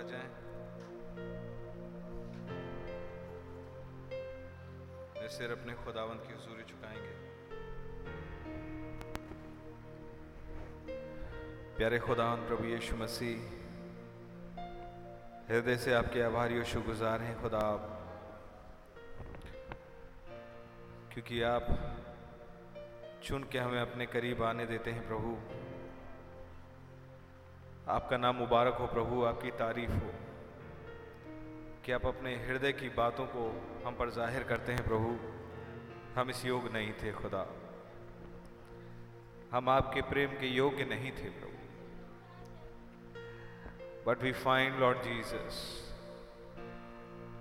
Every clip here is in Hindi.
आ जाएँ। सिर अपने खुदावंत की हजूरी चुकाएँगे प्यारे खुदावंत प्रभु यीशु मसीह, हृदय से आपके आभारी और शुक्रगुजार हैं खुदा आप। क्योंकि आप चुन के हमें अपने करीब आने देते हैं प्रभु। आपका नाम मुबारक हो प्रभु, आपकी तारीफ़ हो। कि आप अपने हृदय की बातों को हम पर ज़ाहिर करते हैं प्रभु। हम इस योग नहीं थे, खुदा। हम आपके प्रेम के योग्य नहीं थे प्रभु। But we find lord Jesus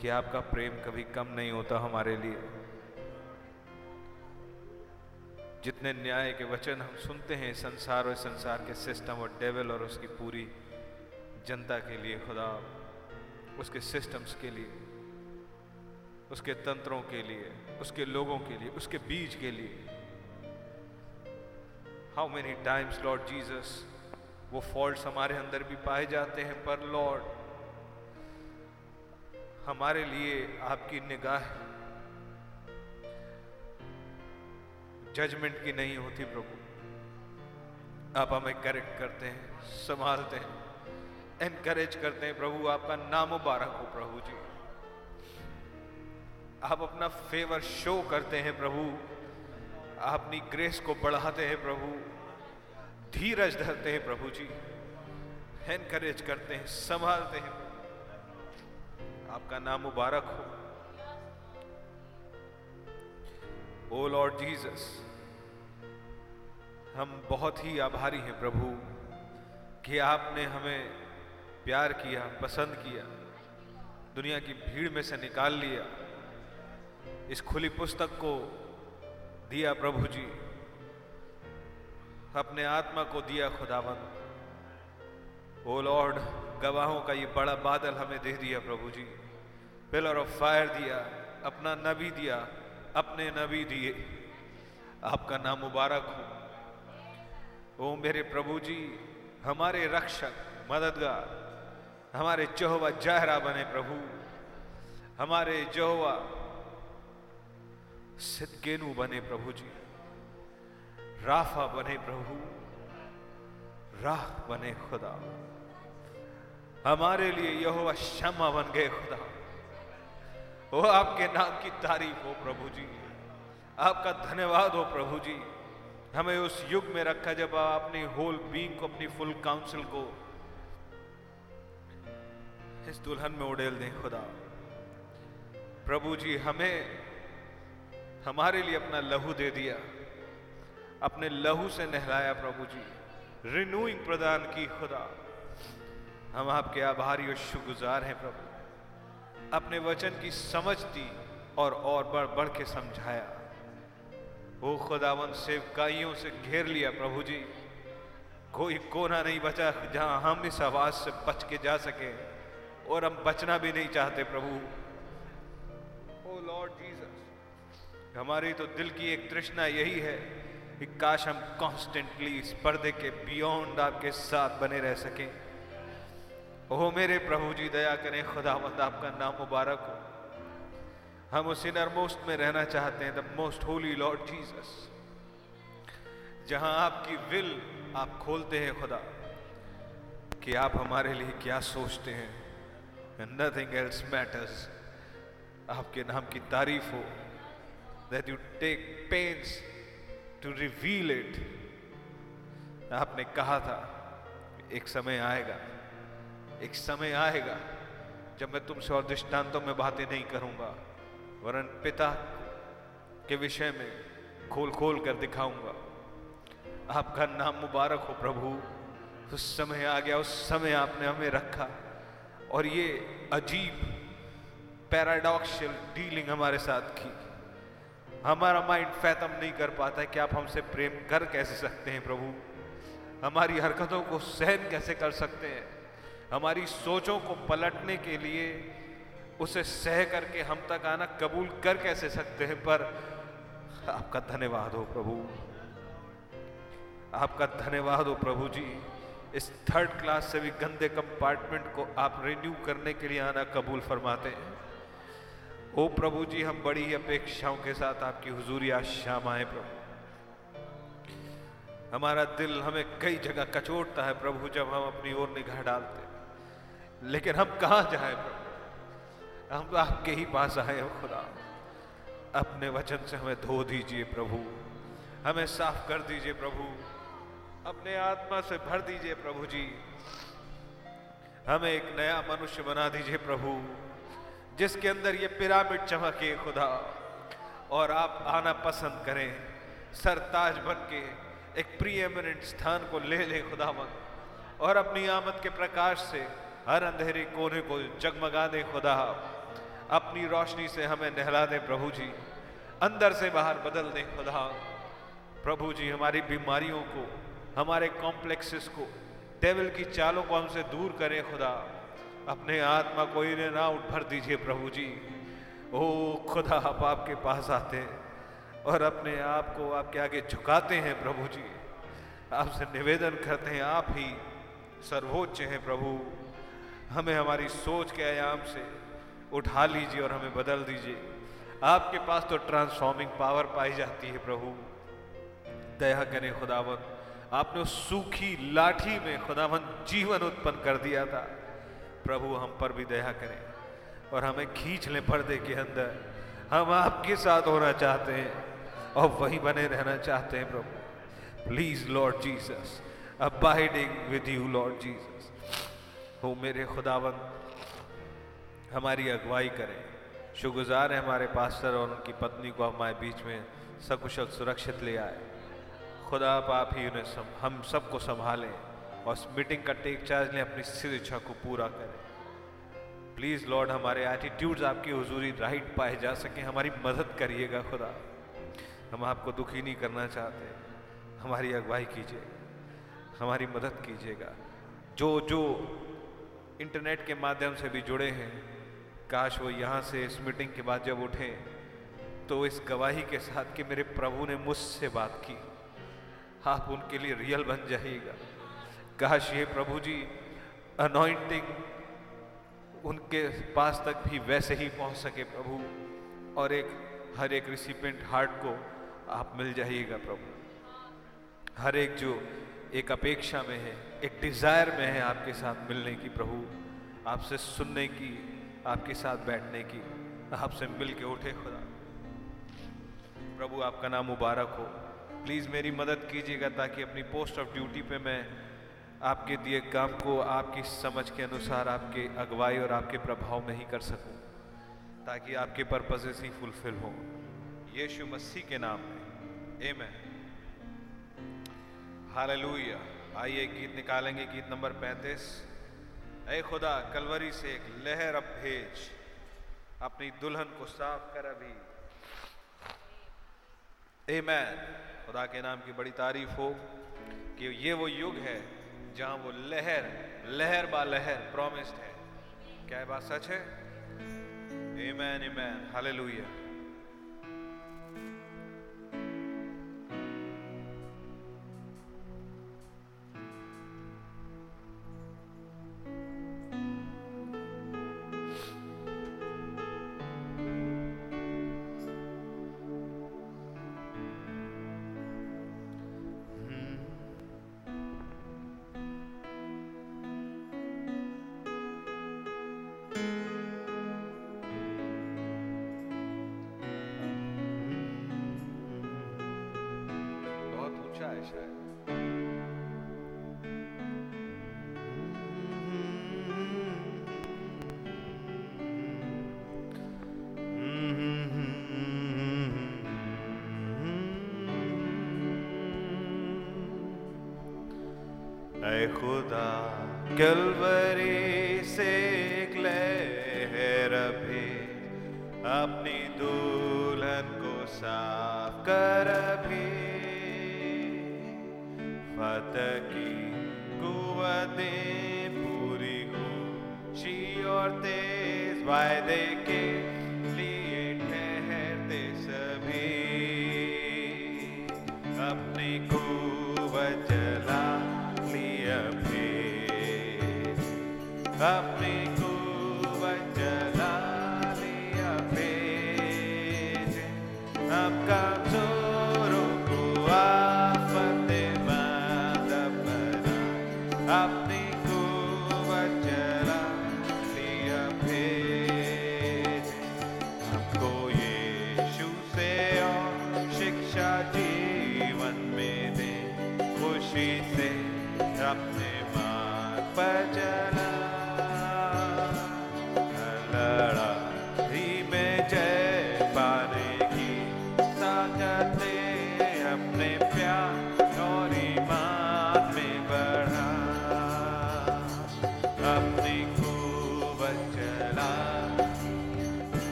कि आपका प्रेम कभी कम नहीं होता हमारे लिए। जितने न्याय के वचन हम सुनते हैं, संसार और संसार के सिस्टम और डेवल और उसकी पूरी जनता के लिए, खुदा, उसके सिस्टम्स के लिए, उसके तंत्रों के लिए, उसके लोगों के लिए, उसके बीज के लिए। How many times lord Jesus वो फॉल्ट्स हमारे अंदर भी पाए जाते हैं, पर लॉर्ड हमारे लिए आपकी निगाह जजमेंट की नहीं होती प्रभु। आप हमें करेक्ट करते हैं, संभालते हैं एनकरेज करते हैं प्रभु, आपका नाम मुबारक हो प्रभु जी। आप अपना फेवर शो करते हैं प्रभु। आप अपनी ग्रेस को बढ़ाते हैं प्रभु। धीरज धरते हैं प्रभु जी। एनकरेज करते हैं, संभालते हैं। आपका नाम मुबारक हो। ओ लॉर्ड जीसस, हम बहुत ही आभारी हैं प्रभु कि आपने हमें प्यार किया, पसंद किया, दुनिया की भीड़ में से निकाल लिया। इस खुली पुस्तक को दिया प्रभु जी, अपने आत्मा को दिया खुदावन ओ लॉर्ड, गवाहों का ये बड़ा बादल हमें दे दिया प्रभु जी। पिलर ऑफ़ फायर दिया, अपना नबी दिया अपने नबी दिए। आपका नाम मुबारक हो। ओ मेरे प्रभु जी, हमारे रक्षक, मददगार, हमारे चौहवा जहरा बने प्रभु। हमारे जोहवा सिद्धकेनु बने प्रभु जी। राफा बने प्रभु। राह बने खुदा। हमारे लिए यहोवा क्षमा बन गए खुदा। वो आपके नाम की तारीफ़ हो प्रभु जी। आपका धन्यवाद हो प्रभु जी। हमें उस युग में रखा जब आप अपनी होल बींग को, अपनी फुल काउंसिल को इस दुल्हन में उड़ेल दें, खुदा। प्रभु जी, हमें, हमारे लिए अपना लहू दे दिया। अपने लहू से नहलाया प्रभु जी। रिन्यूइंग प्रदान की, खुदा। हम आपके आभारी और शुक्रगुजार हैं प्रभु। अपने वचन की समझ दी और और बढ़ बढ़ के समझाया। वो खुदावन सेवकाइयों से घेर लिया प्रभु जी। कोई कोना नहीं बचा जहाँ हम इस आवाज़ से बच के जा सके और हम बचना भी नहीं चाहते प्रभु। ओ लॉर्ड जीसस, हमारी तो दिल की एक तृष्णा यही है कि काश हम कॉन्स्टेंटली इस पर्दे के बियॉन्ड आपके साथ बने रह सकें। ओह मेरे प्रभु जी, दया करें, खुदावंद आपका नाम मुबारक हो। हम उस इनर मोस्ट में रहना चाहते हैं the most holy lord Jesus जहाँ आपकी विल आप खोलते हैं खुदा, कि आप हमारे लिए क्या सोचते हैं नथिंग एल्स मैटर्स आपके नाम की तारीफ़ हो that you take pains to reveal it आपने कहा था, एक समय आएगा एक समय आएगा जब मैं तुमसे और दृष्टांतों में बातें नहीं करूँगा, वरन पिता के विषय में खोल खोल कर दिखाऊँगा। आपका नाम मुबारक हो प्रभु। उस समय आ गया, उस समय आपने हमें रखा। और ये अजीब पैराडॉक्शियल डीलिंग हमारे साथ की। हमारा माइंड फैतम नहीं कर पाता है कि आप हमसे प्रेम कर कैसे सकते हैं प्रभु। हमारी हरकतों को सहन कैसे कर सकते हैं? हमारी सोचों को पलटने के लिए उसे सह करके हम तक आना कबूल कर कैसे सकते हैं? पर आपका धन्यवाद हो प्रभु। आपका धन्यवाद हो प्रभु जी। इस थर्ड क्लास से भी गंदे कंपार्टमेंट को आप रिन्यू करने के लिए आना कबूल फरमाते हैं। ओ प्रभु जी, हम बड़ी ही अपेक्षाओं के साथ आपकी हुजूरी आज शाम आए प्रभु। हमारा दिल हमें कई जगह कचोटता है प्रभु, जब हम अपनी ओर निगाह डालते लेकिन हम कहाँ जाए प्रभु? हम तो आपके ही पास आए हो खुदा। अपने वचन से हमें धो दीजिए प्रभु। हमें साफ़ कर दीजिए प्रभु। अपने आत्मा से भर दीजिए प्रभु जी। हमें एक नया मनुष्य बना दीजिए प्रभु, जिसके अंदर ये पिरामिड चमके खुदा। और आप आना पसंद करें, सरताज बन के एक प्रियमिनेंट स्थान को ले ले खुदावन और अपनी आमद के प्रकाश से हर अंधेरे कोने को जगमगा दे खुदा, अपनी रोशनी से हमें नहला दे प्रभु जी, अंदर से बाहर बदल दे खुदा। प्रभु जी, हमारी बीमारियों को, हमारे कॉम्प्लेक्सेस को टेबल की चालों को हमसे दूर करें खुदा। अपने आत्मा को इन्हें ना उठ भर दीजिए प्रभु जी। ओ खुदा, आप आपके पास आते हैं और अपने आप को आपके आगे झुकाते हैं प्रभु जी। आपसे निवेदन करते हैं, आप ही सर्वोच्च हैं प्रभु। हमें हमारी सोच के आयाम से उठा लीजिए और हमें बदल दीजिए। आपके पास तो ट्रांसफॉर्मिंग पावर पाई जाती है प्रभु। दया करें खुदावन आपने उस सूखी लाठी में खुदावन जीवन उत्पन्न कर दिया था। प्रभु, हम पर भी दया करें और हमें खींच लें पर्दे के अंदर। हम आपके साथ होना चाहते हैं और वही बने रहना चाहते हैं प्रभु। Please lord Jesus abiding with you lord Jesus हो मेरे खुदावन हमारी अगुवाई करें। शुगुजार है हमारे पास्टर और उनकी पत्नी को हमारे बीच में सकुशल सुरक्षित ले आए। खुदा आप आप ही उन्हें सम, हम सबको संभालें और इस मीटिंग का टेक चार्ज लें अपनी स्थिर इच्छा को पूरा करें। प्लीज़ लॉर्ड हमारे एटीट्यूड्स आपकी हुजूरी राइट पाए जा सकें। हमारी मदद करिएगा खुदा। हम आपको दुखी नहीं करना चाहते। हमारी अगुवाई कीजिए। हमारी मदद कीजिएगा। जो जो इंटरनेट के माध्यम से भी जुड़े हैं। काश वो यहाँ से इस मीटिंग के बाद जब उठें तो इस गवाही के साथ कि मेरे प्रभु ने मुझसे बात की, आप उनके लिए रियल बन जाइएगा। काश ये प्रभु जी अनॉइंटिंग उनके पास तक भी वैसे ही पहुँच सके प्रभु, और एक, हर एक रिसिपेंट हार्ट को आप मिल जाइएगा प्रभु। हर एक जो एक अपेक्षा में है, एक डिज़ायर में है आपके साथ मिलने की प्रभु, आपसे सुनने की, आपके साथ बैठने की, आपसे मिल के उठे खुदा। प्रभु, आपका नाम मुबारक हो। प्लीज़ मेरी मदद कीजिएगा ताकि अपनी पोस्ट ऑफ़ ड्यूटी पे मैं आपके दिए काम को आपकी समझ के अनुसार आपके अगुवाई और आपके प्रभाव में ही कर सकूँ, ताकि आपके पर्पजेस ही फुलफिल हो। यीशु मसीह के नाम में। Amen. हालेलुया। आइए गीत निकालेंगे गीत नंबर 35 ऐ खुदा कलवरी से एक लहर अब भेज। अपनी दुल्हन को साफ़ कर अभी। Amen. खुदा के नाम की बड़ी तारीफ़ हो कि ये वो युग है जहाँ वो लहर लहर बा लहर प्रॉमिस्ड है। क्या बात सच है? Amen, amen. हालेलुया। खुदा कलवरी से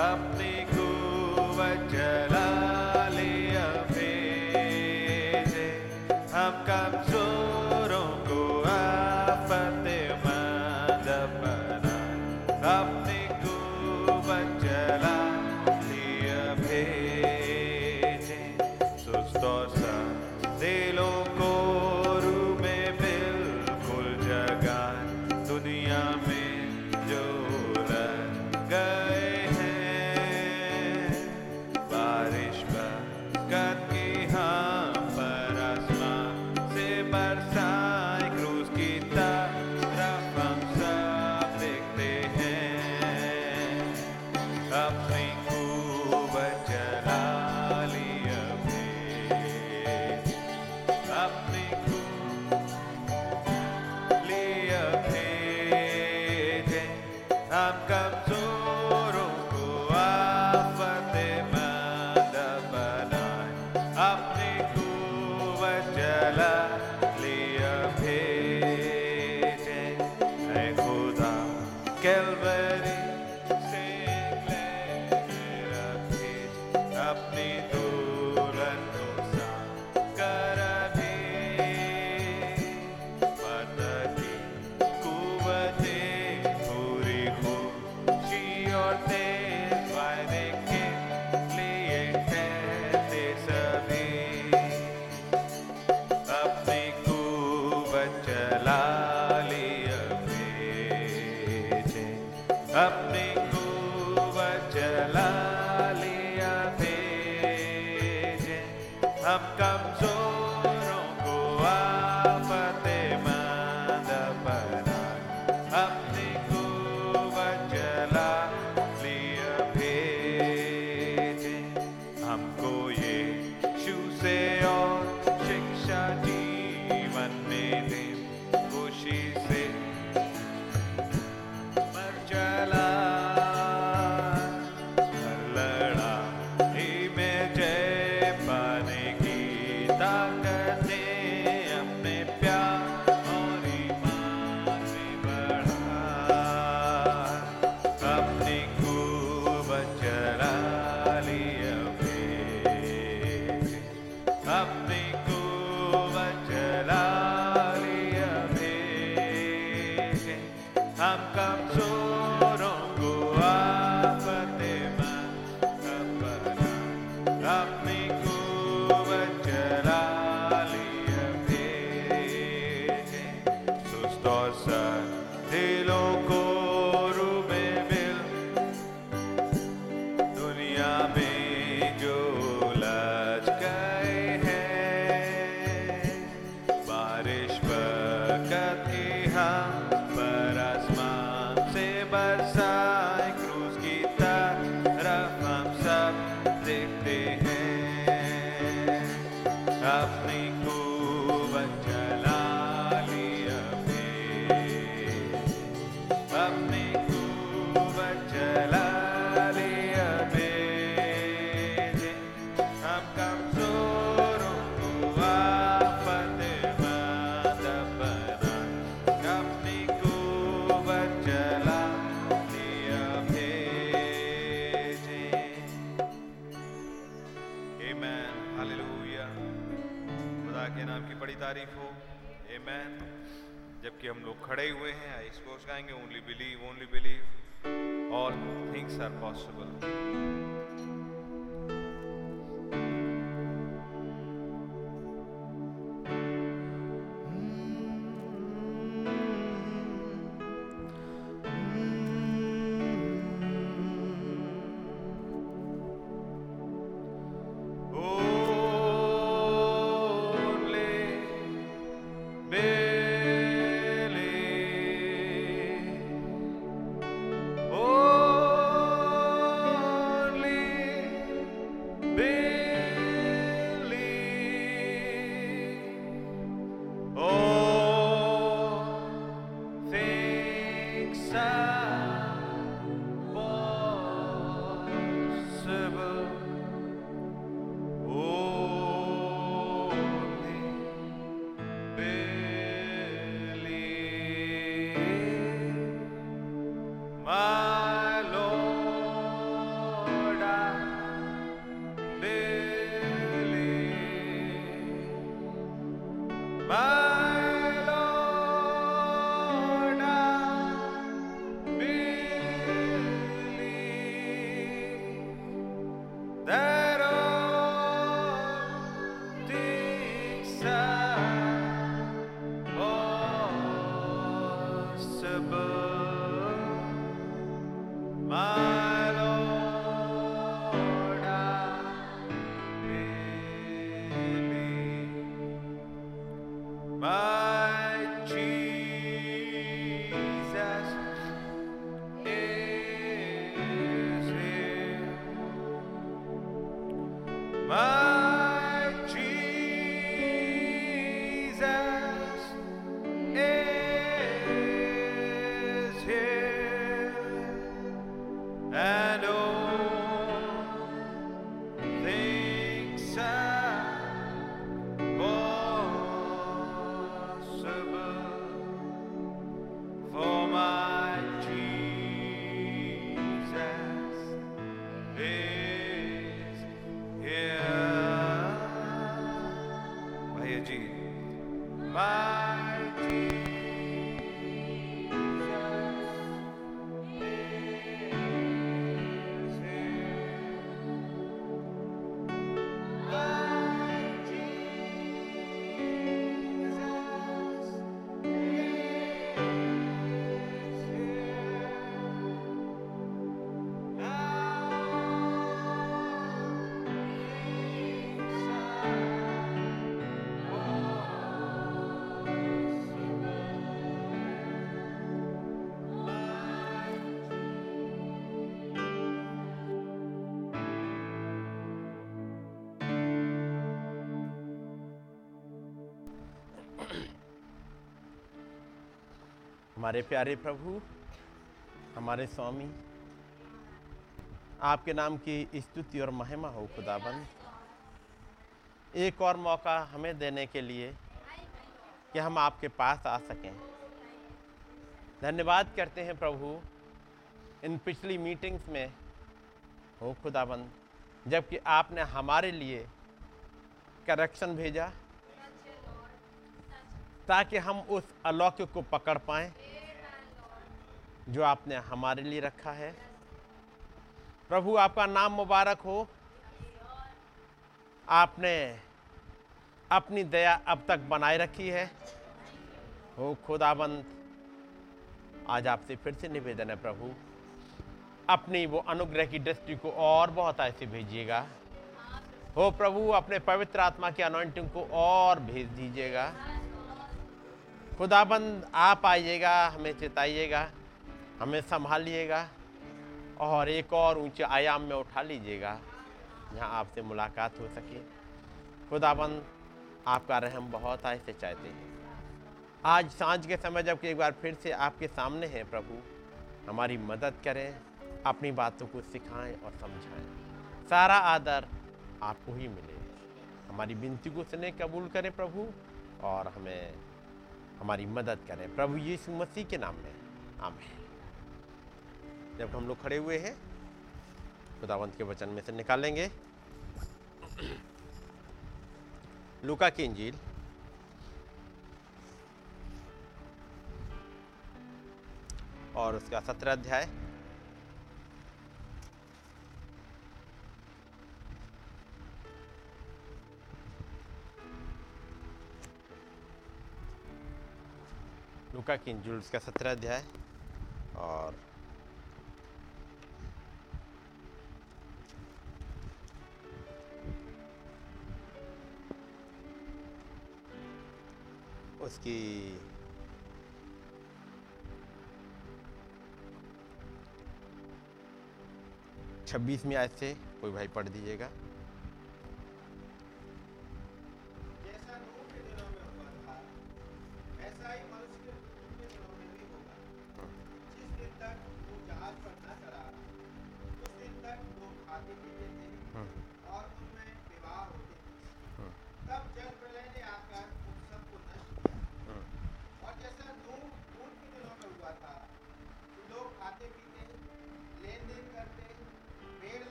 अपनी possible. हमारे प्यारे प्रभु, हमारे स्वामी, आपके नाम की स्तुति और महिमा हो खुदाबंद। एक और मौका हमें देने के लिए कि हम आपके पास आ सकें। धन्यवाद करते हैं प्रभु, इन पिछली मीटिंग्स में हो खुदाबंद, जबकि आपने हमारे लिए करेक्शन भेजा, ताकि हम उस अलौकिक को पकड़ पाएँ। जो आपने हमारे लिए रखा है। प्रभु, आपका नाम मुबारक हो। आपने अपनी दया अब तक बनाए रखी है। हो खुदाबंद, आज आपसे फिर से निवेदन है प्रभु, अपनी वो अनुग्रह की दृष्टि को और बहुत ऐसे भेजिएगा। हो प्रभु, अपने पवित्र आत्मा की अनोइंटिंग को और भेज दीजिएगा। खुदाबंद, आप आइएगा, हमें चिताइएगा। हमें संभालिएगा और एक और ऊँचे आयाम में उठा लीजिएगा, जहाँ आपसे मुलाकात हो सके। खुदाबंद, आपका रहम बहुत ऐसे चाहते हैं। आज साँझ के समय जबकि एक बार फिर से आपके सामने है प्रभु, हमारी मदद करें, अपनी बातों को सिखाएँ और समझाएँ। सारा आदर आपको ही मिले। हमारी विनती को सुने, कबूल करें प्रभु और हमें, हमारी मदद करें। प्रभु यीशु मसीह के नाम में, आमेन। जब हम लोग खड़े हुए हैं, खुदावंत के वचन में से निकालेंगे। लूका की इंजील। और उसका सत्रह अध्याय। लुका की इंजील उसका सत्रह अध्याय। और उसकी छब्बीसवीं आयत से कोई भाई पढ़ दीजिएगा।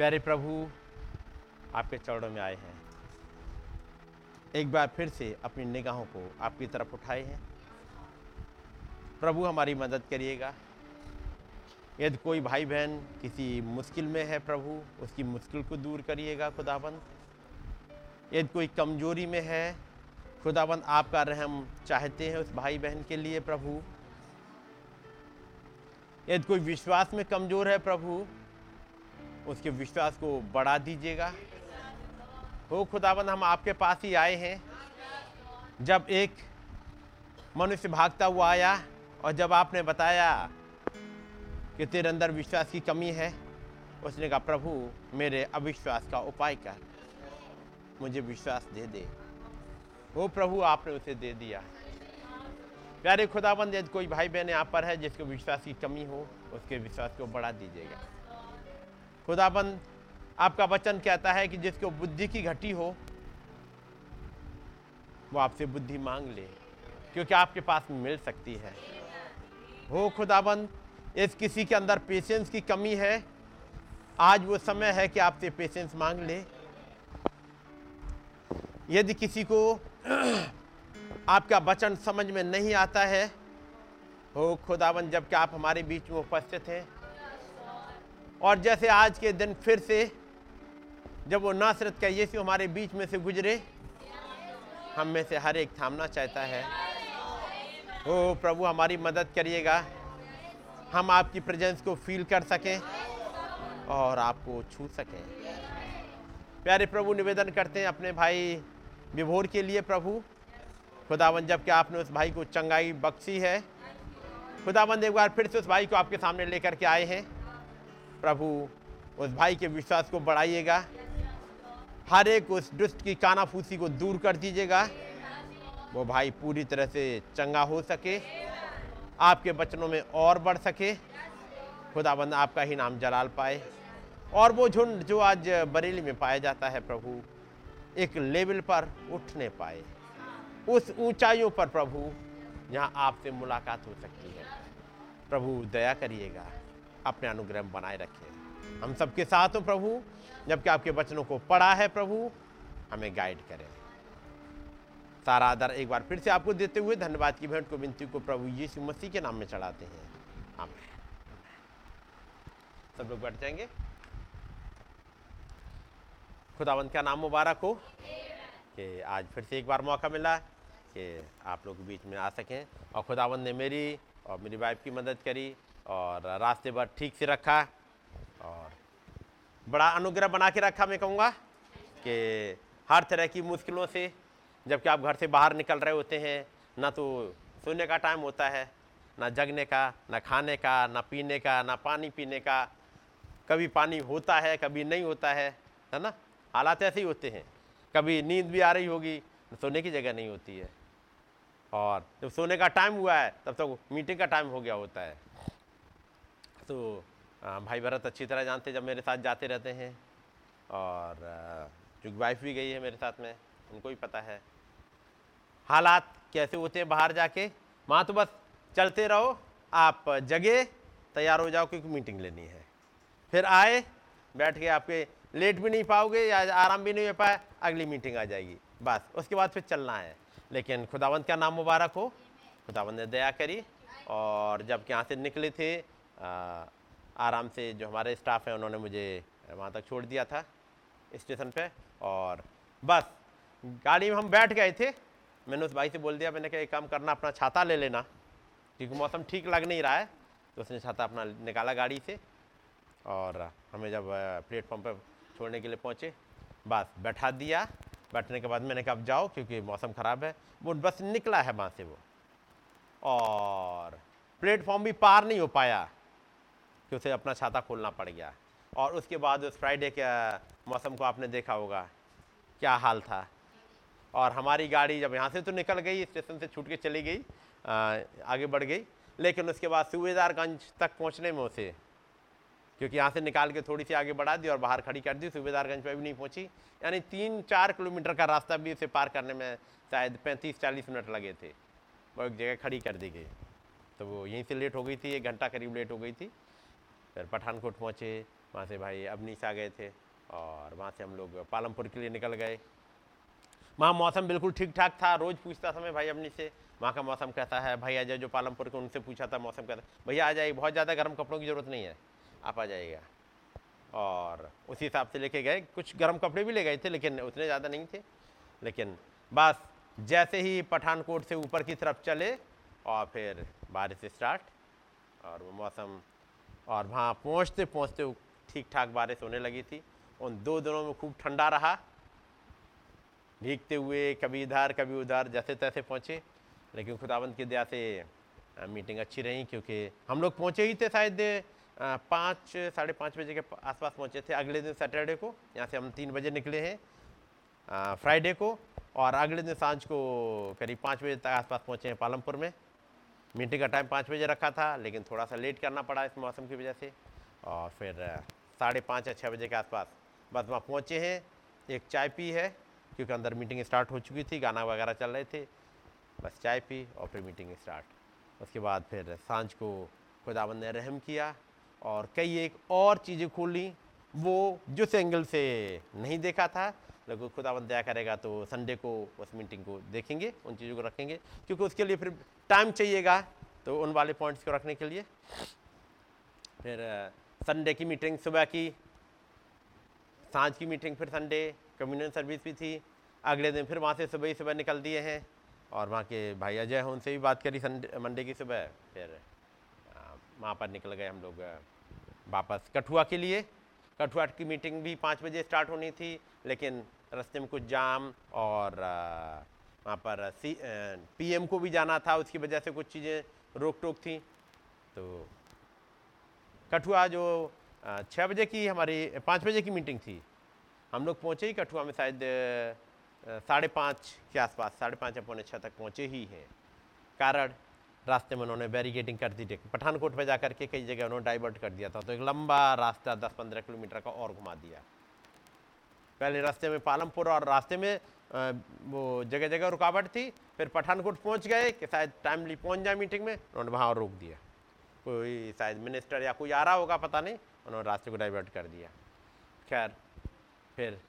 प्यारे प्रभु, आपके चरणों में आए हैं। एक बार फिर से अपनी निगाहों को आपकी तरफ़ उठाए हैं। प्रभु, हमारी मदद करिएगा। यदि कोई भाई बहन किसी मुश्किल में है प्रभु, उसकी मुश्किल को दूर करिएगा, खुदाबंद। यदि कोई कमज़ोरी में है, खुदाबंद, आपका रहम चाहते हैं उस भाई बहन के लिए प्रभु। यदि कोई विश्वास में कमज़ोर है प्रभु उसके विश्वास को बढ़ा दीजिएगा। हो खुदाबंद हम आपके पास ही आए हैं। जब एक मनुष्य भागता हुआ आया और जब आपने बताया कि तेरे अंदर विश्वास की कमी है, उसने कहा, प्रभु, मेरे अविश्वास का उपाय कर। मुझे विश्वास दे दे। वो प्रभु, आपने उसे दे दिया। प्यारे खुदाबंद यदि कोई भाई बहन यहाँ पर है जिसको विश्वास की कमी हो, उसके विश्वास को बढ़ा दीजिएगा। खुदाबंद, आपका वचन कहता है कि जिसको बुद्धि की घटी हो, वो आपसे बुद्धि मांग ले, क्योंकि आपके पास मिल सकती है। हो खुदाबंद, इस किसी के अंदर पेशेंस की कमी है। आज वो समय है कि आपसे पेशेंस मांग ले। यदि किसी को आपका वचन समझ में नहीं आता है, हो खुदावन जबकि आप हमारे बीच में उपस्थित हैं और जैसे आज के दिन फिर से जब वो नासरत का यीशु हमारे बीच में से गुजरे, हम में से हर एक थामना चाहता है ओ प्रभु, हमारी मदद करिएगा। हम आपकी प्रेजेंस को फील कर सकें और आपको छू सकें। प्यारे प्रभु, निवेदन करते हैं अपने भाई विभोर के लिए, प्रभु। खुदावन, जब कि आपने उस भाई को चंगाई बख्शी है खुदाबंद एक बार फिर से उस भाई को आपके सामने लेकर के आए हैं। प्रभु उस भाई के विश्वास को बढ़ाइएगा। हर एक उस दुष्ट की कानाफूसी को दूर कर दीजिएगा। वो भाई पूरी तरह से चंगा हो सके, आपके बचनों में और बढ़ सके। खुदाबंद आपका ही नाम जलाल पाए। और वो झुंड जो आज बरेली में पाया जाता है प्रभु, एक लेवल पर उठने पाए। उस ऊंचाइयों पर प्रभु जहाँ आपसे मुलाकात हो सकती है। प्रभु, दया करिएगा। अपने अनुग्रह बनाए रखें। हम सबके साथ हो प्रभु, जबकि आपके वचनों को पढ़ा है प्रभु, हमें गाइड करें। सारा आदर एक बार फिर से आपको देते हुए धन्यवाद की भेंट को, विनती को प्रभु यीशु मसीह के नाम में चढ़ाते हैं। आमीन। सब लोग बैठ जाएँगे। खुदावंत का नाम मुबारक हो। कि आज फिर से एक बार मौका मिला कि आप लोग बीच में आ सकें। और खुदावंत ने मेरी और मेरी वाइफ की मदद करी। और रास्ते भर ठीक से रखा और बड़ा अनुग्रह बना के रखा, मैं कहूँगा कि हर तरह की मुश्किलों से जबकि आप घर से बाहर निकल रहे होते हैं, ना तो सोने का टाइम होता है, ना जगने का, ना खाने का, ना पीने का, ना पानी पीने का। कभी पानी होता है, कभी नहीं होता है है ना? हालात ऐसे ही होते हैं। कभी नींद भी आ रही होगी सोने की जगह नहीं होती है। और जब सोने का टाइम हुआ है, तब तक तो मीटिंग का टाइम हो गया होता है। तो भाई भरत अच्छी तरह जानते जब मेरे साथ जाते रहते हैं। और चूँकि वाइफ भी गई है मेरे साथ में, उनको भी पता है। हालात कैसे होते हैं बाहर जाके? माँ तो बस चलते रहो, आप जगे, तैयार हो जाओ क्योंकि मीटिंग लेनी है। फिर आए, बैठ के आपके लेट भी नहीं पाओगे या आराम भी नहीं हो पाए अगली मीटिंग आ जाएगी। बस, उसके बाद फिर चलना है। लेकिन खुदावंत का नाम मुबारक हो। खुदावंत ने दया करी और जब यहाँ से निकले थे आराम से जो हमारे स्टाफ हैं, उन्होंने मुझे वहाँ तक छोड़ दिया था स्टेशन पे और बस गाड़ी में हम बैठ गए थे। मैंने उस भाई से बोल दिया, मैंने कहा, एक काम करना, अपना छाता ले लेना, क्योंकि मौसम ठीक लग नहीं रहा है। तो उसने छाता अपना निकाला गाड़ी से और हमें जब प्लेटफॉर्म पर छोड़ने के लिए पहुँचे, बस बैठा दिया। बैठने के बाद मैंने कहा, अब जाओ, क्योंकि मौसम ख़राब है। वो बस निकला है वहाँ से वो और प्लेटफॉर्म भी पार नहीं हो पाया। कि उसे अपना छाता खोलना पड़ गया। और उसके बाद उस फ्राइडे के मौसम को आपने देखा होगा क्या हाल था। और हमारी गाड़ी जब यहाँ से तो निकल गई स्टेशन से छूट के चली गई आ, आगे बढ़ गई। लेकिन उसके बाद सूबेदारगंज तक पहुँचने में उसे क्योंकि यहाँ से निकाल के थोड़ी सी आगे बढ़ा दी और बाहर खड़ी कर दी सूबेदारगंज पर भी नहीं पहुँची। यानी तीन चार किलोमीटर का रास्ता भी उसे पार करने में शायद पैंतीस चालीस मिनट लगे थे। वो एक जगह खड़ी कर दी गई। तो वो यहीं से लेट हो गई थी एक घंटा करीब लेट हो गई थी। फिर पठानकोट पहुँचे, वहाँ से भाई अबनीस आ गए थे और वहाँ से हम लोग पालमपुर के लिए निकल गए। वहाँ मौसम बिल्कुल ठीक ठाक था, रोज़ पूछता था मैं भाई अपनी से वहाँ का मौसम कैसा है? भाई आ जाए जो पालमपुर के उनसे पूछा था मौसम कैसा भैया आ जाइए, बहुत ज़्यादा गर्म कपड़ों की ज़रूरत नहीं है, आप आ जाइएगा। और उसी हिसाब से लेके गए, कुछ गर्म कपड़े भी ले गए थे, लेकिन उतने ज़्यादा नहीं थे। लेकिन बस जैसे ही पठानकोट से ऊपर की तरफ़ चले और फिर बारिश स्टार्ट और वो मौसम और वहाँ पहुँचते पहुँचते ठीक ठाक बारिश होने लगी थी। उन दो दिनों में खूब ठंडा रहा। भीगते हुए कभी इधर, कभी उधर जैसे तैसे पहुँचे। लेकिन खुदाबंद की दया से मीटिंग अच्छी रही क्योंकि हम लोग पहुँचे ही थे शायद पाँच, साढ़े पाँच बजे के आसपास पहुँचे थे अगले दिन सैटरडे को। यहाँ से हम तीन बजे निकले हैं फ्राइडे को। और अगले दिन साँझ को करीब पाँच बजे तक आसपास पहुँचे हैं पालमपुर में। मीटिंग का टाइम पाँच बजे रखा था, लेकिन थोड़ा सा लेट करना पड़ा इस मौसम की वजह से। और फिर साढ़े पाँच या छः बजे के आसपास बस वहाँ पहुँचे हैं। एक चाय पी है, क्योंकि अंदर मीटिंग स्टार्ट हो चुकी थी, गाना वगैरह चल रहे थे। बस चाय पी और फिर मीटिंग स्टार्ट। उसके बाद फिर साँझ को खुदाबंद ने रहम किया और कई एक और चीज़ें खोली वो जिस एंगल से नहीं देखा था लेकिन खुदाबंद दया करेगा तो संडे को उस मीटिंग को देखेंगे, उन चीज़ों को रखेंगे, क्योंकि उसके लिए फिर टाइम चाहिएगा तो उन वाले पॉइंट्स को रखने के लिए। फिर संडे की मीटिंग सुबह की, साँझ की मीटिंग फिर संडे कम्युनियन सर्विस भी थी, अगले दिन फिर वहाँ से सुबह ही सुबह निकल दिए हैं, और वहाँ के भाई अजय हैं, उनसे भी बात करी संडे मंडे की सुबह, फिर वहाँ पर निकल गए हम लोग वापस कठुआ के लिए। कठुआ की मीटिंग भी पाँच बजे स्टार्ट होनी थी, लेकिन रास्ते में कुछ जाम और वहाँ पर सी पीएम को भी जाना था, उसकी वजह से कुछ चीज़ें रोक टोक थी। तो कठुआ जो छः बजे की हमारी, पाँच बजे की मीटिंग थी, हम लोग पहुँचे ही कठुआ में शायद साढ़े पाँच के आसपास, साढ़े पाँच या पौने छः तक पहुँचे ही हैं। कारण, रास्ते में उन्होंने बैरिकेडिंग कर दी पठानकोट पे जा करके कई जगह उन्होंने डाइवर्ट कर दिया था तो एक लंबा रास्ता दस पंद्रह किलोमीटर का और घुमा दिया। पहले रास्ते में पालमपुर और रास्ते में वो जगह जगह रुकावट थी, फिर पठानकोट पहुँच गए कि शायद टाइमली पहुँच जाए मीटिंग में, उन्होंने वहाँ रोक दिया। कोई शायद मिनिस्टर या कोई आ रहा होगा, पता नहीं, उन्होंने रास्ते को डाइवर्ट कर दिया। खैर, फिर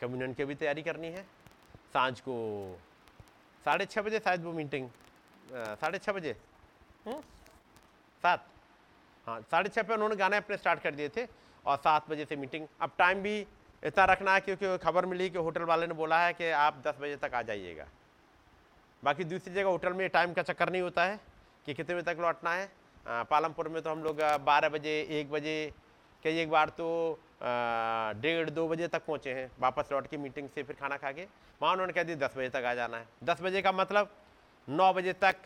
कम्युनियन की भी तैयारी करनी है। साँझ को साढ़े छः बजे शायद वो मीटिंग साढ़े छः बजे। हम्म? सात। हाँ साढ़े छः पे उन्होंने गाने अपने स्टार्ट कर दिए थे, और सात बजे से मीटिंग अब टाइम भी इतना रखना है क्योंकि खबर मिली कि होटल वाले ने बोला है कि आप दस बजे तक आ जाइएगा। बाकी दूसरी जगह होटल में टाइम का चक्कर नहीं होता है कि कितने बजे तक लौटना है। पालमपुर में तो हम लोग बारह बजे, एक बजे, कई एक बार तो डेढ़, दो बजे तक पहुँचे हैं वापस लौट के मीटिंग से फिर खाना खा के। वहाँ उन्होंने कह दिया, दस बजे तक आ जाना है। दस बजे का मतलब नौ बजे तक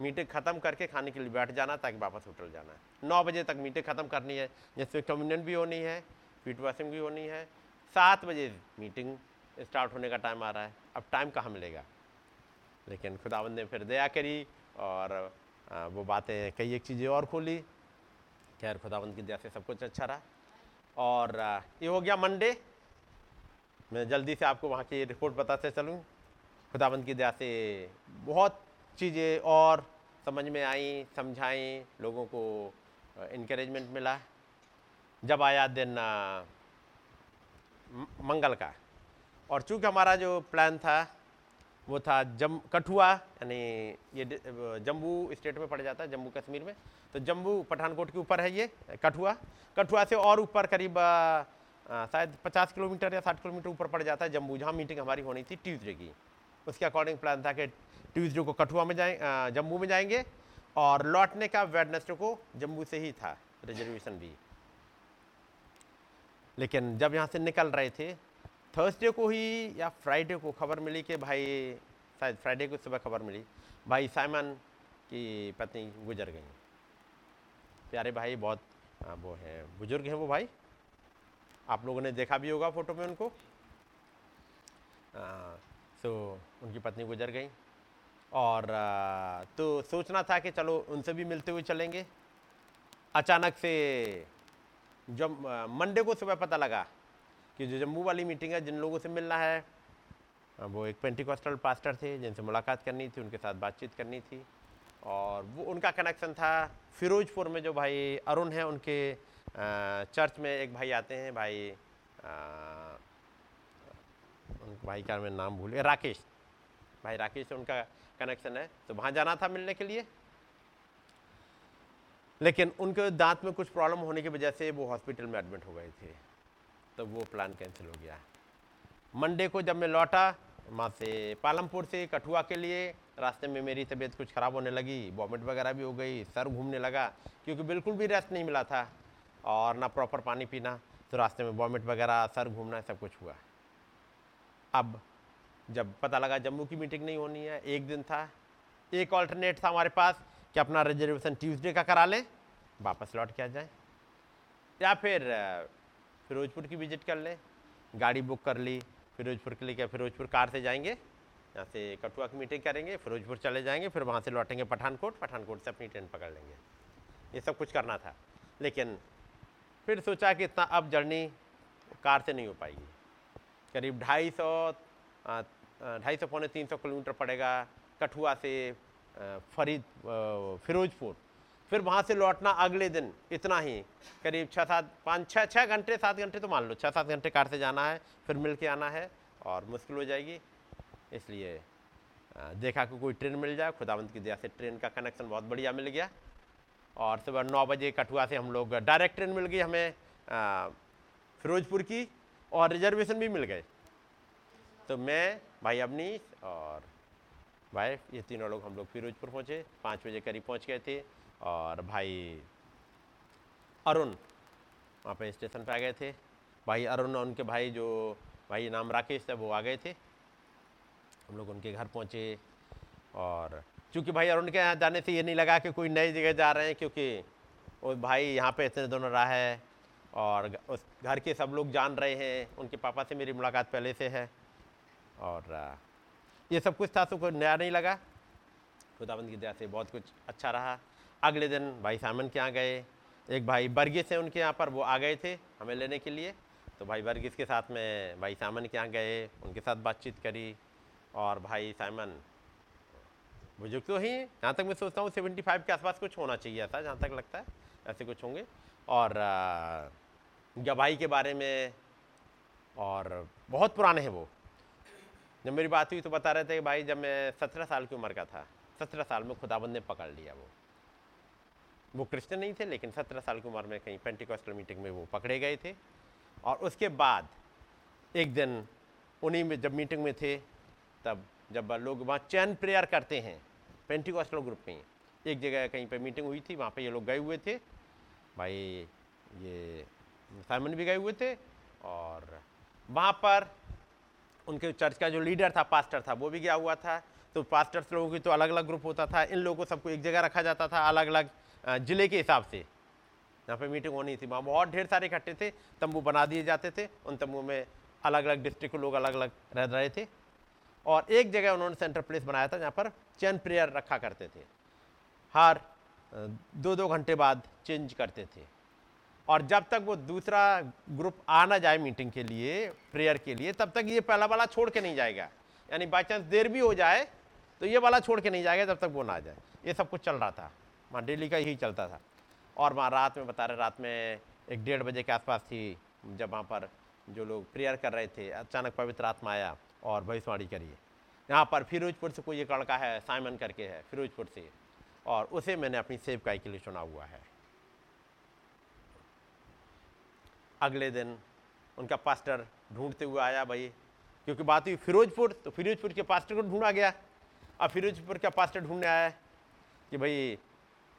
मीटिंग ख़त्म करके खाने के लिए बैठ जाना ताकि वापस होटल जाना है। नौ बजे तक मीटिंग ख़त्म करनी है। जिसमें कम्युनियन भी होनी है फीट वाशिंग भी होनी है सात बजे मीटिंग स्टार्ट होने का टाइम आ रहा है। अब टाइम कहाँ मिलेगा? लेकिन खुदावंद ने फिर दया करी और वो बातें कई एक चीज़ें और खोली। खैर, खुदावंद की दया से सब कुछ अच्छा रहा। और ये हो गया मंडे। मैं जल्दी से आपको वहाँ की रिपोर्ट बताते चलूँ। खुदावंद की दया से बहुत चीज़ें और समझ में आई, समझाई, लोगों को इनक्रेजमेंट मिला। जब आया दिन मंगल का। और चूँकि हमारा जो प्लान था, वो था जम, कठुआ, यानी ये जम्मू स्टेट में पड़ जाता है जम्मू कश्मीर में। तो जम्मू पठानकोट के ऊपर है ये, कठुआ। कठुआ से और ऊपर करीब शायद 50 किलोमीटर या 60 किलोमीटर ऊपर पड़ जाता है जम्मू, जहाँ मीटिंग हमारी होनी थी ट्यूसडे की। उसके अकॉर्डिंग प्लान था कि ट्यूसडे को कठुआ में जाए जम्मू में जाएँगे। और लौटने का वेडनेसडे को जम्मू से ही था रिजर्वेशन भी। लेकिन जब यहाँ से निकल रहे थे थर्सडे को ही या फ्राइडे को खबर मिली कि भाई शायद फ्राइडे को सुबह खबर मिली भाई साइमन की पत्नी गुजर गई। प्यारे भाई बहुत आ, वो हैं बुज़ुर्ग हैं वो भाई। आप लोगों ने देखा भी होगा फ़ोटो में उनको। आ, सो उनकी पत्नी गुजर गई। और आ, तो सोचना था कि चलो उनसे भी मिलते हुए चलेंगे। अचानक से जब मंडे को सुबह पता लगा कि जो जम्मू वाली मीटिंग है, जिन लोगों से मिलना है वो एक पेंटिकॉस्टल पास्टर थे, जिनसे मुलाकात करनी थी, उनके साथ बातचीत करनी थी और वो, उनका कनेक्शन था। फिरोजपुर में जो भाई अरुण हैं, उनके चर्च में एक भाई आते हैं, भाई उन भाई का मैं नाम भूल गया, राकेश। भाई राकेश से उनका कनेक्शन है। तो वहाँ जाना था मिलने के लिए। लेकिन उनके दांत में कुछ प्रॉब्लम होने की वजह से वो हॉस्पिटल में एडमिट हो गए थे। तो वो प्लान कैंसिल हो गया। मंडे को जब मैं लौटा, वहाँ से पालमपुर से कठुआ के लिए, रास्ते में मेरी तबीयत कुछ ख़राब होने लगी वॉमिट वगैरह भी हो गई, सर घूमने लगा, क्योंकि बिल्कुल भी रेस्ट नहीं मिला था और ना प्रॉपर पानी पीना तो रास्ते में वॉमिट वगैरह, सर घूमना, सब कुछ हुआ। अब जब पता लगा जम्मू की मीटिंग नहीं होनी है, एक दिन था, एक ऑल्टरनेट था हमारे पास कि अपना रिजर्वेशन ट्यूसडे का करा लें, वापस लौट के आ जाए। या फिर फिरोजपुर की विज़िट कर लें, गाड़ी बुक कर ली, फिरोजपुर के लिए क्या, फिरोजपुर कार से जाएँगे, यहाँ से कठुआ की मीटिंग करेंगे, फिरोजपुर चले जाएँगे, फिर वहाँ से लौटेंगे पठानकोट पठानकोट से अपनी ट्रेन पकड़ लेंगे। ये सब कुछ करना था, लेकिन फिर सोचा कि इतना अब जर्नी कार से नहीं हो पाएगी। करीब ढाई सौ ढाई सौ पौने तीन सौ किलोमीटर पड़ेगा कठुआ से फरीद फिरोजपुर। फिर वहाँ से लौटना अगले दिन, इतना ही। करीब छः सात, पाँच, छः छः घंटे, सात घंटे तो मान लो, छः, सात घंटे कार से जाना है, फिर मिल के आना है और मुश्किल हो जाएगी। इसलिए देखा कि कोई ट्रेन मिल जाए, खुदावंत की दया से ट्रेन का कनेक्शन बहुत बढ़िया मिल गया। और सुबह नौ बजे कठुआ से हम लोग डायरेक्ट ट्रेन मिल गई हमें फिरोजपुर की और रिजर्वेशन भी मिल गए। तो मैं, भाई अवनीश और वाइफ ये तीनों लोग हम लोग फिरोजपुर पहुँचे, पाँच बजे करीब पहुँच गए थे और भाई अरुण वहाँ पे स्टेशन पे आ गए थे। भाई अरुण और उनके भाई जो भाई नाम राकेश थे, वो आ गए थे। हम लोग उनके घर पहुँचे और चूँकि भाई अरुण के यहाँ जाने से ये नहीं लगा कि कोई नई जगह जा रहे हैं, क्योंकि वो भाई यहाँ पे इतने दोनों रहा है और उस घर के सब लोग जान रहे हैं। उनके पापा से मेरी मुलाकात पहले से है और ये सब कुछ था तो कोई नया नहीं लगा। खुदाबंद की दया से बहुत कुछ अच्छा रहा। अगले दिन भाई सामन के यहाँ गए। एक भाई बर्गिस है उनके यहाँ पर, वो आ गए थे हमें लेने के लिए। तो भाई बर्गिस के साथ में भाई सामन के यहाँ गए, उनके साथ बातचीत करी। और भाई साइमन बुज़ुर्ग तो ही, जहाँ तक मैं सोचता हूँ सेवेंटी फाइव के आसपास कुछ होना चाहिए ऐसा, जहाँ तक लगता है, ऐसे कुछ होंगे। और गवाही के बारे में, और बहुत पुराने हैं वो। जब मेरी बात हुई तो बता रहे थे कि भाई जब मैं सत्रह साल की उम्र का था, सत्रह साल में खुदाबंद ने पकड़ लिया वो। वो क्रिश्चियन नहीं थे, लेकिन सत्रह साल की उम्र में कहीं पेंटिकॉस्टल मीटिंग में वो पकड़े गए थे। और उसके बाद एक दिन उन्हीं में जब मीटिंग में थे, तब जब लोग वहाँ चैन प्रेयर करते हैं पेंटिकॉस्टल ग्रुप में, एक जगह कहीं पे मीटिंग हुई थी, वहाँ पे ये लोग गए हुए थे। भाई ये साइमन भी गए हुए थे और वहाँ पर उनके चर्च का जो लीडर था, पास्टर था, वो भी गया हुआ था। तो पास्टर्स लोगों की तो अलग अलग ग्रुप होता था। इन लोगों को सबको एक जगह रखा जाता था अलग अलग ज़िले के हिसाब से। यहाँ पे मीटिंग होनी थी, वहाँ बहुत ढेर सारे इकट्ठे थे। तंबू बना दिए जाते थे, उन तंबू में अलग अलग डिस्ट्रिक्ट के लोग अलग अलग रह रहे थे। और एक जगह उन्होंने सेंटर प्लेस बनाया था, जहाँ पर चैन प्रेयर रखा करते थे। हर दो दो घंटे बाद चेंज करते थे। और जब तक वो दूसरा ग्रुप आ ना जाए मीटिंग के लिए, प्रेयर के लिए, तब तक ये पहला वाला छोड़ के नहीं जाएगा। यानी बाई चांस देर भी हो जाए तो ये वाला छोड़ के नहीं जाएगा जब तक वो ना आ जाए। ये सब कुछ चल रहा था। वहाँ डेली का यही चलता था। और वहाँ रात में बता रहे, रात में एक डेढ़ बजे के आसपास थी, जब वहाँ पर जो लोग प्रेयर कर रहे थे, अचानक पवित्र आत्मा आया और भविष्यवाणी करिए यहाँ पर फिरोजपुर से कोई एक लड़का है, साइमन करके है, फिरोजपुर से। और उसे मैंने अपनी सेवकाई के लिए चुना हुआ है। अगले दिन उनका पास्टर ढूंढते हुए आया भाई क्योंकि बात हुई फिरोजपुर तो फिरोजपुर के पास्टर को ढूंढा गया। अब फिरोजपुर का पास्टर ढूँढने आया कि भाई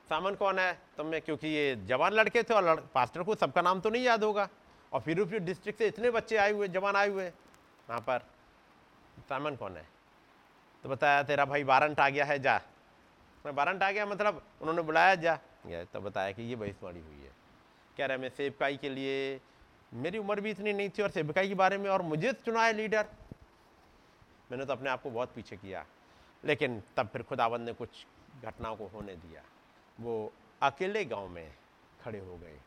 सामन कौन है? तो मैं क्योंकि ये जवान लड़के थे और लड़, पास्टर को सबका नाम तो नहीं याद होगा। और फिरोजपुर डिस्ट्रिक्ट से इतने बच्चे आए हुए जवान आए हुए वहाँ पर सामन कौन है? तो बताया तेरा भाई वारंट आ गया है जा। मैं वारंट आ गया? मतलब उन्होंने बुलाया जा। गया तो बताया कि ये भविष्यवाणी हुई है। कह रहा है मैं सेवकाई के लिए मेरी उम्र भी इतनी नहीं थी और सेवकाई के बारे में, और मुझे चुना है लीडर। मैंने तो अपने आप को बहुत पीछे किया, लेकिन तब फिर खुदाबंद ने कुछ घटनाओं को होने दिया। वो अकेले गाँव में खड़े हो गए।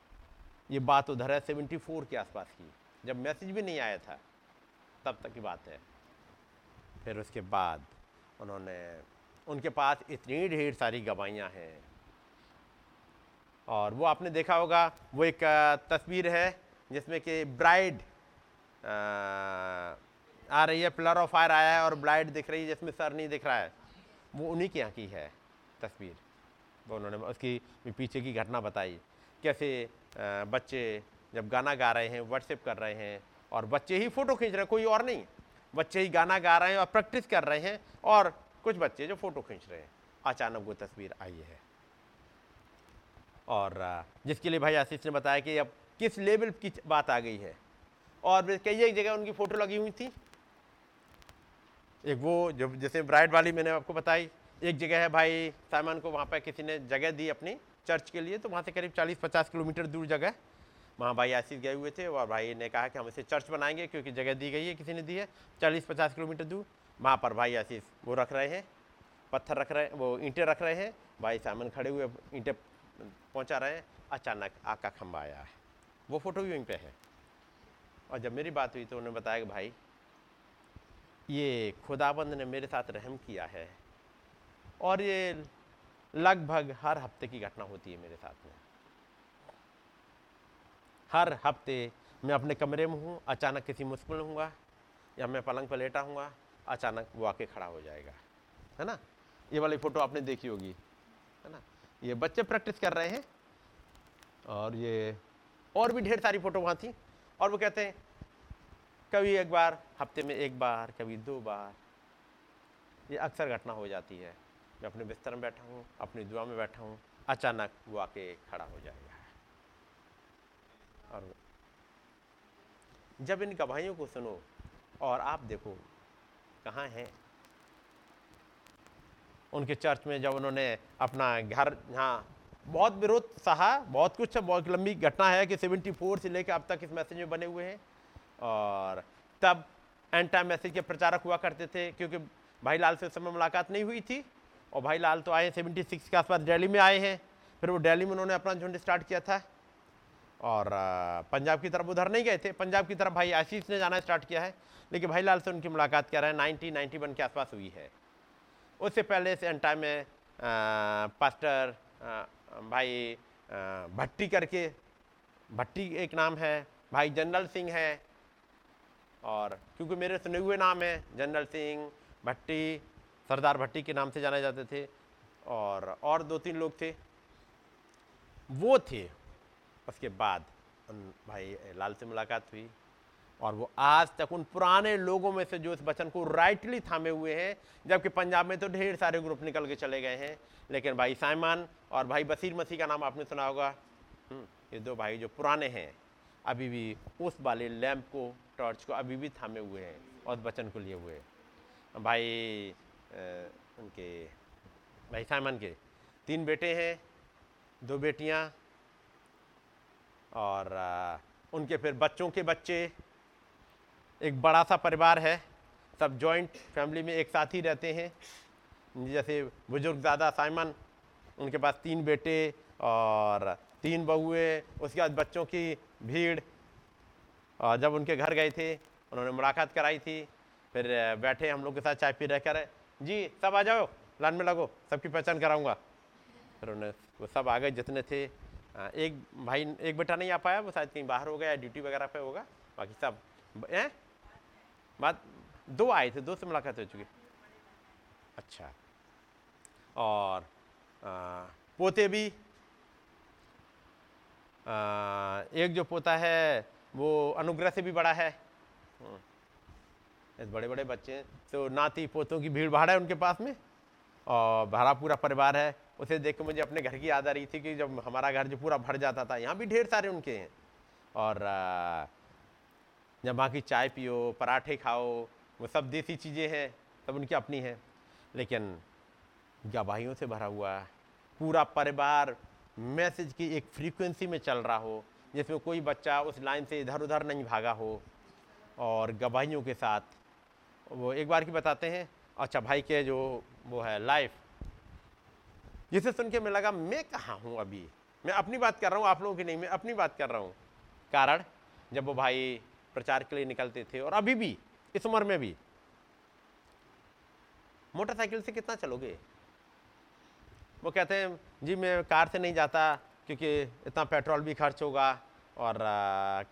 ये बात उधर है सेवेंटी फोर के आसपास की। जब मैसेज भी नहीं आया था, तब तक की बात है। फिर उसके बाद उन्होंने, उनके पास इतनी ढेर सारी गवाहियाँ हैं। और वो आपने देखा होगा, वो एक तस्वीर है जिसमें कि ब्राइड आ रही है, प्लर ऑफ़ फायर आया है और ब्राइड दिख रही है जिसमें सर नहीं दिख रहा है। वो उन्हीं के यहाँ की है, तस्वीर। वो उन्होंने उसकी पीछे की घटना बताई। कैसे बच्चे जब गाना गा रहे हैं व्हाट्सएप कर रहे हैं और बच्चे ही फ़ोटो खींच रहे हैं, कोई और नहीं। बच्चे ही गाना गा रहे हैं और प्रैक्टिस कर रहे हैं और कुछ बच्चे जो फ़ोटो खींच रहे हैं। अचानक वो तस्वीर आई है। और जिसके लिए भाई आशीष ने बताया कि अब किस लेवल की बात आ गई है? और कई एक जगह उनकी फ़ोटो लगी हुई थी। एक वो जो जैसे ब्राइड वाली मैंने आपको बताई, एक जगह है भाई सामान को वहाँ पर किसी ने जगह दी अपनी चर्च के लिए तो वहाँ से करीब 40-50 किलोमीटर दूर जगह वहाँ भाई आशीष गए हुए थे और भाई ने कहा कि हम इसे चर्च बनाएँगे क्योंकि जगह दी गई है, किसी ने दी है। 40-50 किलोमीटर दूर, वहाँ पर भाई आशीष वो रख रहे हैं, पत्थर रख रहे हैं, वो ईंटें रख रहे हैं। भाई सामान खड़े हुए, ईंटें पहुँचा रहे हैं। अचानक आग का खंबा आया है। वो फ़ोटो वहीं पे है। और जब मेरी बात हुई तो उन्होंने बताया कि भाई, ये खुदाबंद ने मेरे साथ रहम किया है और ये लगभग हर हफ़्ते की घटना होती है मेरे साथ में। हर हफ़्ते मैं अपने कमरे में हूँ, अचानक किसी मुश्किल में हूँगा या मैं पलंग पर लेटा हूँगा, अचानक वो आके खड़ा हो जाएगा। है ना? ये वाली फ़ोटो आपने देखी होगी। है ना? ये बच्चे प्रैक्टिस कर रहे हैं और ये और भी ढेर सारी फ़ोटो वहाँ थी। और वो कहते हैं, कभी एक बार, हफ़्ते में एक बार, कभी दो बार, ये अक्सर घटना हो जाती है। मैं अपने बिस्तर में बैठा हूँ, अपनी दुआ में बैठा हूँ, अचानक वो आके खड़ा हो जाएगा। और जब इन गवाहियों को सुनो और आप देखो कहाँ हैं। उनके चर्च में जब उन्होंने अपना घर यहाँ बहुत विरोध सहा, बहुत कुछ है बहुत लंबी घटना है कि 74 से लेकर अब तक इस मैसेज में बने हुए हैं। और तब टाइम मैसेज के प्रचारक हुआ करते थे, क्योंकि भाई लाल से उस समय मुलाकात नहीं हुई थी, और भाई लाल तो आए 76 के आसपास दिल्ली में आए हैं, फिर वो दिल्ली में उन्होंने अपना झुंड स्टार्ट किया था। और पंजाब की तरफ़ उधर नहीं गए थे, पंजाब की तरफ़ भाई आशीष ने जाना स्टार्ट किया है, लेकिन भाई लाल से उनकी मुलाकात क्या रहे नाइनटीन नाइन्टी वन के आसपास हुई है। उससे पहले से टाइम में पास्टर भाई भट्टी करके, भट्टी एक नाम है, भाई जनरल सिंह है। और क्योंकि मेरे सुने हुए नाम है, जनरल सिंह, भट्टी, सरदार भट्टी के नाम से जाने जाते थे। और और दो तीन लोग थे। वो थे। उसके बाद, उन भाई, लाल से मुलाकात हुई। और वो आज तक उन पुराने लोगों में से जो इस वचन को राइटली थामे हुए हैं जबकि पंजाब में तो ढेर सारे ग्रुप निकल के चले गए हैं। लेकिन भाई साइमान और भाई बसीर मसीह का नाम आपने सुना होगा। हम्म, ये दो भाई जो पुराने हैं अभी भी उस वाले लैम्प को टॉर्च को अभी भी थामे हुए हैं और वचन को लिए हुए भाई उनके भाई साइमन के तीन बेटे हैं दो बेटियाँ और उनके फिर बच्चों के बच्चे एक बड़ा सा परिवार है, सब जॉइंट फैमिली में एक साथ ही रहते हैं। जैसे बुज़ुर्ग दादा साइमन, उनके पास तीन बेटे और तीन बहुए, उसके बाद बच्चों की भीड़। और जब उनके घर गए थे, उन्होंने मुलाकात कराई थी, फिर बैठे हम लोग के साथ चाय पी रह कर, जी, सब आ जाओ, लाइन में लगो, सबकी पहचान कराऊँगा। फिर उन्हें वो सब आ गए जितने थे। एक भाई, एक बेटा नहीं आ पाया, वो शायद कहीं बाहर हो गया ड्यूटी वगैरह पे होगा, बाकी सब, हैं? बात दो आए थे दो से मुलाकात हो चुकी। अच्छा। और आ, पोते भी। आ, एक जो पोता है वो अनुग्रह से भी बड़ा है। हम्म। बड़े बड़े बच्चे तो नाती पोतों की भीड़ भाड़ है उनके पास में। और भरा पूरा परिवार है। उसे देख के मुझे अपने घर की याद आ रही थी कि जब हमारा घर जो पूरा भर जाता था यहाँ भी ढेर सारे उनके हैं। और जब वहाँ की चाय पियो, पराठे खाओ, वो सब देसी चीज़ें हैं, सब उनकी अपनी हैं। लेकिन गवाहियों से भरा हुआ पूरा परिवार मैसेज की एक फ्रीक्वेंसी में चल रहा हो, जिसमें कोई बच्चा उस लाइन से इधर उधर नहीं भागा हो। और गवाहियों के साथ वो एक बार की बताते हैं अच्छा भाई के जो वो है लाइफ जिसे सुन के मैं लगा, मैं कहाँ हूँ अभी? मैं अपनी बात कर रहा हूँ, आप लोगों की नहीं, मैं अपनी बात कर रहा हूँ। कारण जब वो भाई प्रचार के लिए निकलते थे और अभी भी, इस उम्र में भी। मोटरसाइकिल से कितना चलोगे? वो कहते हैं, जी, मैं कार से नहीं जाता, क्योंकि इतना पेट्रोल भी खर्च होगा और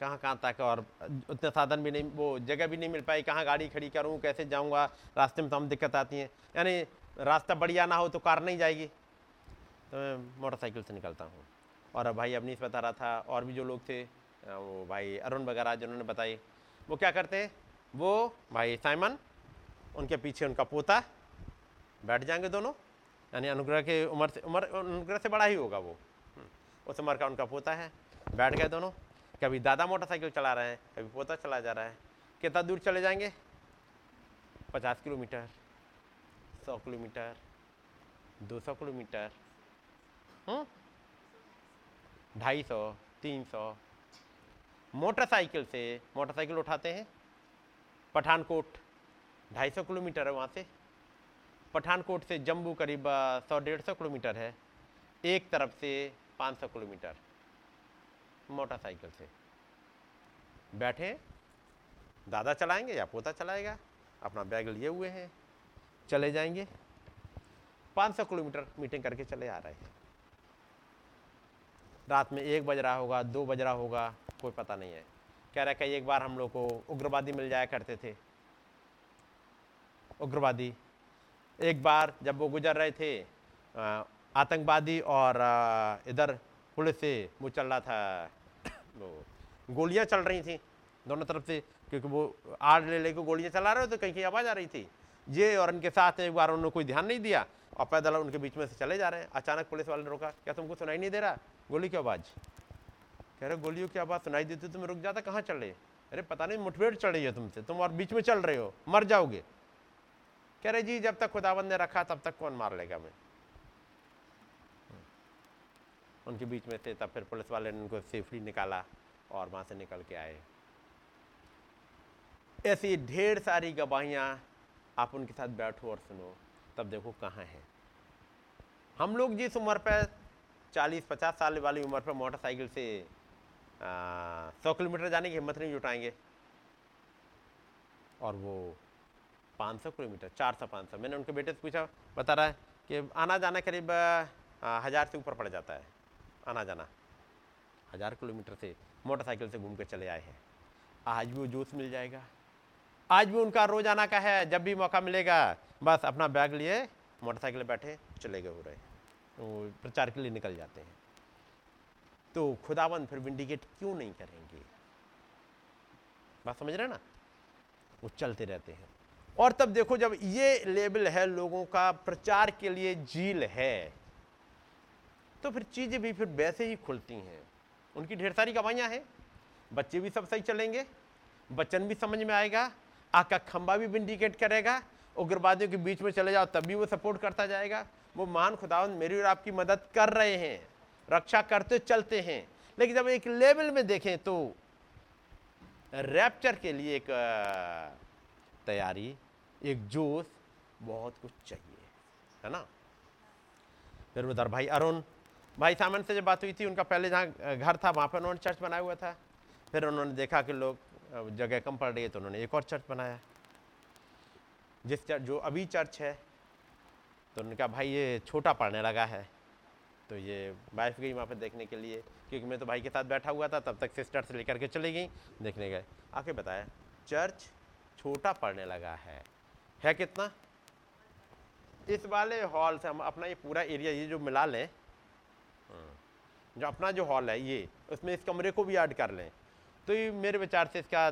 कहाँ कहाँ तक और उतने साधन भी नहीं, वो जगह भी नहीं मिल पाई, कहाँ गाड़ी खड़ी करूँ, कैसे जाऊँगा, रास्ते में तो हम दिक्कत आती हैं। यानी रास्ता बढ़िया ना हो तो कार नहीं जाएगी। तो मैं मोटरसाइकिल से निकलता हूँ। और भाई अवनीश बता रहा था, और भी जो लोग थे वो भाई अरुण वगैरह जिन्होंने बताई। वो क्या करते हैं? वो भाई साइमन, उनके पीछे उनका पोता, बैठ जाएँगे दोनों। यानी अनुग्रह के उम्र से, उम्र, अनुग्रह से बड़ा ही होगा वो। उस उम्र का उनका पोता है। बैठ गए दोनों। कभी दादा मोटरसाइकिल चला रहे हैं, कभी पोता चला जा रहा है। कितना दूर चले जाएँगे? पचास किलोमीटर, सौ किलोमीटर, दो सौ किलोमीटर हम्म? ढाई सौ, तीन सौ मोटरसाइकिल से, मोटरसाइकिल उठाते हैं, पठानकोट, ढाई सौ किलोमीटर है वहाँ से। पठानकोट से जम्मू करीब सौ डेढ़ सौ किलोमीटर है। एक तरफ़ से पाँच सौ किलोमीटर मोटरसाइकिल से। बैठे, दादा चलाएँगे या पोता चलाएगा? अपना बैग लिए हुए हैं, चले जाएँगे। 500 किलोमीटर मीटिंग करके चले आ रहे हैं। रात में एक बज रहा होगा, दो बज रहा होगा, कोई पता नहीं है। कह रहा है कि एक बार हम लोग को उग्रवादी मिल जाया करते थे। उग्रवादी। एक बार जब वो गुजर रहे थे आतंकवादी और इधर पुलिस से वो चल रहा था, वो गोलियाँ चल रही थी दोनों तरफ़ से, क्योंकि वो आड़ ले लेके गोलियाँ चला रहे थे, कहीं की आवाज़ आ रही थी। ये और उनके साथ एक बार उन्होंने कोई ध्यान नहीं दिया और पैदल उनके बीच में से चले जा रहे हैं। अचानक पुलिस वाले ने रोका, क्या तुमको सुनाई नहीं दे रहा? गोली की आवाज़ कह रहे, गोलियों की आवाज़ सुनाई देती तुम रुक जाता, कहाँ चल रहे अरे, पता नहीं, मुठभेड़ चल रही है तुमसे, तुम और बीच में चल रहे हो, मर जाओगे। कह रहे, जी, जब तक खुदाबंद ने रखा, तब तक कौन मार लेगा मैं? उनके बीच में थे, तब फिर पुलिस वाले ने उनको सेफली निकाला और वहाँ से निकल के आए। ऐसी ढेर सारी गवाहियाँ, आप उनके साथ बैठो और सुनो, तब देखो कहाँ है। हम लोग जिस उम्र पर चालीस पचास साल वाली उम्र पर मोटरसाइकिल से सौ किलोमीटर जाने की हिम्मत नहीं जुटाएँगे। और वो 500 किलोमीटर 400 500 मैंने उनके बेटे से पूछा, बता रहा है कि आना जाना करीब हज़ार से ऊपर पड़ जाता है आना जाना हज़ार किलोमीटर से मोटरसाइकिल से घूम के चले आए हैं। आज भी वो जोश मिल जाएगा। आज भी उनका रोज़ाना का है, जब भी मौका मिलेगा, बस अपना बैग लिए, मोटरसाइकिल बैठे, चले गए हो रहे वो प्रचार के लिए निकल जाते हैं। तो खुदावन फिर विंडिकेट क्यों नहीं करेंगे? बात समझ रहे ना? वो चलते रहते हैं। और तब देखो जब ये लेवल है लोगों का, प्रचार के लिए झील है तो फिर चीज़ें भी फिर वैसे ही खुलती हैं। उनकी ढेर सारी गवाहियाँ हैं। बच्चे भी सब सही चलेंगे, बच्चन भी समझ में आएगा, आका खंबा भी विंडिकेट करेगा, उग्रवादियों के बीच में चले जाओ तब भी वो सपोर्ट करता जाएगा। वो मान खुदावन मेरी और आपकी मदद कर रहे हैं, रक्षा करते चलते हैं। लेकिन जब एक लेवल में देखें तो रैप्चर के लिए एक तैयारी, एक जोश बहुत कुछ चाहिए, है ना? फिर उधर भाई अरुण, भाई सामन से जब बात हुई थी, उनका पहले जहाँ घर था, वहाँ पर उन्होंने चर्च बनाया हुआ था। फिर उन्होंने देखा कि लोग जगह कम पड़ रही है तो उन्होंने एक और चर्च बनाया। जिस चर्च, जो अभी चर्च है तो उन्होंने कहा भाई ये छोटा पड़ने लगा है। तो ये वाइफ गई वहाँ पर देखने के लिए, क्योंकि मैं तो भाई के साथ बैठा हुआ था, तब तक सिस्टर से लेकर के चली गई देखने गए। आके बताया चर्च छोटा पड़ने लगा है। है कितना? इस वाले हॉल से हम अपना ये पूरा एरिया ये जो मिला लें, जो अपना जो हॉल है ये, उसमें इस कमरे को भी ऐड कर लें। तो ये मेरे विचार से इसका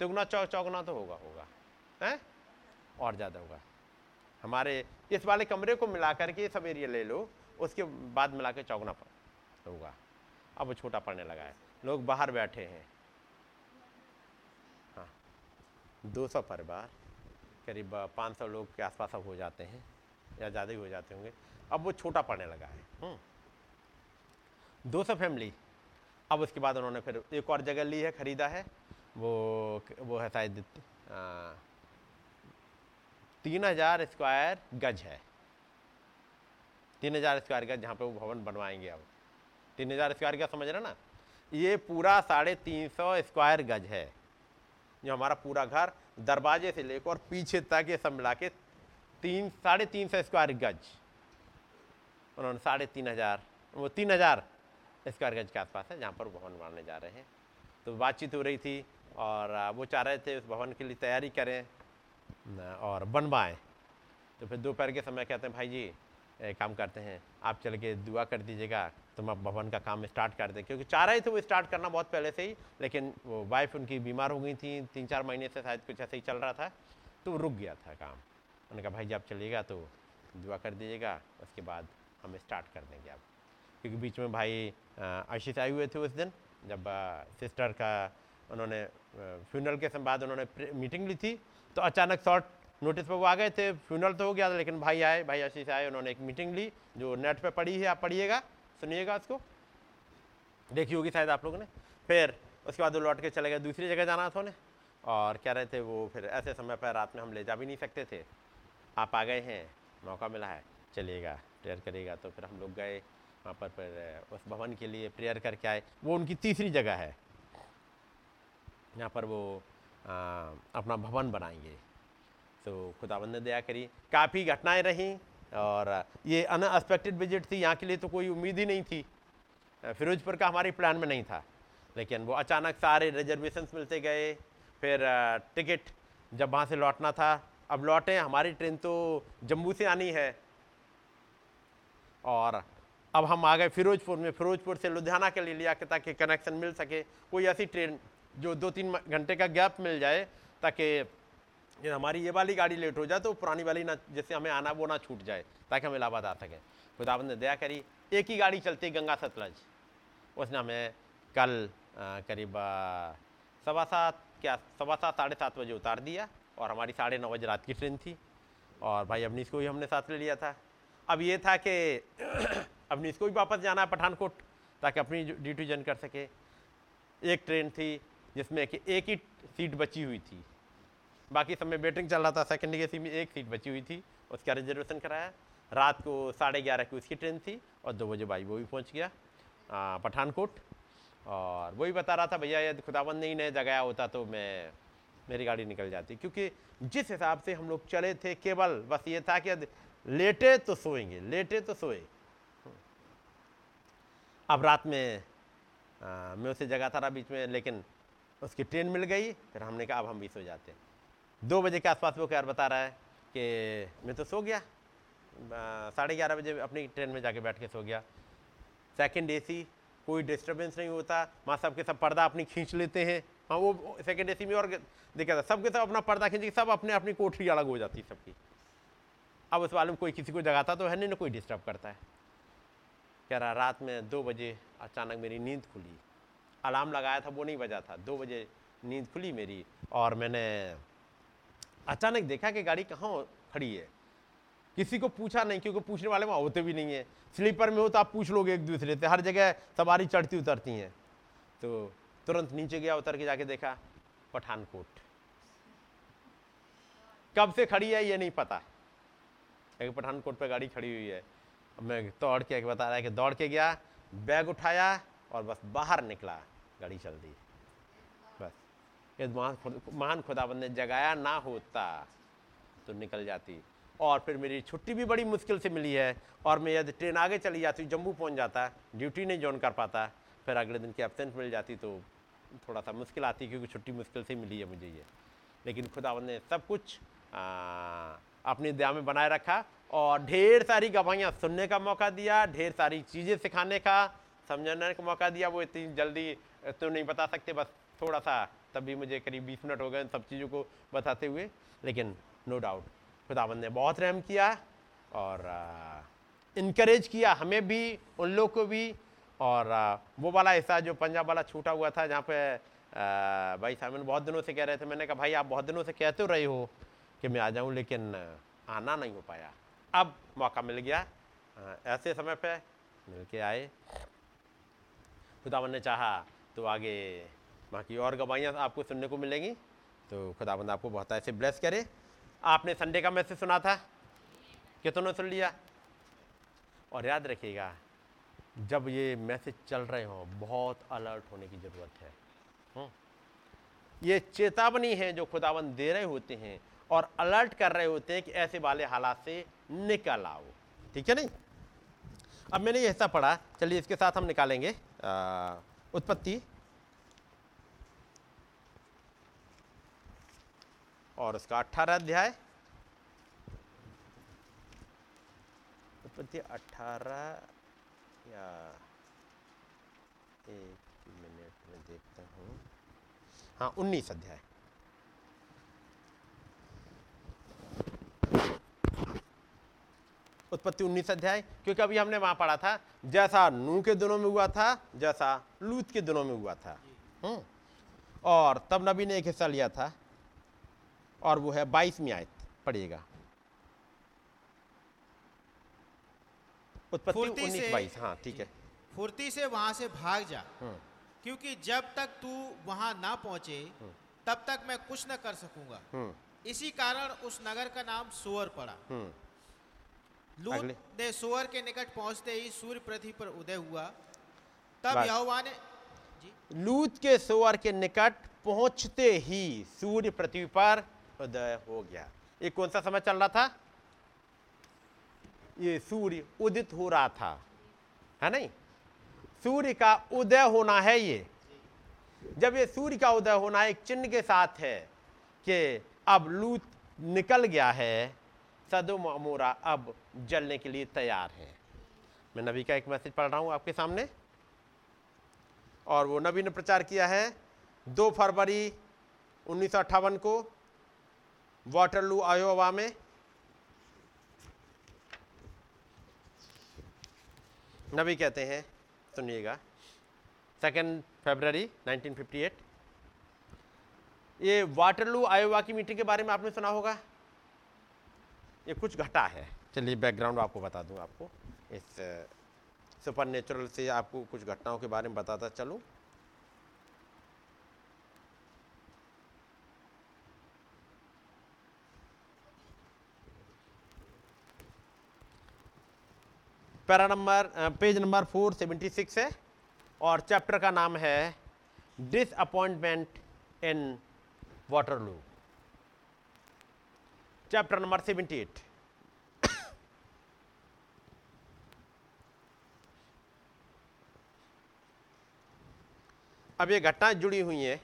तिगुना चौ, चौगुना तो होगा होगा। है? और ज़्यादा होगा। हमारे इस वाले कमरे को मिला करके सब एरिया ले लो, उसके बाद मिला के चौगुना होगा। अब वो छोटा पड़ने लगा है। लोग बाहर बैठे हैं। हाँ। दो सौ परिवार, करीब पाँच सौ लोग के आसपास अब हो जाते हैं, या ज़्यादा ही हो जाते होंगे। अब वो छोटा पड़ने लगा है। हम्म। दो सौ फैमिली अब उसके बाद उन्होंने फिर एक और जगह ली है, ख़रीदा है। वो वो है शायद तीन हज़ार स्क्वायर गज है। तीन हज़ार स्क्वायर गज जहाँ पे वो भवन बनवाएँगे अब। तीन हज़ार स्क्वायर गज समझ रहे ना? ये पूरा साढ़े तीन सौ स्क्वायर गज है। जो हमारा पूरा घर दरवाजे से लेकर और पीछे तक ये सब मिला के तीन, साढ़े तीन सौ स्क्वायर गज। उन्होंने साढ़े तीन हज़ार, वो तीन हज़ार स्क्वायर गज के आसपास है जहाँ पर भवन बनाने जा रहे हैं। तो बातचीत हो रही थी और वो चाह रहे थे उस भवन के लिए तैयारी करें। और बनवाएँ तो फिर दोपहर के समय कहते हैं, भाई जी एक काम करते हैं। आप चल के दुआ कर दीजिएगा, तुम हम भवन का काम स्टार्ट कर दें। क्योंकि चाह रहे थे वो स्टार्ट करना बहुत पहले से ही, लेकिन वो वाइफ उनकी बीमार हो गई थी तीन चार महीने से शायद कुछ ऐसे ही चल रहा था तो रुक गया था काम। उन्होंने कहा, भाई जी, आप चलिएगा तो दुआ कर दीजिएगा, उसके बाद हम स्टार्ट कर देंगे अब। क्योंकि बीच में भाई आशीष आए हुए थे उस दिन, जब सिस्टर का उन्होंने फ्यूनल के बाद उन्होंने मीटिंग ली थी तो अचानक शॉर्ट नोटिस पर वो आ गए थे फ्यूनल तो हो गया था, लेकिन भाई आए, भाई आशीष आए, उन्होंने एक मीटिंग ली, जो नेट पे पड़ी है, आप पढ़िएगा, सुनिएगा उसको देखी होगी शायद आप लोगों ने। फिर उसके बाद वो लौट के चले गए दूसरी जगह जाना था उन्हें। और कह रहे थे वो, फिर ऐसे समय पर रात में हम ले जा भी नहीं सकते थे। आप आ गए हैं, मौका मिला है, चलिएगा प्रेयर करिएगा तो फिर हम लोग गए, वहाँ पर फिर उस भवन के लिए प्रेयर करके आए। वो उनकी तीसरी जगह है। यहाँ पर वो अपना भवन बनाएँगे। तो खुदाबंद ने दया करी। काफ़ी घटनाएँ रहीं और ये अनएक्सपेक्टेड विज़िट थी। यहाँ के लिए तो कोई उम्मीद ही नहीं थी। फिरोजपुर का हमारे प्लान में नहीं था। लेकिन वो अचानक सारे रिजर्वेशंस मिलते गए। फिर टिकट जब वहाँ से लौटना था। अब लौटे, हमारी ट्रेन तो जम्मू से आनी है। और अब हम आ गए फिरोजपुर में। फिरोजपुर से लुधियाना के लिए लिया कि ताकि कनेक्शन मिल सके। कोई ऐसी ट्रेन जो दो तीन घंटे का गैप मिल जाए ताकि हमारी ये वाली गाड़ी लेट हो जाए तो पुरानी वाली ना जैसे हमें आना वो ना छूट जाए, ताकि हम इलाहाबाद आ सकें। खुदाबंद ने दया करी, एक ही गाड़ी चलती गंगा सतलज। उसने हमें कल करीब सवा सात, क्या, सवा सात, साढ़े सात बजे उतार दिया और हमारी साढ़े नौ बजे रात की ट्रेन थी। और भाई अवनीश को भी हमने साथ ले लिया था। अब ये था कि अवनीश को भी वापस जाना है पठानकोट, ताकि अपनी ड्यूटी जन कर सके। एक ट्रेन थी जिसमें कि एक ही सीट बची हुई थी। बाकी सब में वेटिंग चल रहा था सेकंड ए में एक सीट बची हुई थी उसका रिजर्वेशन कराया। रात को साढ़े ग्यारह की उसकी ट्रेन थी और दो बजे भाई वो भी पहुँच गया पठानकोट। और वही बता रहा था भैया यदि खुदाबंद ने ही नहीं जगाया होता तो मैं मेरी गाड़ी निकल जाती। क्योंकि जिस हिसाब से हम लोग चले थे केवल बस ये था कि यदि लेटे तो सोएँगे लेटे तो सोए। अब रात में आ, मैं उसे जगा था रहा बीच में लेकिन उसकी ट्रेन मिल गई, फिर हमने कहा, अब हम भी सो जाते दो बजे के आसपास वो क्या बता रहा है कि, मैं तो सो गया। साढ़े ग्यारह बजे अपनी ट्रेन में जाके बैठ के सो गया। सेकंड एसी कोई डिस्टरबेंस नहीं होता। वहाँ सब के सब पर्दा अपनी खींच लेते हैं। हाँ वो सेकंड एसी में और देखा था सब के सब अपना पर्दा खींच के सब अपने अपनी कोठरी अलग हो जाती सबकी। अब उस वाले में कोई किसी को जगाता तो है नहीं, ना कोई डिस्टर्ब करता है। कह रहा, रात में दो बजे अचानक मेरी नींद खुली। अलार्म लगाया था, वो नहीं बजा था। दो बजे नींद खुली मेरी और मैंने अचानक देखा कि गाड़ी कहाँ खड़ी है। किसी को पूछा नहीं, क्योंकि पूछने वाले वहाँ होते भी नहीं है। स्लीपर में हो तो आप पूछ लोगे एक दूसरे से। हर जगह सवारी चढ़ती उतरती हैं। तो तुरंत नीचे गया, उतर के जाके देखा, पठानकोट। कब से खड़ी है, ये नहीं पता। एक पठानकोट पे गाड़ी खड़ी हुई है। मैं दौड़ के बता रहा है कि दौड़ के गया, बैग उठाया और बस बाहर निकला। गाड़ी चल दी। बस। ये महान खुद महान खुदाबंद ने जगाया, ना होता तो निकल जाती। और फिर मेरी छुट्टी भी बड़ी मुश्किल से मिली है और मैं यदि ट्रेन आगे चली जाती, जम्मू पहुँच जाता, ड्यूटी नहीं ज्वाइन कर पाता, फिर अगले दिन की एबसेंट मिल जाती तो थोड़ा सा मुश्किल आती क्योंकि छुट्टी मुश्किल से मिली है मुझे ये। लेकिन खुदावंद ने सब कुछ अपनी दया में बनाए रखा और ढेर सारी गवाहियाँ सुनने का मौका दिया, ढेर सारी चीज़ें सिखाने का, समझाने का मौका दिया, वो इतनी जल्दी तो नहीं बता सकते बस थोड़ा सा तब भी मुझे करीब बीस मिनट हो गए सब चीज़ों को बताते हुए। लेकिन नो डाउट खुदावंद ने बहुत रहम किया और इनक्रेज किया हमें भी उन लोग को भी। और आ, वो वाला हिस्सा जो पंजाब वाला छूटा हुआ था जहाँ पे आ, भाई सामिन बहुत दिनों से कह रहे थे मैंने कहा भाई आप बहुत दिनों से कहते रहे हो कि मैं आ जाऊँ लेकिन आना नहीं हो पाया। अब मौका मिल गया आ, ऐसे समय पे मिल के आए। खुदावंद ने चाहा तो आगे बाकी और गवाहियाँ आपको सुनने को मिलेंगी। तो खुदावंद आपको बहुत ऐसे ब्लेस करे। आपने संडे का मैसेज सुना था? कितनों सुन लिया? और याद रखिएगा जब ये मैसेज चल रहे हो बहुत अलर्ट होने की ज़रूरत है। हम्म। ये चेतावनी है जो खुदावंद दे रहे होते हैं और अलर्ट कर रहे होते हैं कि ऐसे वाले हालात से निकल आओ। ठीक है नहीं? अब मैंने ये हिस्सा पढ़ा चलिए इसके साथ हम निकालेंगे। आ, उत्पत्ति। और उसका अठारह अध्याय। उत्पत्ति अठारह, या एक मिनट में देखता हूँ। हाँ उन्नीस अध्याय। उत्पत्ति उन्नीस अध्याय क्योंकि अभी हमने वहाँ पढ़ा था जैसा नू के दिनों में हुआ था जैसा लूत के दिनों में हुआ था। हम्म। और तब नबी ने एक हिस्सा लिया था और वो है बाईसवीं आयत पढ़िएगा। उत्पत्ति उन्नीस बाईस हाँ ठीक है। फुर्ती से वहाँ से भाग जा हम्म। क्योंकि जब तक तू वहाँ ना पहुँचे तब तक मैं कुछ न कर सकूँगा। हम्म। इसी कारण उस नगर का नाम सोअर पड़ा। हम्म। लूत ने सोअर के निकट पहुँचते ही सूर्य पृथ्वी पर उदय हुआ। तब यहोवा ने लूत के सोअर के निकट पहुँचते ही सूर्य पृथ्वी पर उदय हो गया। ये कौन सा समय चल रहा था? ये सूर्य उदित हो रहा था। है नहीं? सूर्य का उदय होना है ये। जब ये सूर्य का उदय होना एक चिन्ह के साथ है कि अब लूत निकल गया है सदुम अमोरा अब जलने के लिए तैयार है। मैं नबी का एक मैसेज पढ़ रहा हूँ आपके सामने। और वो नबी ने प्रचार किया है दो फरवरी उन्नीस सौ अट्ठावन को वाटरलू, आयोवा में। नबी कहते हैं, सुनिएगा सेकेंड फरवरी 1958 ये वाटरलू, आयोवा की मीटिंग के बारे में आपने सुना होगा। ये कुछ घटा है। चलिए बैकग्राउंड आपको बता दूँ आपको। इस सुपर नेचुरल से आपको कुछ घटनाओं के बारे में बताता चलूँ। पैरा नंबर पेज नंबर 476 है और चैप्टर का नाम है disappointment in Waterloo chapter number 78 अब ये घटनाएँ जुड़ी हुई हैं।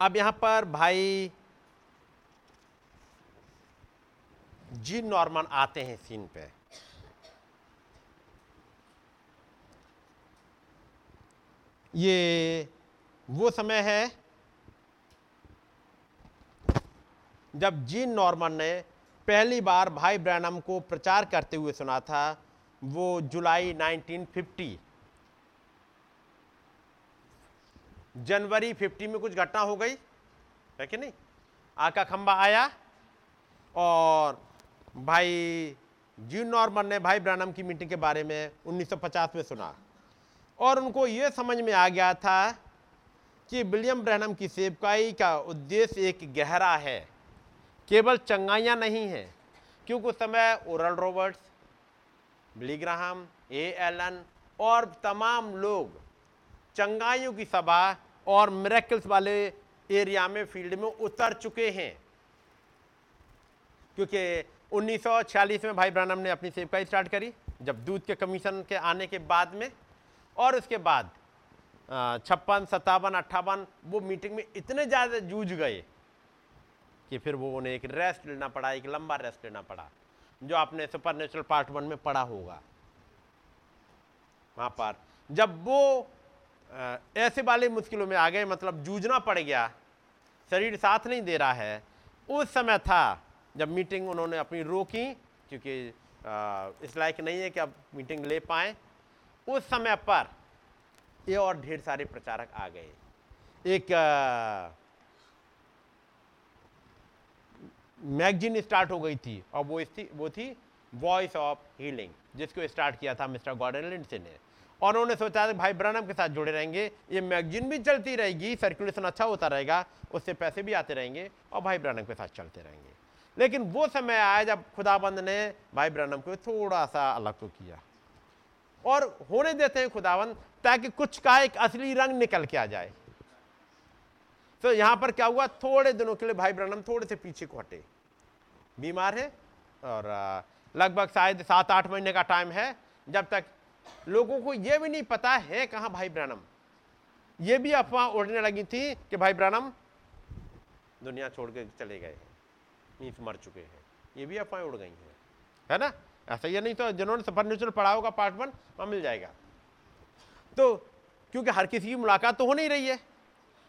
अब यहाँ पर भाई जी नॉर्मन आते हैं सीन पे। ये वो समय है जब जीन नॉर्मन ने पहली बार भाई ब्रैनम को प्रचार करते हुए सुना था, वो जुलाई 1950 जनवरी 50 में कुछ घटना हो गई, है कि नहीं? आका खंबा आया और भाई जीन नॉर्मन ने भाई ब्रैनम की मीटिंग के बारे में 1950 में सुना। और उनको ये समझ में आ गया था कि विलियम ब्रैनम की सेवकाई का उद्देश्य एक गहरा है, केवल चंगाइयाँ नहीं हैं, क्योंकि उस समय Oral Roberts, Billy Graham, A Allen और तमाम लोग चंगाइयों की सभा और मेरेकल्स वाले एरिया में फ़ील्ड में उतर चुके हैं। क्योंकि 1946 में भाई ब्रानम ने अपनी सेवकाई स्टार्ट करी, जब दूध के कमीशन के आने के बाद में और उसके बाद छप्पन, सत्तावन, अट्ठावन, वो मीटिंग में इतने ज़्यादा जूझ गए कि फिर वो उन्हें एक रेस्ट लेना पड़ा, एक लंबा रेस्ट लेना पड़ा, जो आपने सुपर नेचुरल पार्ट वन में पढ़ा होगा। वहाँ पर जब वो ऐसे वाले मुश्किलों में आ गए मतलब जूझना पड़ गया, शरीर साथ नहीं दे रहा है, उस समय था जब मीटिंग उन्होंने अपनी रोकी, क्योंकि इस लायक नहीं है कि अब मीटिंग ले पाए। उस समय पर ये और ढेर सारे प्रचारक आ गए। एक मैगजीन स्टार्ट हो गई थी और वो थी वो थी वॉइस ऑफ़ हीलिंग जिसको स्टार्ट किया था मिस्टर गॉर्डन लिंडसे ने। और उन्होंने सोचा था भाई ब्रनम के साथ जुड़े रहेंगे, ये मैगजीन भी चलती रहेगी सर्कुलेशन अच्छा होता रहेगा, उससे पैसे भी आते रहेंगे और भाई ब्रनम के साथ चलते रहेंगे। लेकिन वो समय आया जब खुदाबंद ने भाई ब्रनम को थोड़ा सा अलग तो किया। और होने देते हैं खुदावन ताकि कुछ का एक असली रंग निकल के आ जाए। तो यहाँ पर क्या हुआ? थोड़े दिनों के लिए भाई ब्रनम थोड़े से पीछे को हटे। बीमार है और लगभग शायद सात आठ महीने का टाइम है, जब तक लोगों को यह भी नहीं पता है कहाँ भाई ब्रनम। ये भी अफवाह उड़ने लगी थी कि भाई ब्रनम दुनिया छोड़ के चले गए मीन्स मर चुके हैं। ये भी अफवाहें उड़ गई हैं, है ना? ऐसा ये नहीं तो जिन्होंने सफ़र नेचुरल पढ़ा होगा पार्ट वन वहाँ मिल जाएगा। तो क्योंकि हर किसी की मुलाकात तो हो नहीं रही है।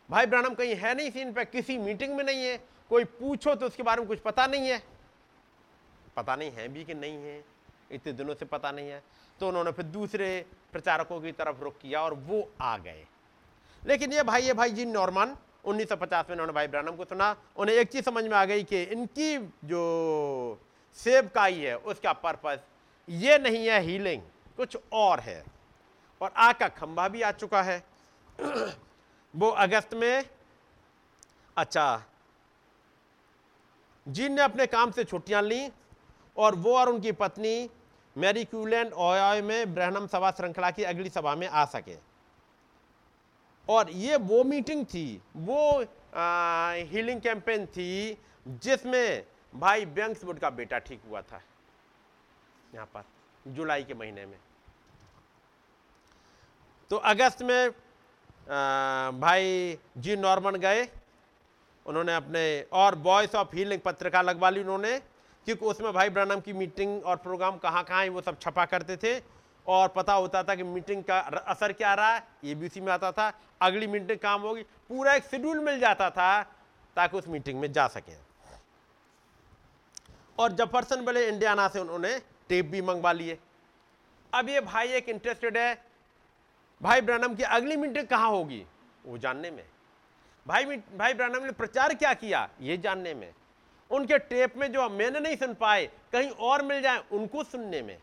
भाई ब्रानम कहीं है नहीं सीन पर किसी मीटिंग में नहीं है। कोई पूछो तो उसके बारे में कुछ पता नहीं है। पता नहीं है भी कि नहीं है। इतने दिनों से पता नहीं है। तो उन्होंने फिर दूसरे प्रचारकों की तरफ़ रुख किया और वो आ गए। लेकिन ये भाई ये भाई जी नॉर्मन 1950 में उन्होंने भाई ब्रानम को सुना। उन्हें एक चीज़ समझ में आ गई कि इनकी जो सेवकाई है उसका पर्पस ये नहीं है हीलिंग कुछ और है। और आग का खंभा भी आ चुका है। वो अगस्त में अच्छा जिन ने अपने काम से छुट्टियाँ ली और वो और उनकी पत्नी मैरी क्यूलैंड ओयो में ब्रहणम सभा श्रृंखला की अगली सभा में आ सके। और ये वो मीटिंग थी वो आ, हीलिंग कैंपेन थी जिसमें भाई बैंक्सवुड का बेटा ठीक हुआ था यहाँ पर जुलाई के महीने में। तो अगस्त में आ, भाई जी नॉर्मन गए उन्होंने अपने और वॉइस ऑफ़ हीलिंग पत्रिका लगवा ली उन्होंने क्योंकि उसमें भाई ब्रनम की मीटिंग और प्रोग्राम कहाँ कहाँ है वो सब छपा करते थे और पता होता था कि मीटिंग का असर क्या रहा है ये भी उसी में आता था अगली मीटिंग काम होगी पूरा एक शेड्यूल मिल जाता था ताकि उस मीटिंग में जा सकें। और जफरसन बड़े इंडियाना से उन्होंने टेप भी मंगवा लिए अब ये भाई एक इंटरेस्टेड है। भाई ब्रनम की अगली मीटिंग कहाँ होगी? वो जानने में। भाई भाई ब्रनम ने प्रचार क्या किया? ये जानने में। उनके टेप में जो मैंने नहीं सुन पाए, कहीं और मिल जाए, उनको सुनने में।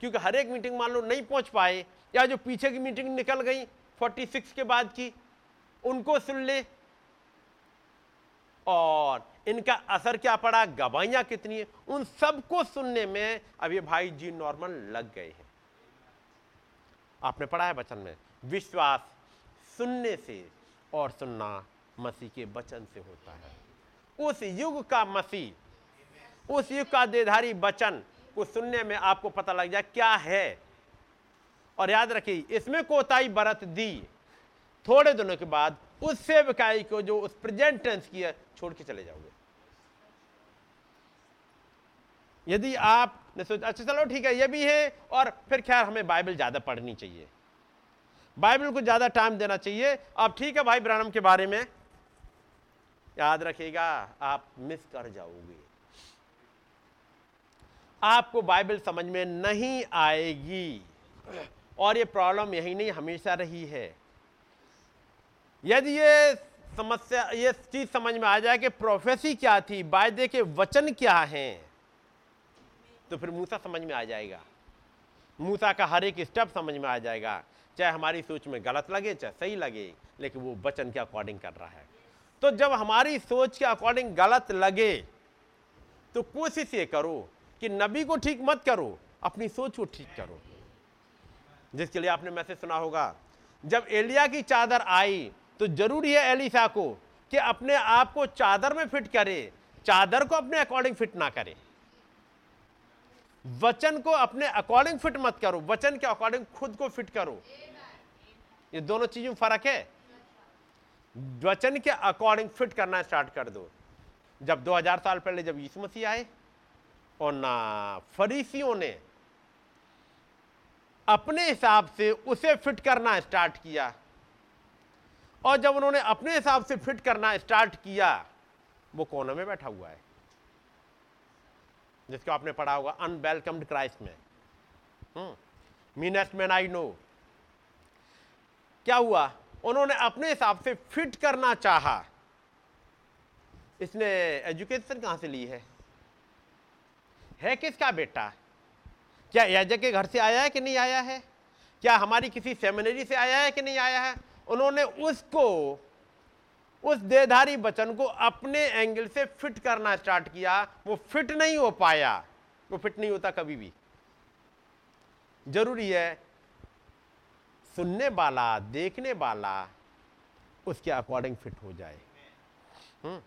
क्योंकि हर एक मीटिंग मान लो नहीं पहुँच पाए, या जो पीछे की मीटिंग निकल गई 46 के बाद की, उनको सुन ले। और इनका असर क्या पड़ा गवाइयाँ कितनी है, उन सबको सुनने में अब ये भाई जी नॉर्मल लग गए हैं। आपने पढ़ा है वचन में, विश्वास सुनने से और सुनना मसीह के वचन से होता है। उस युग का मसीह, उस युग का देधारी वचन को सुनने में आपको पता लग जाए क्या है। और याद रखिए, इसमें कोताही बरत दी। थोड़े दिनों के बाद उस सेवकाई को जो उस प्रेजेंट टेंस की है, छोड़ के चले जाओगे। यदि आप ने अच्छा चलो ठीक है, ये भी है, और फिर खैर हमें बाइबल ज़्यादा पढ़नी चाहिए। बाइबल को ज़्यादा टाइम देना चाहिए। अब ठीक है भाई ब्रानम के बारे में, याद रखिएगा आप मिस कर जाओगे। आपको बाइबल समझ में नहीं आएगी। और ये प्रॉब्लम यही नहीं, हमेशा रही है। यदि ये समस्या, ये चीज़ समझ में आ जाए कि प्रोफेसी क्या थी, वायदे के वचन क्या हैं तो फिर मूसा समझ में आ जाएगा। मूसा का हर एक स्टेप समझ में आ जाएगा। चाहे हमारी सोच में गलत लगे, चाहे सही लगे, लेकिन वो वचन के अकॉर्डिंग कर रहा है। तो जब हमारी सोच के अकॉर्डिंग गलत लगे तो कोशिश ये करो कि नबी को ठीक मत करो, अपनी सोच को ठीक करो। जिसके लिए आपने मैसेज सुना होगा, जब एलिया की चादर आई तो ज़रूरी है एलिसा को कि अपने आप को चादर में फिट करे, चादर को अपने अकॉर्डिंग फिट ना करे। वचन को अपने अकॉर्डिंग फिट मत करो, वचन के अकॉर्डिंग खुद को फिट करो। ये दोनों चीज़ों में फ़र्क है? वचन के अकॉर्डिंग फिट करना स्टार्ट कर दो। जब 2000 साल पहले जब यीशु मसीह आए, और ना फरीसियों ने अपने हिसाब से उसे फिट करना स्टार्ट किया और जब उन्होंने अपने हिसाब से फिट करना स्टार्ट किया, वो कोने में बैठा हुआ है। जिसको आपने पढ़ा होगा अनवेलकम्ड क्राइस्ट में। मीनेस्ट मैन आई नो क्या हुआ? उन्होंने अपने हिसाब से फिट करना चाहा। इसने एजुकेशन कहाँ से ली है? है किसका बेटा? क्या याजक के घर से आया है कि नहीं आया है? क्या हमारी किसी सेमिनरी से आया है कि नहीं आया है? उन्होंने उसको, उस देधारी वचन को अपने एंगल से फिट करना स्टार्ट किया। वो फिट नहीं हो पाया, वो फिट नहीं होता कभी भी। ज़रूरी है, सुनने वाला, देखने वाला, उसके अकॉर्डिंग फिट हो जाए। हुँ?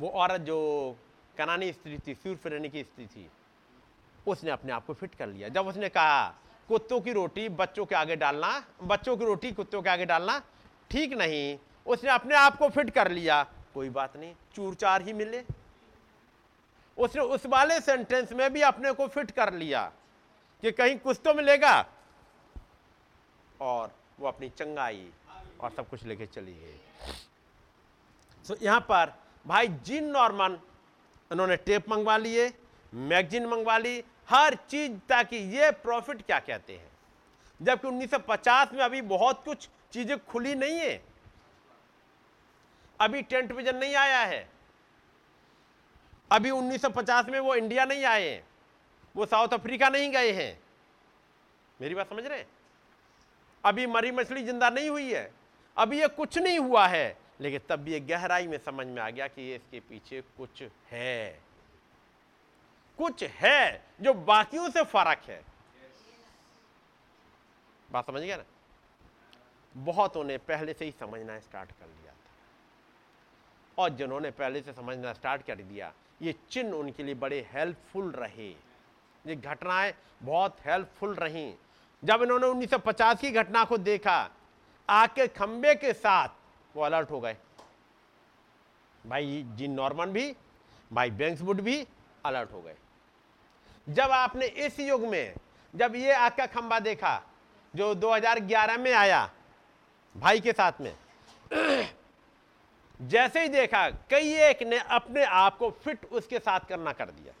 वो औरत जो कनानी स्त्री थी सूर्य की स्त्री थी, उसने अपने आप को फिट कर लिया। जब उसने कहा कुत्तों की रोटी बच्चों के आगे डालना, बच्चों की रोटी कुत्तों के आगे डालना, ठीक नहीं। उसने अपने आप को फिट कर लिया। कोई बात नहीं चूर चार ही मिले। उसने उस वाले सेंटेंस में भी अपने को फिट कर लिया कि कहीं कुछ तो मिलेगा। और वो अपनी चंगाई और सब कुछ लेके चली गई। यहाँ पर भाई जिन नॉर्मन उन्होंने टेप मंगवा लिए मैगजीन मंगवा ली हर चीज़ ताकि ये प्रॉफिट क्या कहते हैं? जबकि 1950 में अभी बहुत कुछ चीज़ें खुली नहीं है। अभी टेंट विजन नहीं आया है। अभी 1950 में वो इंडिया नहीं आए हैं। वो साउथ अफ्रीका नहीं गए हैं। मेरी बात समझ रहे हैं? अभी मरी मछली ज़िंदा नहीं हुई है। अभी ये कुछ नहीं हुआ है। लेकिन तब ये गहराई में समझ में आ गया कि ये इसके पीछे कुछ है। कुछ है जो बाकियों से फ़र्क है। बात समझ गया ना? बहुतों ने पहले से ही समझना स्टार्ट कर लिया था। और जिन्होंने पहले से समझना स्टार्ट कर दिया, ये चिन्ह उनके लिए बड़े हेल्पफुल रहे। ये घटनाएँ बहुत हेल्पफुल रही। जब इन्होंने 1950 की घटना को देखा आग के खंबे के साथ वो अलर्ट हो गए। भाई जी नॉर्मन भी, भाई बैंक्सवुड भी अलर्ट हो गए। जब आपने इस युग में, जब ये आग का खंबा देखा, जो 2011 में आया, भाई के साथ में, जैसे ही देखा, कई एक ने अपने आप को फिट उसके साथ करना कर दिया।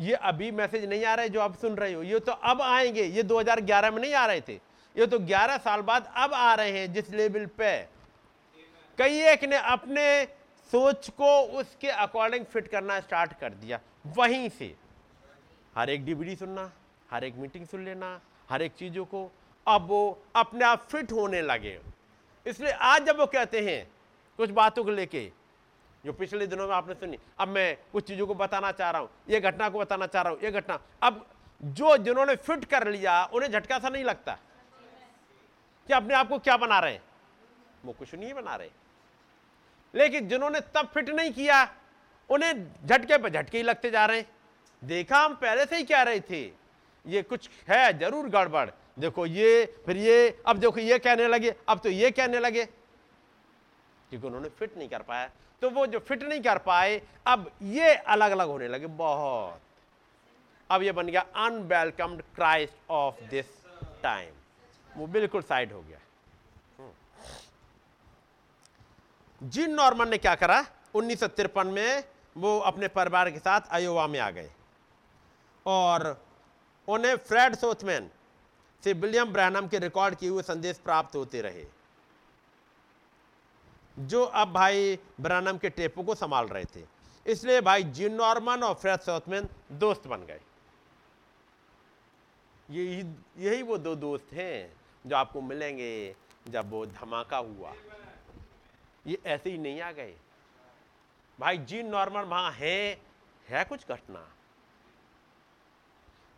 ये अभी मैसेज नहीं आ रहा जो आप सुन रहे हो। ये तो अब आएँगे। ये 2011 में नहीं आ रहे थे। ये तो 11 साल बाद अब आ रहे हैं जिस लेवल पे। कई एक ने अपने सोच को उसके अकॉर्डिंग फिट करना स्टार्ट कर दिया। वहीं से हर एक डीवीडी सुनना, हर एक मीटिंग सुन लेना, हर एक चीज़ों को। अब वो अपने आप फिट होने लगे। इसलिए आज जब वो कहते हैं कुछ बातों को लेके, जो पिछले दिनों में आपने सुनी, अब मैं कुछ चीज़ों को बताना चाह रहा हूँ, ये घटना को बताना चाह रहा हूँ, ये घटना। अब जो जिन्होंने फिट कर लिया, उन्हें झटका सा नहीं लगता। कि अपने आप को क्या बना रहे हैं? वो कुछ नहीं बना रहे। लेकिन जिन्होंने तब फिट नहीं किया, उन्हें झटके पर झटके ही लगते जा रहे हैं। देखा हम पहले से ही कह रहे थे? ये कुछ है, ज़रूर गड़बड़। देखो ये, फिर ये, अब देखो ये कहने लगे, अब तो ये कहने लगे। क्योंकि उन्होंने फिट नहीं कर पाया। तो वो जो फिट नहीं कर पाए, अब ये अलग अलग होने लगे, बहुत। अब ये बन गया unwelcomed Christ of this time वो बिल्कुल साइड हो गया। जिन नॉर्मन ने क्या करा? उन्नीस सौ तिरपन में वो अपने परिवार के साथ अयोवा में आ गए। और उन्हें फ्रेड सोथमैन से विलियम ब्रैनम के रिकॉर्ड किए हुए संदेश प्राप्त होते रहे। जो अब भाई ब्रैनम के टेपों को संभाल रहे थे। इसलिए भाई जिन नॉर्मन और फ्रेड सोथमैन दोस्त बन गए। यही यही वो दो दोस्त हैं जो आपको मिलेंगे जब वो धमाका हुआ। ये ऐसे ही नहीं आ गए। भाई जी नॉर्मल वहाँ है है कुछ घटना?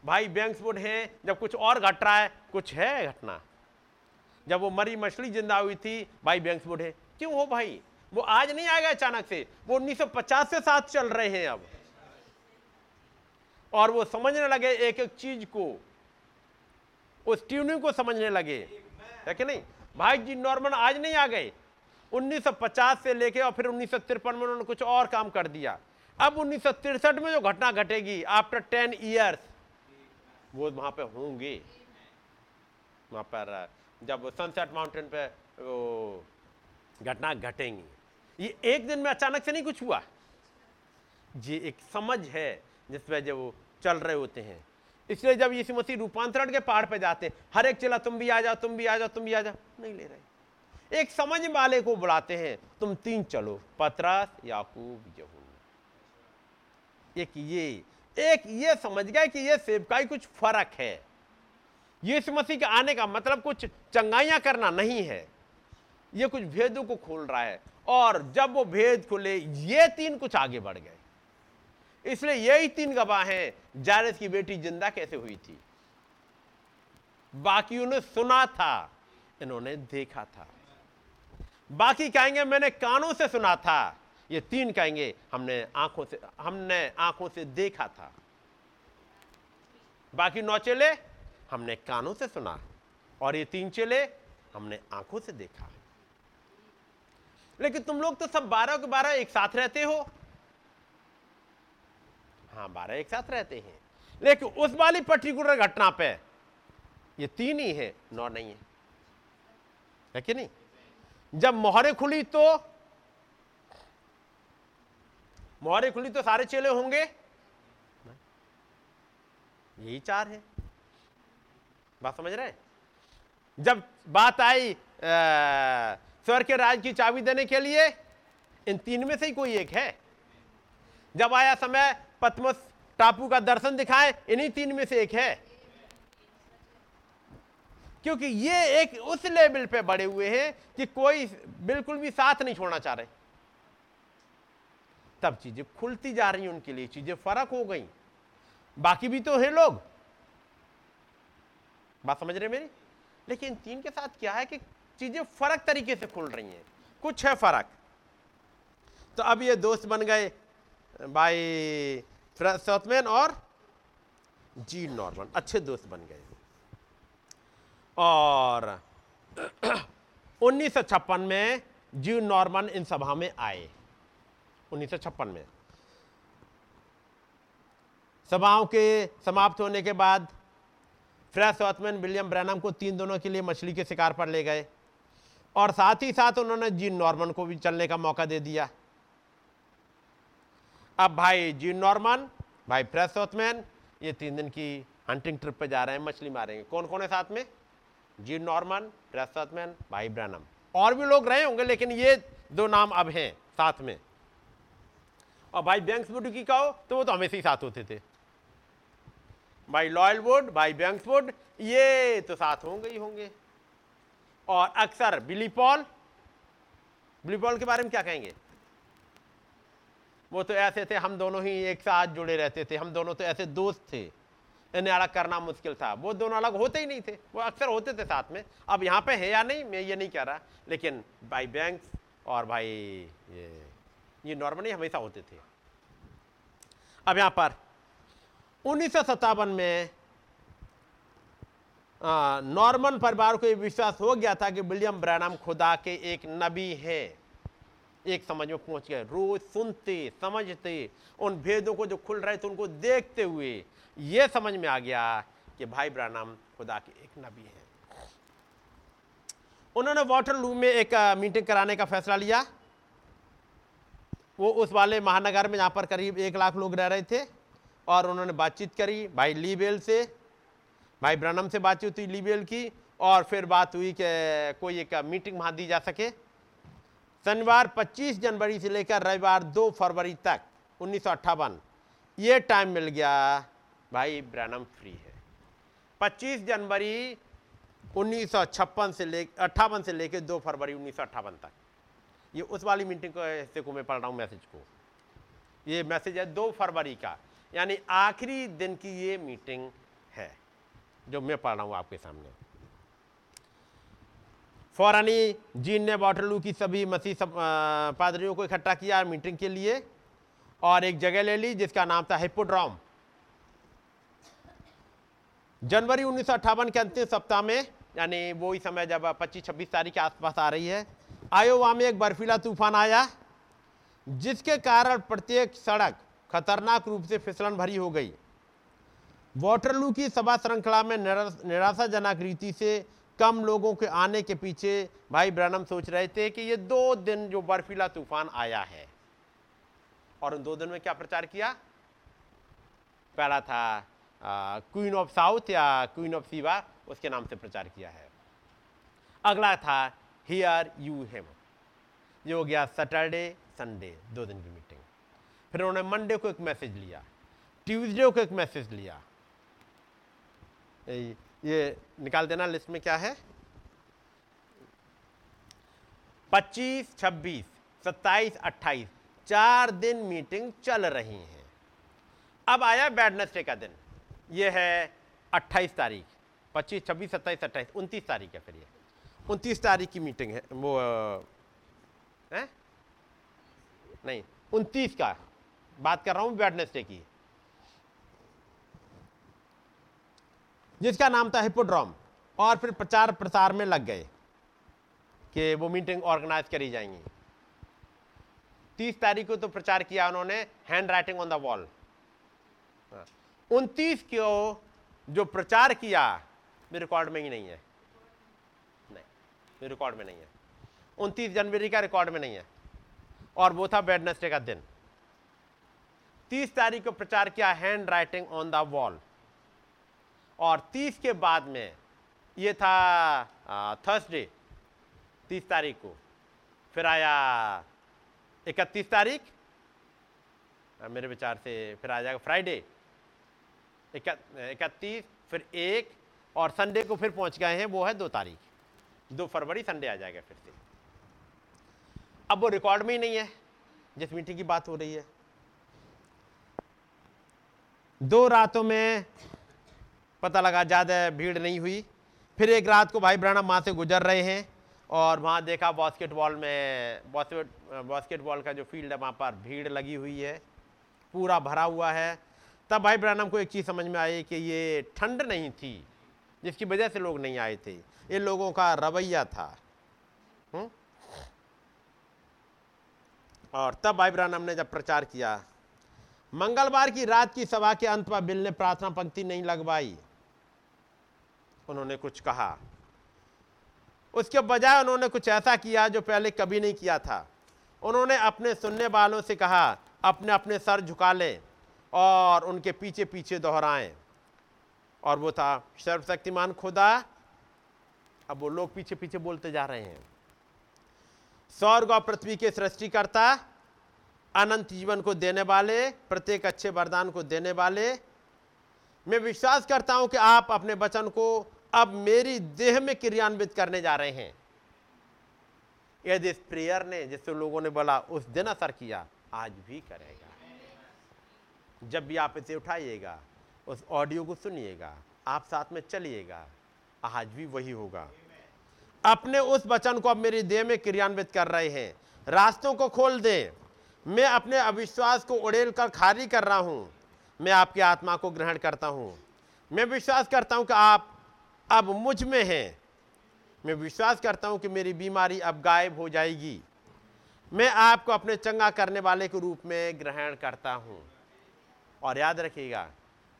भाई बैंक्सवुड है, जब कुछ और घट रहा है, कुछ है घटना? जब वो मरी मछली ज़िंदा हुई थी, भाई बैंक्सवुड है, क्यों हो भाई? वो आज नहीं आ आएगा अचानक से, वो 1950 से साथ चल रहे हैं अब। और वो समझने लगे एक एक चीज़ को, उस ट्यूनिंग को समझने लगे। है कि नहीं? भाई जी नॉर्मल आज नहीं आ गए 1950 से लेके और फिर उन्नीस सौ तिरपन में उन्होंने कुछ और काम कर दिया। अब उन्नीस में जो घटना घटेगी आफ्टर टेन ईयर्स वो वहाँ पे होंगे। वहाँ पर, जब सनसेट माउंटेन पे वो घटना घटेंगी। ये एक दिन में अचानक से नहीं कुछ हुआ। ये एक समझ है जिसमें जब वो चल रहे होते हैं। इसलिए जब यीशु मसीह रूपांतरण के पहाड़ पे जाते हैं, हर एक चला तुम भी आ जाओ, तुम भी आ जाओ, तुम भी आ जाओ। नहीं ले रहे। एक समझ वाले को बुलाते हैं, तुम तीन चलो, पतरस, याकूब यहून एक ये एक ये समझ गए कि ये सेवकाई कुछ फ़र्क है। यीशु मसीह के आने का मतलब कुछ चंगाइयाँ करना नहीं है। ये कुछ भेदों को खोल रहा है और जब वो भेद खुले, ये तीन कुछ आगे बढ़ गए। इसलिए यही तीन गवाह हैं, जारस की बेटी ज़िंदा कैसे हुई थी? बाकी ने सुना था, इन्होंने देखा था। बाकी कहेंगे, मैंने कानों से सुना था। ये तीन कहेंगे, हमने आँखों से, हमने आँखों से देखा था। बाकी नौ चेले, हमने कानों से सुना। और ये तीन चेले, हमने आँखों से देखा। लेकिन तुम लोग तो सब बारह के बारह एक साथ रहते हो। हाँ बारह एक साथ रहते हैं। लेकिन उस वाली पर्टिकुलर घटना पे, ये तीन ही है, नौ नहीं है। है कि नहीं? जब मोहरें खुली तो मोहरें खुली तो सारे चेले होंगे? यही चार है। बात समझ रहे हैं? जब बात आई स्वर्ग के राज की चाबी देने के लिए, इन तीन में से ही कोई एक है। जब आया समय पद्मस टापू का दर्शन दिखाए, इन्हीं तीन में से एक है। क्योंकि ये एक उस लेवल पे बड़े हुए हैं कि कोई बिल्कुल भी साथ नहीं छोड़ना चाह रहे। तब चीज़ें खुलती जा रही उनके लिए, चीज़ें फ़र्क हो गई। बाकी भी तो है लोग। बात समझ रहे मेरी? लेकिन तीन के साथ क्या है कि चीज़ें फ़र्क तरीके से खुल रही हैं। कुछ है फ़र्क। तो अब ये दोस्त बन गए भाई और जी नॉर्मन। अच्छे दोस्त बन गए। और 1956 में जी नॉर्मन इन सभा में आए। 1956 में। सभाओं के समाप्त होने के बाद फ्रेश सॉथमैन विलियम ब्रैनम को तीन दिनों के लिए मछली के शिकार पर ले गए और साथ ही साथ उन्होंने जीन नॉर्मन को भी चलने का मौका दे दिया। अब भाई जीन नॉर्मन, भाई फ्रेश सॉथमैन ये तीन दिन की हंटिंग ट्रिप पे जा रहे हैं, मछली मारेंगे। कौन कौन है साथ में? जीन नॉर्मन फ्रेश भाई ब्रैनम। और भी लोग रहे होंगे, लेकिन ये दो नाम अब हैं साथ में। और भाई बैंक्स वुड की कहो तो वो तो हमेशा ही साथ होते थे। भाई लॉयल वुड भाई बैंक्स वुड ये तो साथ होंगे ही होंगे। और अक्सर बिली पॉल। बिली पॉल के बारे में क्या कहेंगे? वो तो ऐसे थे, हम दोनों ही एक साथ जुड़े रहते थे, हम दोनों तो ऐसे दोस्त थे। अलग करना मुश्किल था। वो दोनों अलग होते ही नहीं थे। वो अक्सर होते थे साथ में। अब यहाँ पे है या नहीं, मैं ये नहीं कह रहा। लेकिन भाई बैंक्स और भाई ये ये नॉर्मली हमेशा होते थे। अब यहाँ पर उन्नीस सौ सत्तावन में नॉर्मन परिवार को ये विश्वास हो गया था कि विलियम ब्रैनम खुदा के एक नबी हैं। एक समझ में पहुँच गए। रोज सुनते, समझते, उन भेदों को जो खुल रहे थे, उनको देखते हुए ये समझ में आ गया कि भाई ब्रैनम खुदा के एक नबी हैं। उन्होंने वाटर लू में एक मीटिंग कराने का फैसला लिया। वो उस वाले महानगर में जहाँ पर करीब एक लाख लोग रह रहे थे और उन्होंने बातचीत करी भाई लीबेल से। भाई ब्रनम से बातचीत हुई लीबेल की और फिर बात हुई कि कोई एक मीटिंग वहाँ दी जा सके। शनिवार 25 जनवरी से लेकर रविवार 2 फरवरी तक उन्नीस ये टाइम मिल गया। भाई ब्रनम फ्री है। 25 जनवरी 1956 से ले अट्ठावन से लेकर 2 फरवरी उन्नीस सौ अट्ठावन तक। ये उस वाली मीटिंग को हिस्से को मैं पढ़ रहा हूँ मैसेज को। ये मैसेज है 2 फरवरी का यानी आखिरी दिन की ये मीटिंग है जो मैं पढ़ रहा हूँ आपके सामने। फौरानी जीन ने वाटरलू की सभी मसीह सब, पादरियों को इकट्ठा किया मीटिंग के लिए और एक जगह ले ली जिसका नाम था हिपोड्रॉम जनवरी उन्नीस सौ अट्ठावन के अंतिम सप्ताह में, यानी वही समय जब 25-26 तारीख के आसपास आ रही है, आयोवा में एक बर्फीला तूफ़ान आया, जिसके कारण प्रत्येक सड़क खतरनाक रूप से फिसलन भरी हो गई। वाटरलू की सभा श्रृंखला में निराशाजनक रीति से कम लोगों के आने के पीछे भाई ब्रनम सोच रहे थे कि ये दो दिन जो बर्फीला तूफ़ान आया है, और उन दो दिन में क्या प्रचार किया? पहला था क्वीन ऑफ़ साउथ या क्वीन ऑफ़ सीवा उसके नाम से प्रचार किया है। अगला था हियर यू हेम ये हो गया सैटरडे संडे दो दिन की मीटिंग फिर उन्होंने मंडे को एक मैसेज लिया। ट्यूसडे को एक मैसेज लिया। ये निकाल देना लिस्ट में क्या है? 25, 26, 27, 28 चार दिन मीटिंग चल रही हैं। अब आया बैडनेसडे का दिन। ये है 28 तारीख 25, 26, 27, 28 29 तारीख है फिर ये। उनतीस तारीख की मीटिंग है वो है? नहीं उनतीस का बात कर रहा हूँ वेडनेसडे की। जिसका नाम था हिपोड्रॉम और फिर प्रचार प्रसार में लग गए कि वो मीटिंग ऑर्गेनाइज करी जाएँगी। तीस तारीख को तो प्रचार किया उन्होंने hand writing on the wall उनतीस को जो प्रचार किया, मेरे रिकॉर्ड में ही नहीं है। नहीं ये रिकॉर्ड में नहीं है। उनतीस जनवरी का रिकॉर्ड में नहीं है। और वो था वेडनेसडे का दिन। तीस तारीख को प्रचार किया hand writing on the wall और तीस के बाद में ये था थर्सडे तीस तारीख को। फिर आया इकतीस तारीख। मेरे विचार से फिर आ जाएगा फ्राइडे इकतीस, फिर एक, और संडे को फिर पहुँच गए हैं, वो है दो तारीख। दो फरवरी, संडे आ जाएगा फिर से। अब वो रिकॉर्ड में ही नहीं है। जिस मीटिंग की बात हो रही है। दो रातों में पता लगा, ज़्यादा भीड़ नहीं हुई। फिर एक रात को भाई ब्राह्मण वहाँ से गुजर रहे हैं, और वहाँ देखा बास्केटबॉल में बास्केट बास्केटबॉल का जो फ़ील्ड है, वहाँ पर भीड़ लगी हुई है। पूरा भरा हुआ है। तब भाई ब्रानम को एक चीज़ समझ में आई कि ये ठंड नहीं थी, जिसकी वजह से लोग नहीं आए थे। ये लोगों का रवैया था। हुँ? और तब भाई ब्रानम ने जब प्रचार किया, मंगलवार की रात की सभा के अंत पर बिल ने प्रार्थना पंक्ति नहीं लगवाई। उन्होंने कुछ कहा। उसके बजाय उन्होंने कुछ ऐसा किया जो पहले कभी नहीं किया था। उन्होंने अपने सुनने वालों से कहा अपने अपने सर झुका लें। और उनके पीछे पीछे दोहराएँ। और वो था, सर्वशक्तिमान खुदा। अब वो लोग पीछे पीछे बोलते जा रहे हैं। स्वर्ग और पृथ्वी के सृष्टिकर्ता, अनंत जीवन को देने वाले, प्रत्येक अच्छे वरदान को देने वाले। मैं विश्वास करता हूँ कि आप अपने वचन को अब मेरी देह में क्रियान्वित करने जा रहे हैं। यदि इस प्रेयर ने, जिससे लोगों ने बोला, उस दिन असर किया, आज भी करेगा। जब भी आप इसे उठाइएगा, उस ऑडियो को सुनिएगा, आप साथ में चलिएगा, आज भी वही होगा। अपने उस वचन को अब मेरी देह में क्रियान्वित कर रहे हैं। रास्तों को खोल दें। मैं अपने अविश्वास को उड़ेल कर खाली कर रहा हूँ। मैं आपकी आत्मा को ग्रहण करता हूँ। मैं विश्वास करता हूँ कि आप अब मुझमें हैं। मैं विश्वास करता हूँ कि मेरी बीमारी अब गायब हो जाएगी। मैं आपको अपने चंगा करने वाले के रूप में ग्रहण करता हूँ। और याद रखिएगा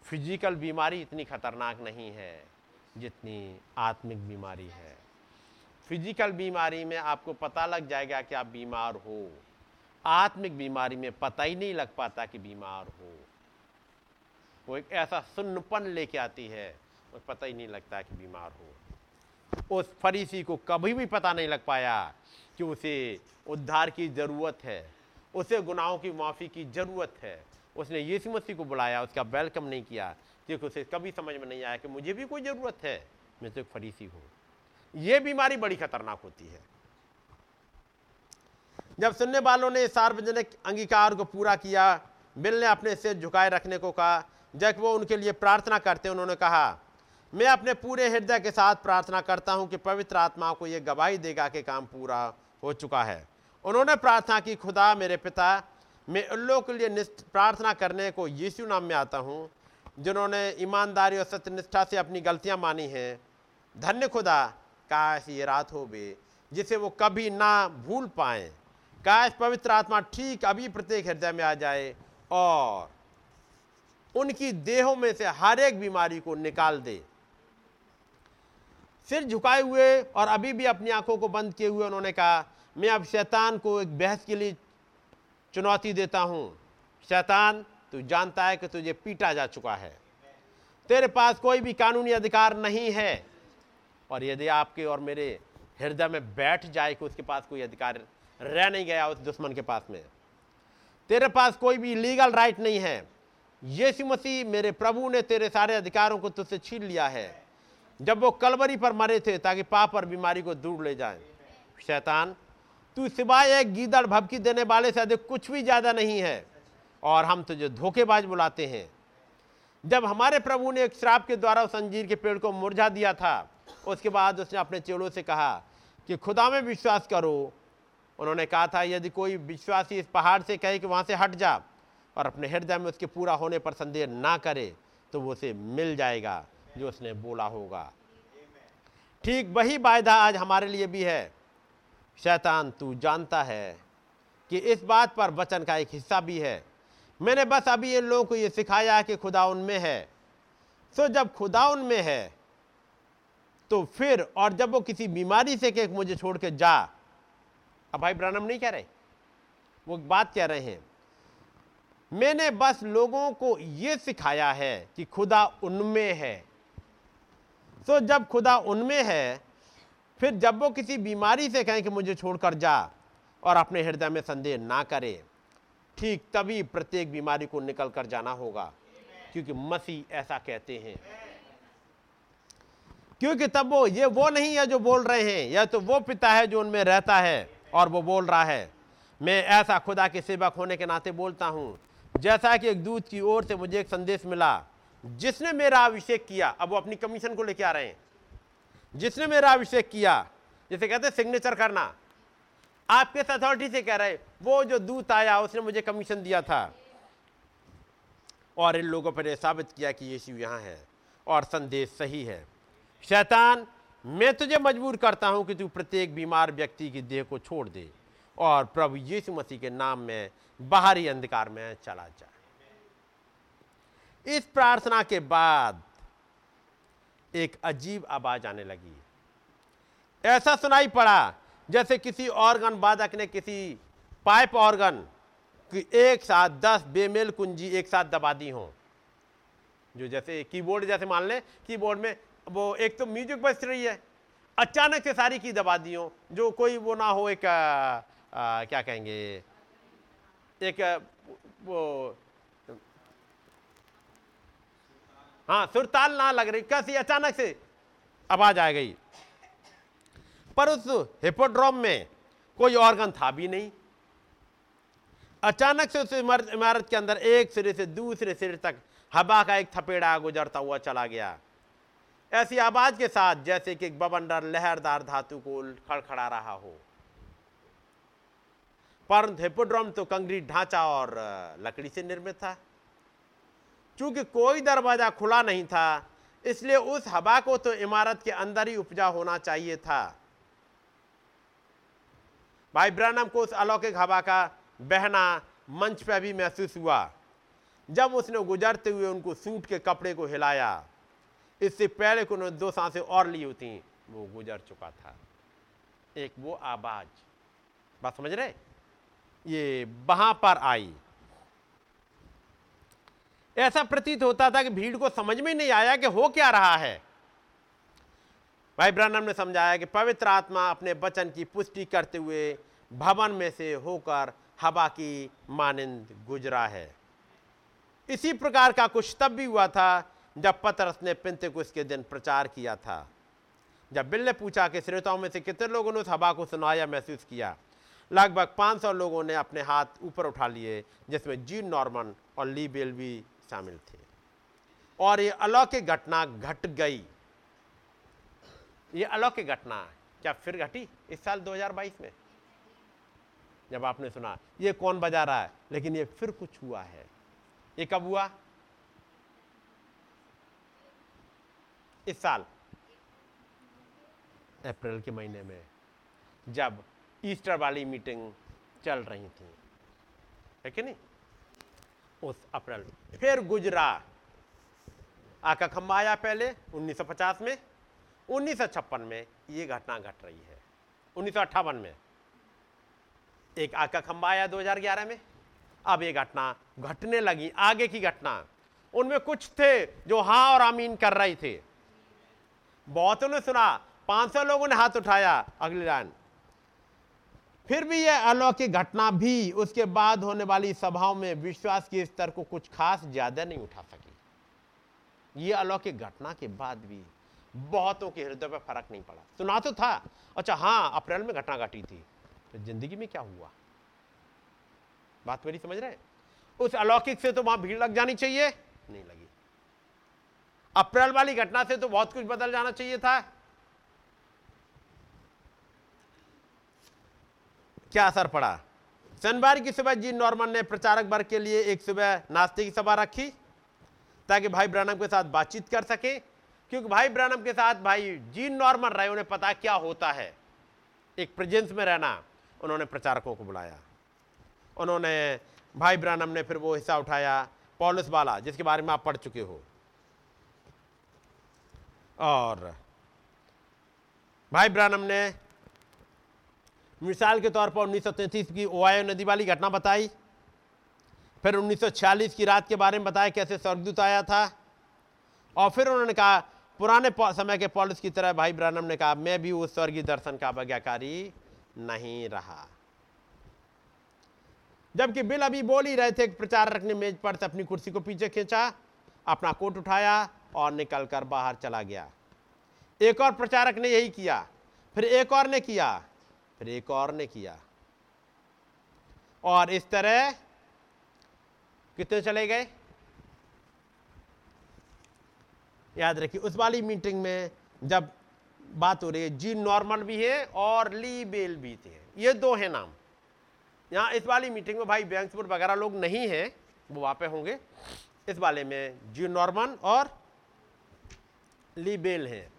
फ़िज़िकल बीमारी इतनी खतरनाक नहीं है जितनी आत्मिक बीमारी है। फ़िज़िकल बीमारी में आपको पता लग जाएगा कि आप बीमार हो। आत्मिक बीमारी में पता ही नहीं लग पाता कि बीमार हो। वो एक ऐसा सुन्नपन लेके आती है और पता ही नहीं लगता कि बीमार हो। उस फरीसी को कभी भी पता नहीं लग पाया कि उसे उद्धार की ज़रूरत है, उसे गुनाहों की माफ़ी की ज़रूरत है। उसने यीशु मसीह को बुलाया, उसका वेलकम नहीं किया। क्योंकि उसे कभी समझ में नहीं आया कि मुझे भी कोई ज़रूरत है। मैं तो एक फरीसी हूँ। ये बीमारी बड़ी खतरनाक होती है। जब सुनने वालों ने सार्वजनिक अंगीकार को पूरा किया, बिल ने अपने सिर झुकाए रखने को कहा, जब वो उनके लिए प्रार्थना करते, उन्होंने कहा, मैं अपने पूरे हृदय के साथ प्रार्थना करता हूँ कि पवित्र आत्मा को यह गवाही देगा कि काम पूरा हो चुका है। उन्होंने प्रार्थना की, खुदा मेरे पिता मैं उन लोगों के लिए प्रार्थना करने को यीशु नाम में आता हूँ, जिन्होंने ईमानदारी और सत्यनिष्ठा से अपनी गलतियाँ मानी हैं। धन्य खुदा, काश ये रात हो बे, जिसे वो कभी ना भूल पाए। काश पवित्र आत्मा ठीक अभी प्रत्येक हृदय में आ जाए और उनकी देहों में से हर एक बीमारी को निकाल दे। सिर झुकाए हुए और अभी भी अपनी आँखों को बंद किए हुए उन्होंने कहा, मैं अब शैतान को एक बहस के लिए चुनौती देता हूँ। शैतान, तू जानता है कि तुझे पीटा जा चुका है। तेरे पास कोई भी कानूनी अधिकार नहीं है। और यदि आपके और मेरे हृदय में बैठ जाए कि उसके पास कोई अधिकार रह नहीं गया उस दुश्मन के पास में, तेरे पास कोई भी लीगल राइट नहीं है। यीशु मसीह मेरे प्रभु ने तेरे सारे अधिकारों को तुझसे छीन लिया है। जब वो कलवरी पर मरे थे ताकि पाप और बीमारी को दूर ले जाए। शैतान तू सिवाय एक गीदड़ भबकी देने वाले से अधिक कुछ भी ज़्यादा नहीं है। और हम तुझे धोखेबाज बुलाते हैं। जब हमारे प्रभु ने एक श्राप के द्वारा उस अंजीर के पेड़ को मुरझा दिया था, उसके बाद उसने अपने चेड़ों से कहा कि खुदा में विश्वास करो। उन्होंने कहा था, यदि कोई विश्वासी इस पहाड़ से कहे कि वहाँ से हट जा और अपने हृदय में उसके पूरा होने पर संदेह ना करे तो वो उसे मिल जाएगा, जो उसने बोला होगा। ठीक वही वायदा आज हमारे लिए भी है। शैतान, तू जानता है कि इस बात पर वचन का एक हिस्सा भी है। मैंने बस अभी इन लोगों को ये सिखाया कि खुदा उनमें है। सो जब खुदा उनमें है तो फिर और जब वो किसी बीमारी से कहे मुझे छोड़ के जा। अब भाई ब्रानम नहीं कह रहे, वो बात कह रहे हैं। मैंने बस लोगों को यह सिखाया है कि खुदा उनमें है। सो जब खुदा उनमें है फिर जब वो किसी बीमारी से कहें कि मुझे छोड़कर जा और अपने हृदय में संदेह ना करे, ठीक तभी प्रत्येक बीमारी को निकल कर जाना होगा, क्योंकि मसीह ऐसा कहते हैं। क्योंकि तब वो, ये वो नहीं है जो बोल रहे हैं, यह तो वो पिता है जो उनमें रहता है और वो बोल रहा है। मैं ऐसा खुदा के सेवक होने के नाते बोलता हूँ, जैसा कि एक दूत की ओर से मुझे एक संदेश मिला, जिसने मेरा अभिषेक किया, अब वो अपनी कमीशन को लेके आ रहे हैं। जिसने मेरा अभिषेक किया, जिसे कहते सिग्नेचर करना। आपके अथॉरिटी से कह रहे वो जो दूत आया, उसने मुझे कमीशन दिया था। और इन लोगों पर साबित किया कि यीशु यहाँ है, और संदेश सही है। शैतान, मैं तुझे मजबूर करता हूँ कि तू प्रत्येक बीमार व्यक्ति की देह को छोड़ दे, और प्रभु यीशु मसीह के नाम में बाहरी अंधकार में चला जाए इस प्रार्थना के बाद एक अजीब आवाज़ आने लगी। ऐसा सुनाई पड़ा जैसे किसी ऑर्गन वादक ने किसी पाइप ऑर्गन की एक साथ दस बेमेल कुंजी एक साथ दबा दी हो। जो जैसे कीबोर्ड जैसे मान लें कीबोर्ड में वो एक तो म्यूज़िक बज रही है अचानक से सारी की दबा दी हो जो कोई वो ना हो एक आ, आ, क्या कहेंगे एक वो हाँ सुरताल ना लग रही, कैसी अचानक से आवाज़ आ गई। पर उस हिपोड्रोम में कोई ऑर्गन था भी नहीं। अचानक से उस इमारत के अंदर एक सिरे से दूसरे सिरे तक हवा का एक थपेड़ा गुजरता हुआ चला गया। ऐसी आवाज़ के साथ जैसे कि एक बवंडर लहरदार धातु को खड़खड़ा रहा हो। पर हिपोड्रोम तो कंक्रीट ढांचा और लकड़ी से निर्मित था। चूँकि कोई दरवाज़ा खुला नहीं था, इसलिए उस हवा को तो इमारत के अंदर ही उपजा होना चाहिए था। भाई ब्रनम को उस अलौकिक हवा का बहना मंच पर भी महसूस हुआ, जब उसने गुजरते हुए उनको सूट के कपड़े को हिलाया। इससे पहले को उन्होंने दो साँसें और ली होती, वो गुजर चुका था। एक वो आवाज़, बात समझ रहे? ये वहाँ पर आई। ऐसा प्रतीत होता था कि भीड़ को समझ में नहीं आया कि हो क्या रहा है। भाई ब्रनम ने समझाया कि पवित्र आत्मा अपने वचन की पुष्टि करते हुए भवन में से होकर हवा की मानिंद गुजरा है। इसी प्रकार का कुछ तब भी हुआ था जब पतरस ने पिंतेकुस के दिन प्रचार किया था। जब बिल ने पूछा कि श्रोताओं में से कितने लोगों ने उस हवा को सुनाया महसूस किया, लगभग 500 लोगों ने अपने हाथ ऊपर उठा लिए, जिसमें जीन नॉर्मन और ली बेल भी शामिल थे। और ये अलौकिक घटना घट गई। ये अलौकिक घटना, क्या फिर घटी इस साल 2022 में? जब आपने सुना, ये कौन बजा रहा है? लेकिन ये फिर कुछ हुआ है। ये कब हुआ? इस साल। अप्रैल के महीने में, जब ईस्टर वाली मीटिंग चल रही थी। है कि नहीं? उस अप्रैल। फिर गुजरा आका खम्बा आया पहले 1950 में। 1956 में ये घटना घट रही है। उन्नीस सौ अट्ठावन में। एक आका खम्बा आया 2011 में। अब ये घटना घटने लगी, आगे की घटना। उनमें कुछ थे जो हाँ और आमीन कर रहे थे। बहुतों ने सुना 500 लोगों ने हाथ उठाया अगली लाइन। फिर भी यह अलौकिक घटना भी उसके बाद होने वाली सभाओं में विश्वास के स्तर को कुछ खास ज़्यादा नहीं उठा सकी। यह अलौकिक घटना के बाद भी बहुतों के हृदय पर फ़र्क नहीं पड़ा। सुना तो था अच्छा हाँ अप्रैल में घटना घटी थी तो ज़िंदगी में क्या हुआ? बात मेरी समझ रहे उस अलौकिक से तो वहाँ भीड़ लग जानी चाहिए? नहीं लगी। अप्रैल वाली घटना से तो बहुत कुछ बदल जाना चाहिए था। क्या असर पड़ा? शनिवार की सुबह जी नॉर्मन ने प्रचारक वर्ग के लिए एक सुबह नाश्ते की सभा रखी, ताकि भाई ब्रानम के साथ बातचीत कर सके, क्योंकि भाई ब्रानम के साथ भाई जीन नॉर्मन रहे, उन्हें पता क्या होता है। एक प्रेजेंस में रहना, उन्होंने प्रचारकों को बुलाया। उन्होंने, भाई ब्रानम ने फिर वो हिस्सा उठाया, पॉलिस वाला, जिसके बारे में आप पढ़ चुके हो। और भाई ब्रानम ने मिसाल के तौर पर उन्नीस की ओआयो नदी वाली घटना बताई। फिर 1946 की रात के बारे में बताया कैसे स्वर्गदूत आया था। और फिर उन्होंने कहा, पुराने समय के पॉलिस की तरह भाई ब्रानम ने कहा, मैं भी उस स्वर्गीय दर्शन का आज्ञाकारी नहीं रहा। जबकि बिल अभी बोल ही रहे थे प्रचारक ने मेज पर से अपनी कुर्सी को पीछे खींचा, अपना कोट उठाया और निकलकर बाहर चला गया। एक और प्रचारक ने यही किया, फिर एक और ने किया। फिर एक और ने किया। और इस तरह कितने चले गए? याद रखिए, उस वाली मीटिंग में जब बात हो रही है, जी नॉर्मल भी है और ली बेल भी थे। ये दो हैं नाम। यहाँ इस वाली मीटिंग में भाई बैंक्सपुर वगैरह लोग नहीं हैं, वो वहाँ पे होंगे। इस वाले में जी नॉर्मन और ली बेल हैं।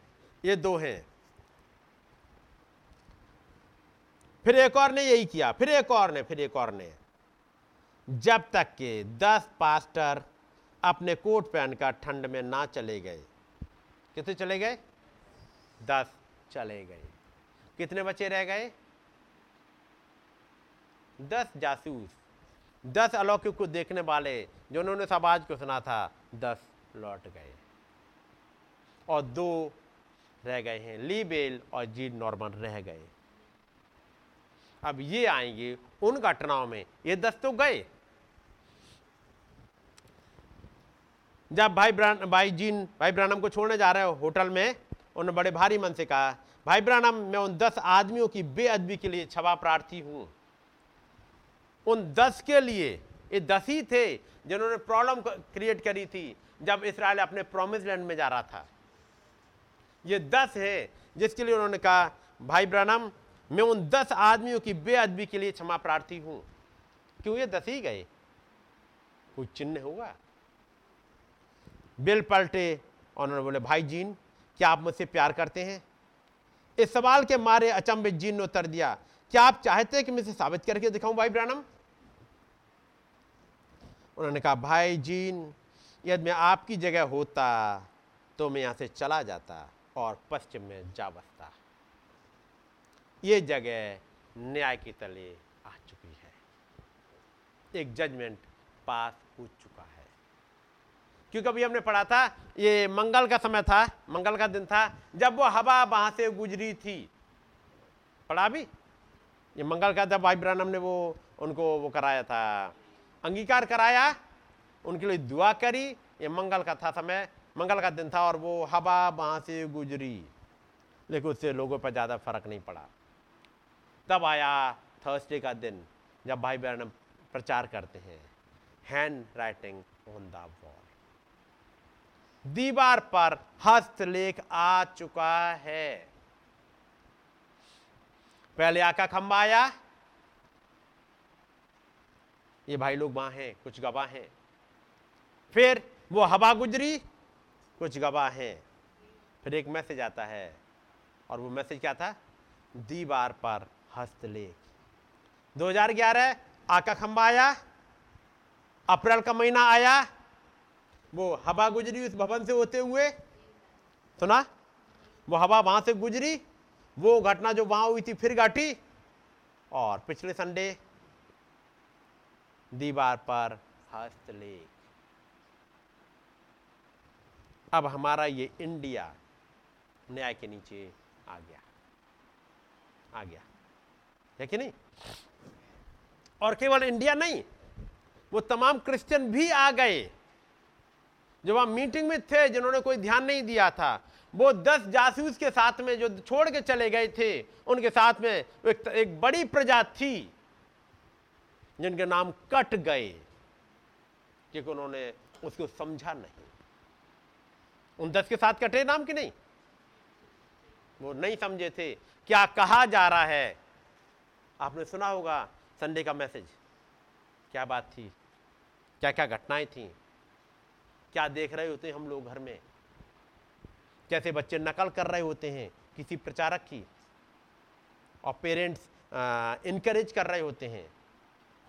ये दो हैं। फिर एक और ने यही किया, फिर एक और ने, फिर एक और ने। जब तक के दस पास्टर अपने कोट पहनकर ठंड में ना चले गए। कितने चले गए? दस चले गए। कितने बच्चे रह गए? दस जासूस, दस अलौकिक को देखने वाले जिन्होंने उन्होंने आवाज़ को सुना था, दस लौट गए। और दो रह गए हैं ली बेल और जी नॉर्मन रह गए। अब ये आएँगे उन घटनाओं में। ये दस तो गए। जब भाई ब्रान, भाई जीन, भाई ब्रानम को छोड़ने जा रहे हो होटल में, उन्होंने बड़े भारी मन से कहा, भाई ब्रानम, मैं उन दस आदमियों की बेअदबी के लिए क्षमा प्रार्थी हूँ। उन दस के लिए, ये दस ही थे जिन्होंने प्रॉब्लम क्रिएट करी थी जब इसराइल अपने प्रोमिस लैंड में जा रहा था। ये दस है जिसके लिए उन्होंने कहा, भाई ब्रानम मैं उन दस आदमियों की बेअदबी के लिए क्षमा प्रार्थी हूँ। क्यों ये दस ही गए? कुछ चिन्ह होगा बिल पलटे और उन्होंने बोले, भाई जीन, क्या आप मुझसे प्यार करते हैं? इस सवाल के मारे अचंभित जीन ने उत्तर दिया, क्या आप चाहते हैं कि मैं इसे साबित करके दिखाऊँ, भाई ब्रानम? उन्होंने कहा, भाई जीन, यदि मैं आपकी जगह होता तो मैं यहाँ से चला जाता और पश्चिम में जा बसता। ये जगह न्याय के तले आ चुकी है। एक जजमेंट पास हो चुका है। क्योंकि अभी हमने पढ़ा था, ये मंगल का समय था, मंगल का दिन था, जब वो हवा वहाँ से गुजरी थी। पढ़ा भी? ये मंगल का जब भाई ने वो, उनको वो कराया था, अंगीकार कराया, उनके लिए दुआ करी, ये मंगल का था समय, मंगल का दिन था और वो हवा वहाँ से गुजरी। लेकिन उससे लोगों पर ज़्यादा फ़र्क नहीं पड़ा। तब आया थर्सडे का दिन, जब भाई बहन प्रचार करते हैं। Hand writing on the wall दीवार पर हस्तलेख आ चुका है। पहले आका खंबा आया। ये भाई लोग वहाँ हैं, कुछ गवाह हैं। फिर वो हवा गुजरी, कुछ गवाह हैं। फिर एक मैसेज आता है, और वो मैसेज क्या था? दीवार पर हस्तलेख। 2011 आका खंबा आया, अप्रैल का महीना आया, वो हवा गुजरी उस भवन से होते हुए, सुना? वो हवा वहाँ से गुजरी, वो घटना जो वहाँ हुई थी फिर घटी, और पिछले संडे, दीवार पर हस्तलेख। अब हमारा ये इंडिया न्याय के नीचे आ गया आ गया। है कि नहीं? और केवल इंडिया नहीं वो तमाम क्रिश्चियन भी आ गए। जो वहाँ मीटिंग में थे जिन्होंने कोई ध्यान नहीं दिया था वो दस जासूस के साथ में जो छोड़ के चले गए थे उनके साथ में एक, एक बड़ी प्रजा थी जिनके नाम कट गए क्योंकि उन्होंने उसको समझा नहीं। उन दस के साथ कटे नाम कि नहीं? वो नहीं समझे थे। क्या कहा जा रहा है? आपने सुना होगा संडे का मैसेज क्या बात थी? क्या क्या घटनाएँ थी? क्या देख रहे होते हैं हम लोग घर में? कैसे बच्चे नकल कर रहे होते हैं किसी प्रचारक की? और पेरेंट्स इनकरेज कर रहे होते हैं।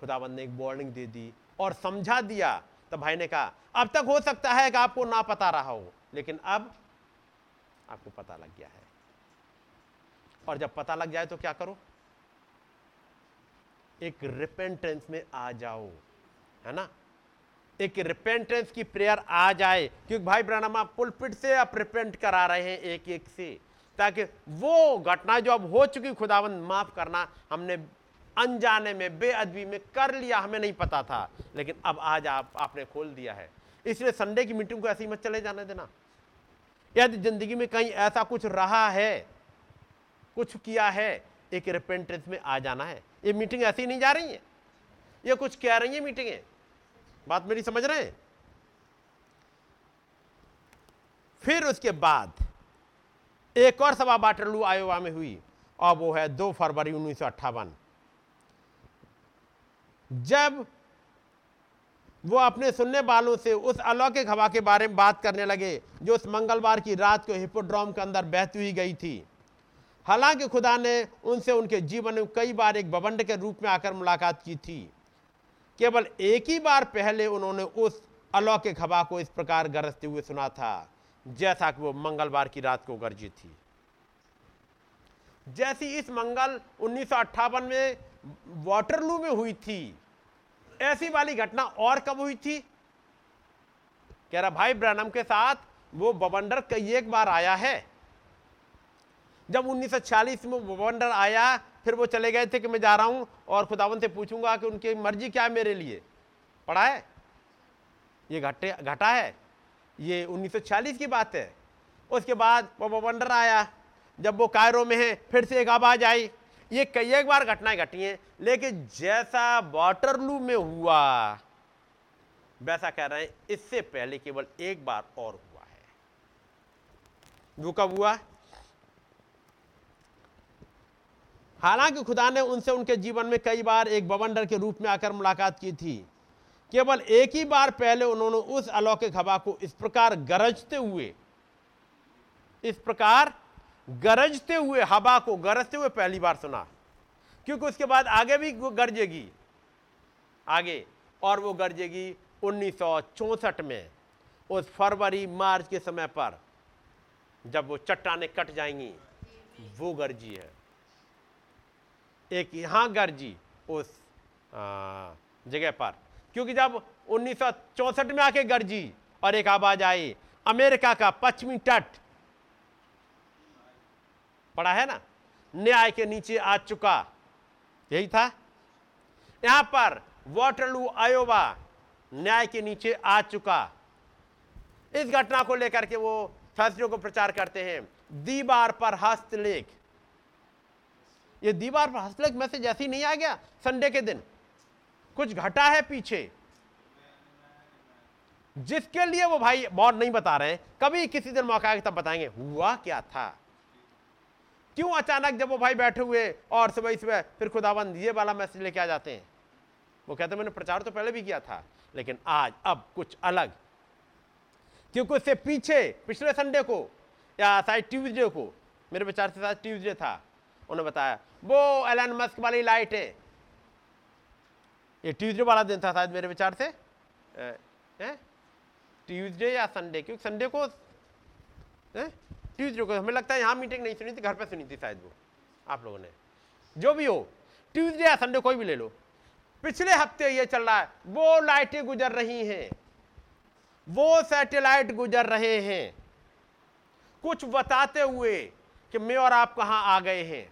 खुदाबंद ने एक वार्निंग दे दी और समझा दिया। तो भाई ने कहा, अब तक हो सकता है कि आपको ना पता रहा हो, लेकिन अब आपको पता लग गया है। और जब पता लग जाए तो क्या करो? एक रिपेंटेंस में आ जाओ, है ना? एक रिपेंटेंस की प्रेयर आ जाए, क्योंकि भाई ब्रहणमा पुलपिट से आप रिपेंट करा रहे हैं एक एक से, ताकि वो घटना जो अब हो चुकी खुदावंद माफ़ करना हमने अनजाने में, बेअदबी में कर लिया, हमें नहीं पता था, लेकिन अब आज आप, आपने खोल दिया है। इसलिए संडे की मीटिंग को ऐसे ही मत चले जाने देना। यदि ज़िंदगी में कहीं ऐसा कुछ रहा है, कुछ किया है, एक रिपेंटेंस में आ जाना है। ये मीटिंग ऐसी नहीं जा रही है। ये कुछ कह रही है मीटिंगें। बात मेरी समझ रहे हैं? फिर उसके बाद एक और सभा बाटरलू आयोवा में हुई, और वो है दो फरवरी उन्नीस सौ अट्ठावन। जब वो अपने सुनने वालों से उस अलौकिक हवा के बारे में बात करने लगे, जो उस मंगलवार की रात को हिपोड्रोम के अंदर बहती हुई गई थी हालाँकि खुदा ने उनसे उनके जीवन में कई बार एक बबंड के रूप में आकर मुलाकात की थी। केवल एक ही बार पहले उन्होंने उस अलौकिक हवा को इस प्रकार गरजते हुए सुना था, जैसा कि वो मंगलवार की रात को गरजी थी। जैसी इस मंगल उन्नीस सौ अट्ठावन में वाटरलू में हुई थी, ऐसी वाली घटना और कब हुई थी? कह रहा, भाई ब्रनम के साथ वो बबंडर कई एक बार आया है। जब 1946 में बवंडर आया, फिर वो चले गए थे कि मैं जा रहा हूँ और खुदावन से पूछूँगा कि उनकी मर्ज़ी क्या है मेरे लिए। पढ़ा है? ये घटे, घटा है। ये 1946 की बात है। उसके बाद वो बवंडर आया। जब वो कायरों में है, फिर से एक आवाज़ आई। ये कई एक बार घटनाएँ घटी हैं, लेकिन जैसा वाटरलू में हुआ, वैसा कह रहे हैं, इससे पहले केवल एक बार और हुआ है। वो कब हुआ? हालाँकि खुदा ने उनसे उनके जीवन में कई बार एक बवंडर के रूप में आकर मुलाकात की थी। केवल एक ही बार पहले उन्होंने उस अलौकिक हवा को इस प्रकार गरजते हुए, इस प्रकार गरजते हुए हवा को गरजते हुए पहली बार सुना। क्योंकि उसके बाद आगे भी वो गरजेगी। आगे और वो गरजेगी उन्नीस में, उस फरवरी, मार्च के समय पर, जब वो चट्टाने कट जाएँगी, वो गरजी है। एक यहाँ गर्जी उस जगह पर। क्योंकि जब उन्नीस में आके गर्जी और एक आवाज़ आई, अमेरिका का पश्चिमी तट। पड़ा है ना? न्याय के नीचे आ चुका। यही था। यहाँ पर वाटरलू, आयोवा न्याय के नीचे आ चुका। इस घटना को लेकर के वो फैसलों को प्रचार करते हैं। दीवार पर हस्तलेख। ये दीवार पर हस्तलेख मैसेज ऐसी नहीं आ गया? संडे के दिन। कुछ घटा है पीछे? जिसके लिए वो भाई बहुत नहीं बता रहे हैं, कभी किसी दिन मौका आएगा तब बताएँगे, हुआ क्या था? क्यों अचानक जब वो भाई बैठे हुए और सुबह सुबह फिर खुदाबंद ये वाला मैसेज लेके आ जाते हैं? वो कहते हैं, मैंने प्रचार तो पहले भी किया था, लेकिन आज अब कुछ अलग। क्योंकि उससे पीछे, पिछले संडे को, या शायद ट्यूजडे को, मेरे विचार से शायद ट्यूजडे था। उन्होंने बताया, वो एलन मस्क वाली लाइट है। ये ट्यूजडे वाला दिन था शायद मेरे विचार से। ट्यूजडे या संडे क्योंकि संडे को ट्यूजडे को हमें लगता है यहाँ मीटिंग नहीं सुनी थी, घर पे सुनी थी शायद वो, आप लोगों ने। जो भी हो ट्यूजडे या संडे कोई भी ले लो। पिछले हफ़्ते ये चल रहा है, वो लाइटें गुजर रही हैं। वो सैटेलाइट गुजर रहे हैं। कुछ बताते हुए कि मैं और आप कहाँ आ गए हैं?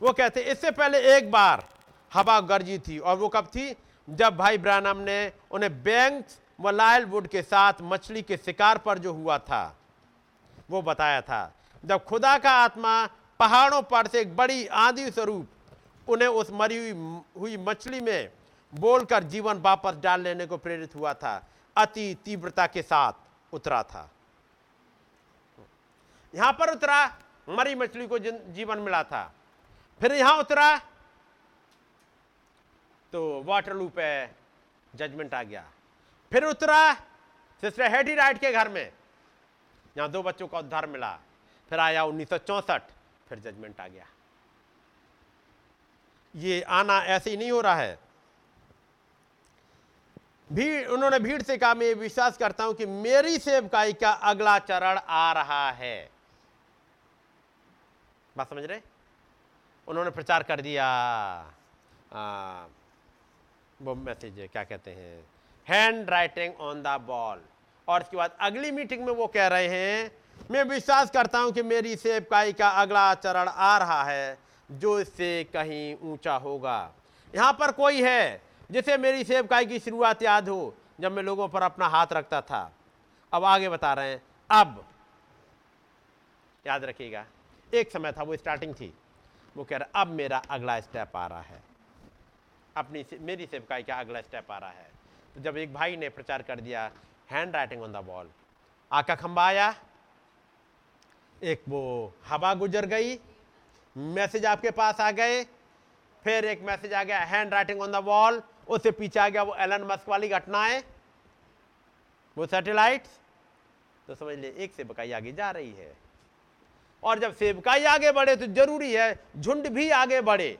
वो कहते इससे पहले एक बार हवा गर्जी थी और वो कब थी? जब भाई ब्रानम ने उन्हें बैंक व लायल वुड के साथ मछली के शिकार पर जो हुआ था, वो बताया था। जब खुदा का आत्मा पहाड़ों पर से एक बड़ी आंधी स्वरूप उन्हें उस मरी हुई हुई मछली में बोलकर जीवन वापस डाल लेने को प्रेरित हुआ था, अति तीव्रता के साथ उतरा था। यहाँ पर उतरा, मरी मछली को जीवन मिला था। फिर यहाँ उतरा तो वाटर लूप है जजमेंट आ गया। फिर उतरा सिस्टर हेडी राइट के घर में। यहाँ दो बच्चों का उद्धार मिला। फिर आया उन्नीस फिर जजमेंट आ गया। ये आना ऐसे ही नहीं हो रहा है। भीड़, उन्होंने भीड़ से कहा, मैं विश्वास करता हूँ कि मेरी सेवकाई का अगला चरण आ रहा है। बात समझ रहे उन्होंने प्रचार कर दिया। आ, वो मैसेज क्या कहते हैं? Hand writing on the wall और इसके बाद अगली मीटिंग में वो कह रहे हैं मैं विश्वास करता हूँ कि मेरी सेवकाई का अगला चरण आ रहा है जो इससे कहीं ऊँचा होगा। यहाँ पर कोई है जिसे मेरी सेवकाई की शुरुआत याद हो जब मैं लोगों पर अपना हाथ रखता था। अब आगे बता रहे हैं। अब याद रखिएगा एक समय था वो स्टार्टिंग थी। वो कह रहा अब मेरा अगला स्टेप आ रहा है। अपनी से, मेरी सेवकाई का अगला स्टेप आ रहा है। तो जब एक भाई ने प्रचार कर दिया hand writing on the wall आका खंबा आया एक वो हवा गुजर गई मैसेज आपके पास आ गए फिर एक मैसेज आ गया hand writing on the wall उससे पीछे आ गया वो एलन मस्क वाली घटनाएँ वो सैटेलाइट्स तो समझ लिए एक सेवकाई आगे जा रही है। और जब सेवकाई आगे बढ़े तो ज़रूरी है, झुंड भी आगे बढ़े।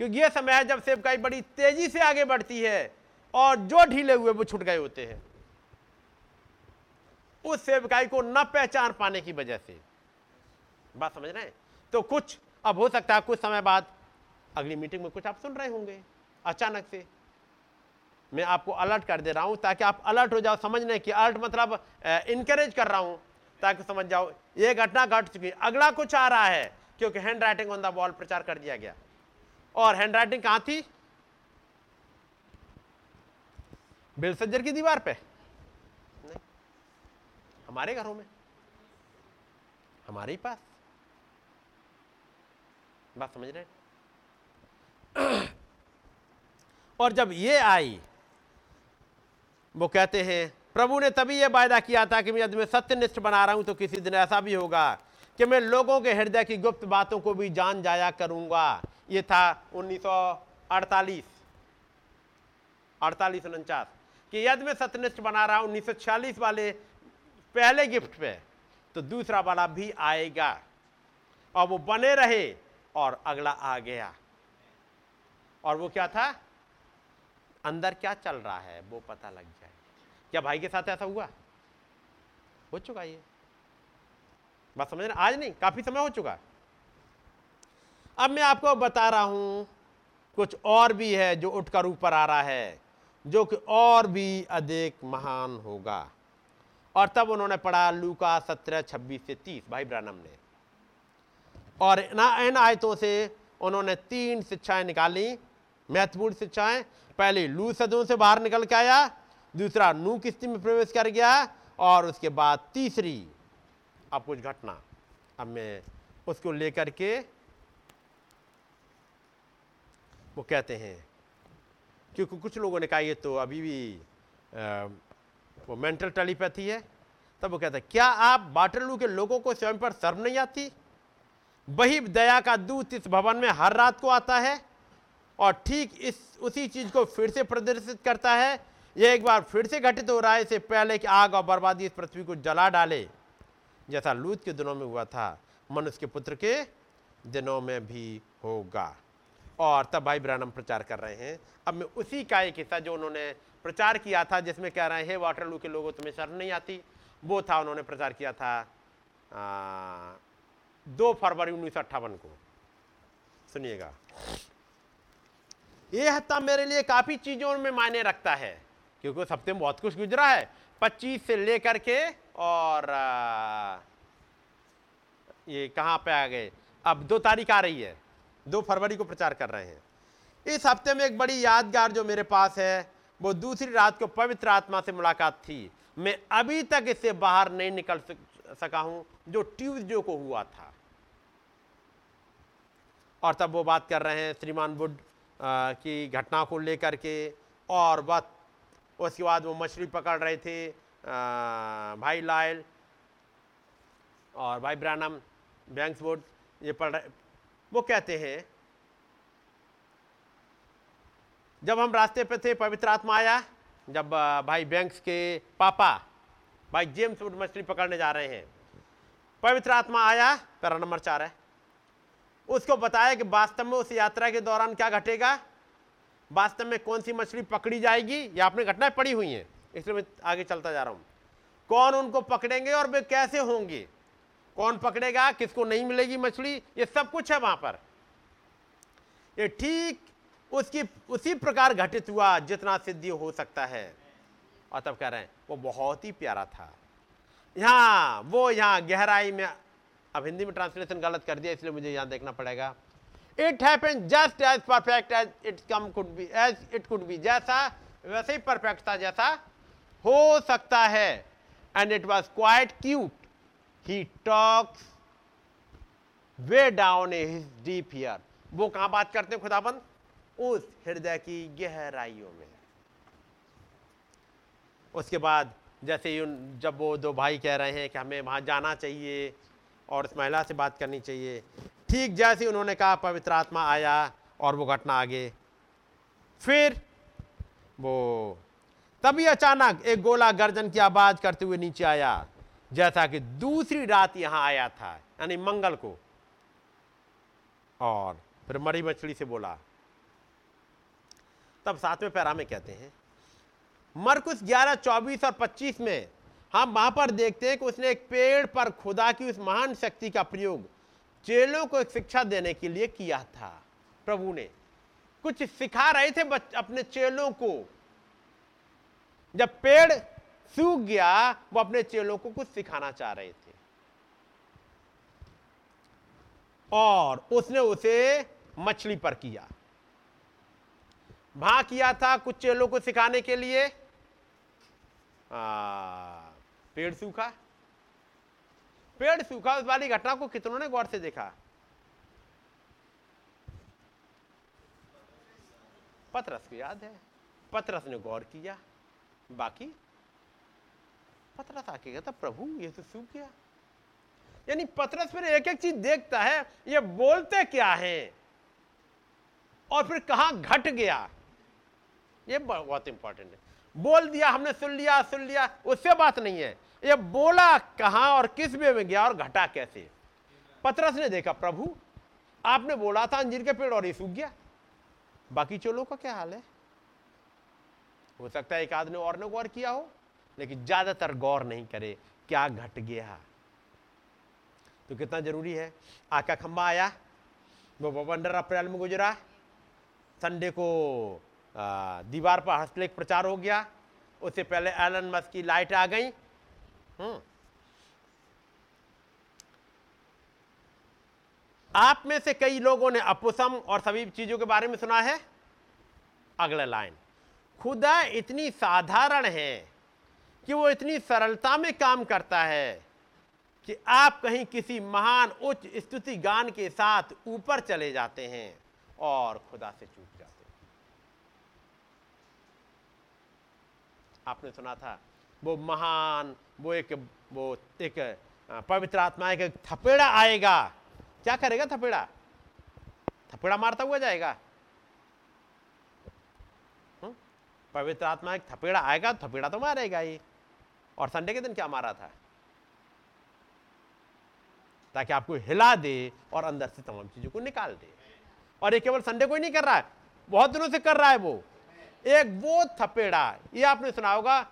क्योंकि यह समय है जब सेवकाई बड़ी तेज़ी से आगे बढ़ती है और जो ढीले हुए वो छुट गए होते हैं। उस सेवकाई को न पहचान पाने की वजह से। बात समझ रहे हैं? तो कुछ, अब हो सकता है कुछ समय बाद अगली मीटिंग में कुछ आप सुन रहे होंगे, अचानक से। मैं आपको अलर्ट कर दे रहा हूँ ताकि आप अलर्ट हो जाओ, समझने की अलर्ट मतलब इनकरेज कर रहा हूँ। ताकि समझ जाओ, ये घटना घट चुकी अगला कुछ आ रहा है, क्योंकि hand writing on the wall प्रचार कर दिया गया। और हैंड राइटिंग कहाँ थी? बेलसज्जर की दीवार पे? नहीं। हमारे घरों में। हमारे ही पास। बात समझ रहे और जब ये आई, वो कहते हैं प्रभु ने तभी यह वायदा किया था कि मैं यदि मैं सत्यनिष्ठ बना रहा हूँ तो किसी दिन ऐसा भी होगा कि मैं लोगों के हृदय की गुप्त बातों को भी जान जाया करूँगा। ये था 1948 अड़तालीस। अड़तालीस, उनचास। कि यदि मैं सत्यनिष्ठ बना रहा हूँ उन्नीस वाले पहले गिफ्ट पे तो दूसरा वाला भी आएगा। और वो बने रहे और अगला आ गया। और वो क्या था? अंदर क्या चल रहा है वो पता लग जाए। क्या भाई के साथ ऐसा हुआ? हो चुका ये। बात समझ आज नहीं, काफ़ी समय हो चुका। अब मैं आपको बता रहा हूँ, कुछ और भी है जो उठकर ऊपर आ रहा है, जो कि और भी अधिक महान होगा। और तब उन्होंने पढ़ा लूका सत्रह, छब्बीस से तीस, भाई ब्रानम ने। और ना इन आयतों से उन्होंने तीन शिक्षाएँ निकाली, महत्वपूर्ण शिक्षाएँ। पहले लू सदों से बाहर निकल के आया दूसरा नू किस्ती में प्रवेश कर गया और उसके बाद तीसरी। अब कुछ घटना। अब मैं उसको लेकर के वो कहते हैं क्योंकि कुछ लोगों ने कहा ये तो अभी भी आ, वो मेंटल टेलीपैथी है। तब वो कहते हैं क्या आप बाटरलू के लोगों को स्वयं पर शर्म नहीं आती? वही दया का दूत इस भवन में हर रात को आता है और ठीक इस उसी चीज़ को फिर से प्रदर्शित करता है यह एक बार फिर से घटित हो रहा है। इससे पहले कि आग और बर्बादी इस पृथ्वी को जला डाले जैसा लूत के दिनों में हुआ था मनुष्य के पुत्र के दिनों में भी होगा। और तब भाई ब्रानम प्रचार कर रहे हैं। अब मैं उसी का एक हिस्सा जो उन्होंने प्रचार किया था जिसमें कह रहे हैं वाटरलू के लोगों तुम्हें शर्म नहीं आती? वो था उन्होंने प्रचार किया था आ, दो फरवरी उन्नीस सौ अट्ठावन को। सुनिएगा। ये हफ़्ता मेरे लिए काफ़ी चीज़ों में मायने रखता है। क्योंकि उस हफ़्ते में बहुत कुछ गुजरा है। 25 से लेकर के और ये कहाँ पे आ गए? अब दो तारीख आ रही है। दो फरवरी को प्रचार कर रहे हैं। इस हफ़्ते में एक बड़ी यादगार जो मेरे पास है, वो दूसरी रात को पवित्र आत्मा से मुलाकात थी। मैं अभी तक इससे बाहर नहीं निकल सका हूँ, जो ट्यूजडे को हुआ था। और तब वो बात कर रहे हैं श्रीमान बुड की घटना को लेकर के और बात उसके बाद वो मछली पकड़ रहे थे भाई लायल और भाई ब्रानम, बैंक्स बोर्ड, ये पढ़ रहे, वो कहते हैं, जब हम रास्ते पे थे, पवित्र आत्मा आया, जब भाई बैंक्स के पापा, भाई जेम्स वुड मछली पकड़ने जा रहे हैं, पवित्र आत्मा आया, पैरा नंबर चार है, उसको बताया कि वास्तव में उस यात्रा के दौरान क्या घटेगा वास्तव में कौन सी मछली पकड़ी जाएगी? या आपने घटनाएँ पड़ी हुई हैं। इसलिए मैं आगे चलता जा रहा हूँ। कौन उनको पकड़ेंगे और वे कैसे होंगे? कौन पकड़ेगा? किसको नहीं मिलेगी मछली? ये सब कुछ है वहाँ पर। ये ठीक उसकी, उसी प्रकार घटित हुआ जितना सिद्धि हो सकता है। और तब कह रहे हैं, वो बहुत ही प्यारा था। यहाँ, वो यहाँ गहराई में, अब हिंदी में ट्रांसलेशन गलत कर दिया, इसलिए मुझे यहाँ देखना पड़ेगा। It happen just as perfect as it come could be as it could be जैसा, वैसे ही परफेक्ट था जैसा हो सकता है। And it was quite cute he talks way down his deep here वो कहाँ बात करते हैं खुदाबंद? उस हृदय की गहराइयों में। उसके बाद जैसे उन, जब वो दो भाई कह रहे हैं कि हमें वहाँ जाना चाहिए और उस महिला से बात करनी चाहिए ठीक जैसे उन्होंने कहा, पवित्र आत्मा आया और वो घटना आगे। फिर वो, तभी अचानक एक गोला गर्जन की आवाज़ करते हुए नीचे आया, जैसा कि दूसरी रात यहाँ आया था, यानी मंगल को। और फिर मरी मछली से बोला, तब सातवें पैरा में कहते हैं, मरकुस 11 24 और 25 में, हम वहाँ पर देखते हैं कि उसने एक पेड़ पर खुदा की उस महान शक्ति का प्रयोग चेलों को एक शिक्षा देने के लिए किया था प्रभु ने। कुछ सिखा रहे थे अपने चेलों को। जब पेड़ सूख गया वो अपने चेलों को कुछ सिखाना चाह रहे थे। और उसने उसे मछली पर किया। वहाँ किया था कुछ चेलों को सिखाने के लिए। आ, पेड़ सूखा। पेड़ सूखा उस वाली घटना को कितनों ने गौर से देखा? पतरस को याद है। पतरस ने गौर किया। बाकी? पतरस आके कहता, प्रभु, ये तो सूख गया। यानी पतरस फिर एक एक चीज़ देखता है, ये बोलते क्या है? और फिर कहा घट गया? ये बहुत इंपॉर्टेंट है। बोल दिया, हमने सुन लिया सुन लिया, उससे बात नहीं है। ये बोला कहाँ और किस वे में गया और घटा कैसे? पतरस ने देखा, प्रभु, आपने बोला था अंजीर के पेड़ और ये सूख गया। बाकी चोलों का क्या हाल है? हो सकता है एक आदमी और ने गौर किया हो, लेकिन ज़्यादातर गौर नहीं करे, क्या घट गया? तो कितना ज़रूरी है? आका खंबा आया, वो पंद्रह अप्रैल में गुजरा, संडे को दीवार पर हस्तलेख प्रचार हो गया, उससे पहले एलन मस्क की लाइट आ गई। आप में से कई लोगों ने अपुसम और सभी चीज़ों के बारे में सुना है? अगला लाइन। खुदा इतनी साधारण है कि वो इतनी सरलता में काम करता है कि आप कहीं किसी महान उच्च स्तुति गान के साथ ऊपर चले जाते हैं और खुदा से चूक जाते हैं। आपने सुना था, वो महान वो एक वो एक पवित्र आत्मा एक थपेड़ा आएगा। क्या करेगा थपेड़ा? थपेड़ा मारता हुआ जाएगा। हम्म? पवित्र आत्मा एक थपेड़ा आएगा, थपेड़ा तो मारेगा ही। और संडे के दिन क्या मारा था? ताकि आपको हिला दे और अंदर से तमाम चीज़ों को निकाल दे। और ये केवल संडे को ही नहीं कर रहा है, बहुत दिनों से कर रहा है वो। एक वो थपेड़ा, ये आपने सुना होगा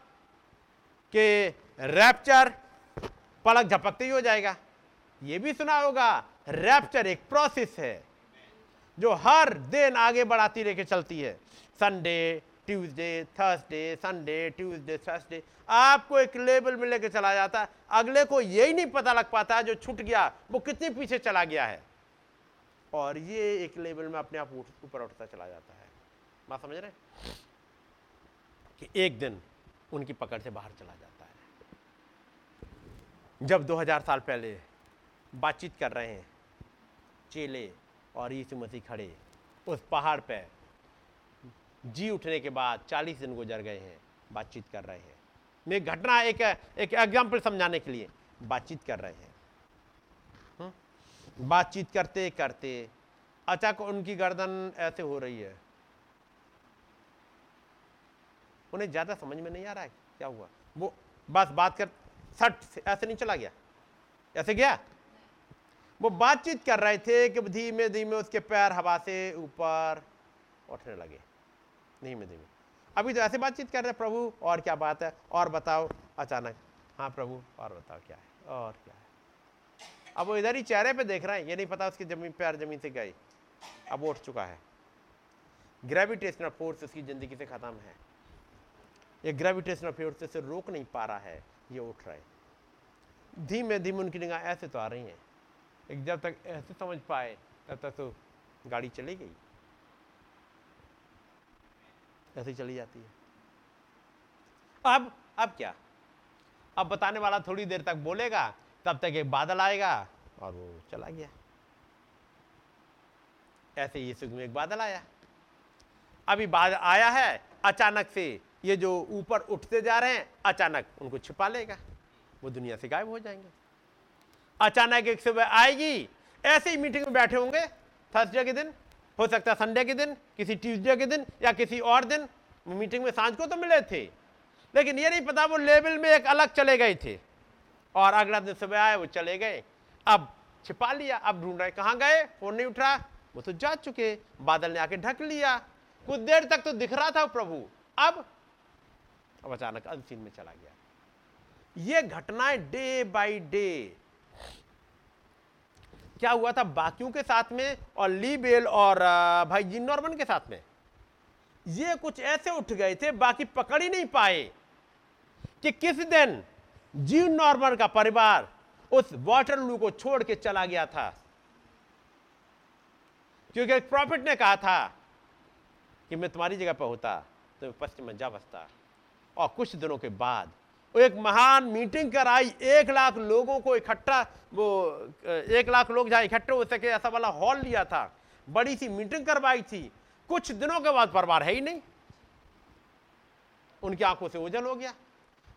कि रैप्चर पलक झपकते ही हो जाएगा। ये भी सुना होगा, रैप्चर एक प्रोसेस है, जो हर दिन आगे बढ़ाती रह के चलती है। Sunday Tuesday Thursday Sunday Tuesday Thursday आपको एक लेवल में लेके चला जाता है। अगले को यही नहीं पता लग पाता जो छूट गया, वो कितने पीछे चला गया है। और ये एक लेवल में अपने आप ऊपर उठता चला जाता है। बात समझ रहे कि एक दिन उनकी पकड़ से बाहर चला जाता जब 2000 साल पहले बातचीत कर रहे हैं, चेले और यीशु मसीह खड़े, उस पहाड़ पे जी उठने के बाद 40 दिन गुजर गए हैं, बातचीत कर रहे हैं। मैं घटना एक एक एग्ज़ाम्पल समझाने के लिए बातचीत कर रहे हैं। हम्म? बातचीत करते करते अचानक उनकी गर्दन ऐसे हो रही है। उन्हें ज़्यादा समझ में नहीं आ रहा है क्या हुआ? वो बस बात कर सट ऐसे नहीं चला गया? ऐसे गया? वो बातचीत कर रहे थे कि धीमे धीमे उसके पैर हवा से ऊपर उठने लगे। धीमे धीमे। अभी तो ऐसे बातचीत कर रहे हैं, प्रभु, और क्या बात है? और बताओ, अचानक। हाँ प्रभु, और बताओ क्या है? और क्या है? अब वो इधर ही चेहरे पे देख रहे हैं, ये नहीं पता उसकी ज़मीन पैर ज़मीन से गई अब उठ चुका है। ग्रेविटेशनल फोर्स उसकी ज़िंदगी से खत्म है। ये ग्रेविटेशनल फोर्स से रोक नहीं पा रहा है। ये उठ रहे है। धीमे धीमे, उनकी निगाह ऐसे तो आ रही हैं। एक जब तक ऐसे समझ पाए, तब तक तो गाड़ी चली गई। ऐसे चली जाती है। अब अब क्या? अब बताने वाला थोड़ी देर तक बोलेगा, तब तक एक बादल आएगा और वो चला गया। ऐसे ही सुख में एक बादल आया। अभी बादल आया है, अचानक से ये जो ऊपर उठते जा रहे हैं, अचानक उनको छिपा लेगा। वो दुनिया से गायब हो जाएँगे। अचानक एक सुबह आएगी, ऐसे ही मीटिंग में बैठे होंगे। थर्सडे के दिन, हो सकता है संडे के दिन, किसी ट्यूसडे के दिन या किसी और दिन मीटिंग में साँझ को तो मिले थे। लेकिन ये नहीं पता, वो लेवल में एक अलग चले गए थे। और अगला दिन सुबह आए, वो चले गए। अब छिपा लिया, अब ढूंढ रहे कहाँ गए, फ़ोन नहीं उठ। रहा वो तो जा चुके, बादल ने आके ढक लिया। कुछ देर तक तो दिख रहा था प्रभु। अब अब अचानक अनसीन में चला गया। ये घटनाएँ डे बाय डे क्या हुआ था बाकियों के साथ में और ली बेल और भाई जिन नॉर्मन के साथ में? ये कुछ ऐसे उठ गए थे, बाकी पकड़ ही नहीं पाए कि किस दिन जीव नॉर्मन का परिवार उस वाटरलू को छोड़ के चला गया था। क्योंकि एक प्रॉफिट ने कहा था कि मैं तुम्हारी जगह पर होता तो मैं पश्चिम में जा बसता। और कुछ दिनों के बाद वो एक महान मीटिंग कराई एक लाख लोगों को इकट्ठा, वो, एक लाख लोग जहाँ इकट्ठे हो सके, ऐसा वाला हॉल लिया था। बड़ी सी मीटिंग करवाई थी। कुछ दिनों के बाद परिवार है ही नहीं। उनकी आँखों से ओझल हो गया।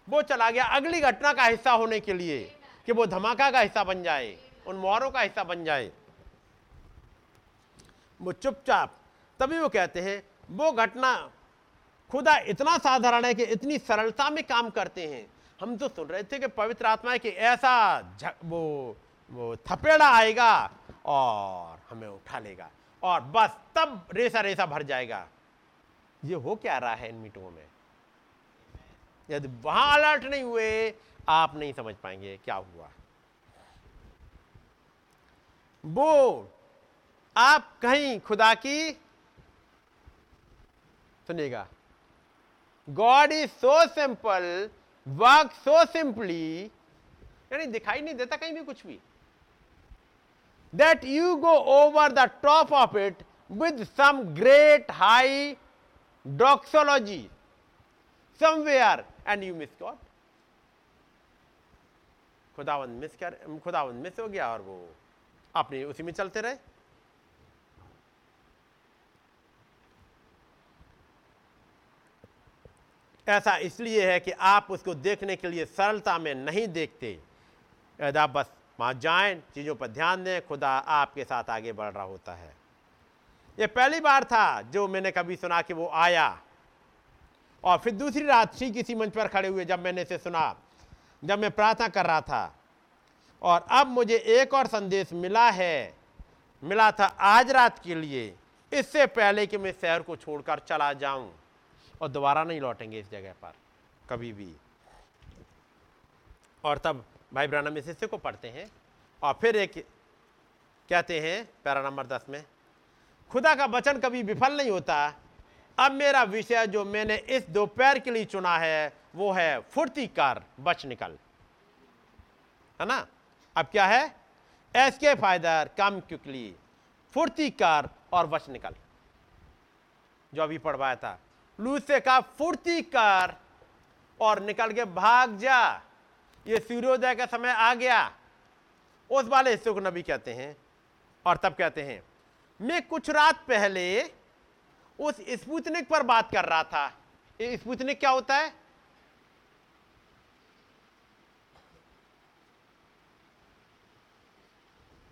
वो चला गया। अगली घटना का हिस्सा होने के लिए कि वो धमाका का हिस्सा बन जाए, उन मोहरों का हिस्सा बन जाए। वो चुपचाप, तभी वो कहते हैं, वो घटना खुदा इतना साधारण है कि इतनी सरलता में काम करते हैं। हम तो सुन रहे थे कि पवित्र आत्मा है कि ऐसा वो वो थपेड़ा आएगा और हमें उठा लेगा और बस तब रेसा रेसा भर जाएगा। ये हो क्या रहा है इन मीटिंगों में? यदि वहाँ अलर्ट नहीं हुए, आप नहीं समझ पाएँगे क्या हुआ। वो, आप कहीं खुदा की, सुनिएगा। God is so simple work so simply यानी दिखाई नहीं देता कहीं भी कुछ भी that you go over the top of it with some great high doxology somewhere and you miss God खुदावंद मिस कर, खुदावंद मिस हो गया और वो अपने उसी में चलते रहे। ऐसा इसलिए है कि आप उसको देखने के लिए सरलता में नहीं देखते। आप बस वहाँ जाएँ, चीज़ों पर ध्यान दें, खुदा आपके साथ आगे बढ़ रहा होता है। ये पहली बार था जो मैंने कभी सुना कि वो आया। और फिर दूसरी रात सी किसी मंच पर खड़े हुए जब मैंने इसे सुना, जब मैं प्रार्थना कर रहा था। और अब मुझे एक और संदेश मिला है। मिला था आज रात के लिए। इससे पहले कि मैं शहर को छोड़कर चला जाऊँ। और दोबारा नहीं लौटेंगे इस जगह पर, कभी भी। और तब भाई ब्रानम इस हिस्से को पढ़ते हैं और फिर एक कहते हैं पैरा नंबर दस में, खुदा का वचन कभी विफल नहीं होता। अब मेरा विषय जो मैंने इस दोपहर के लिए चुना है, वो है फुर्ती कर, बच निकल। है ना? अब क्या है? एस के फायदर कम क्विकली फुर्ती कर और बच निकल। जो अभी पढ़वाया था लूज से कहा फुर्ती कर और निकल के भाग जा। ये सूर्योदय का समय आ गया। उस वाले हिस्से को नबी कहते हैं और तब कहते हैं, मैं कुछ रात पहले उस स्पुतनिक पर बात कर रहा था। स्पुतनिक क्या होता है?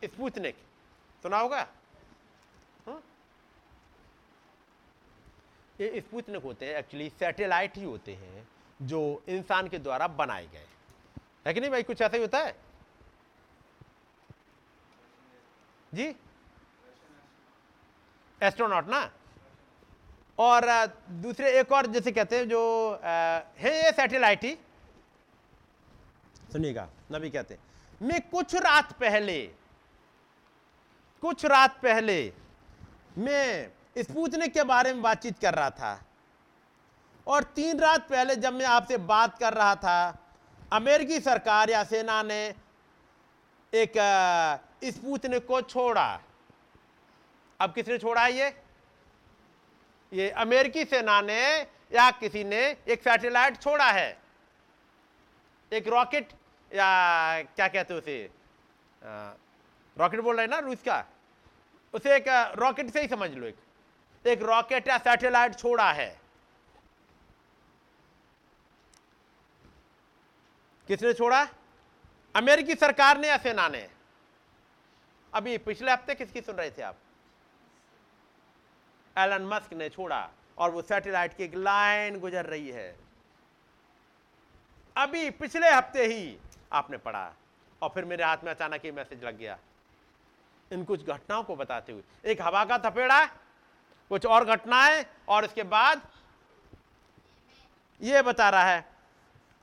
स्पुतनिक। सुना होगा? ये स्पुतनिक होते हैं एक्चुअली सैटेलाइट ही होते हैं, जो इंसान के द्वारा बनाए गए है। कि नहीं भाई, कुछ ऐसा ही होता है? जी? एस्ट्रोनॉट ना? और दूसरे एक और जैसे कहते हैं जो है ये सैटेलाइट ही? सुनिएगा, नबी कहते हैं, मैं कुछ रात पहले, कुछ रात पहले, मैं स्पूतनिक के बारे में बातचीत कर रहा था। और तीन रात पहले जब मैं आपसे बात कर रहा था, अमेरिकी सरकार या सेना ने एक स्पूतनिक को छोड़ा। अब किसने छोड़ा ये? ये अमेरिकी सेना ने या किसी ने एक सैटेलाइट छोड़ा है? एक रॉकेट या क्या कहते हैं उसे? रॉकेट बोल रहे हैं ना रूस का? उसे एक रॉकेट से ही समझ लो एक। एक रॉकेट या सैटेलाइट छोड़ा है। किसने छोड़ा? अमेरिकी सरकार ने या सेना ने? अभी पिछले हफ़्ते किसकी सुन रहे थे आप? एलन मस्क ने छोड़ा और वो सैटेलाइट की एक लाइन गुजर रही है। अभी पिछले हफ़्ते ही आपने पढ़ा और फिर मेरे हाथ में अचानक ही मैसेज लग गया। इन कुछ घटनाओं को बताते हुए। एक हवा का थपेड़ा कुछ और घटनाएँ और इसके बाद यह बता रहा है।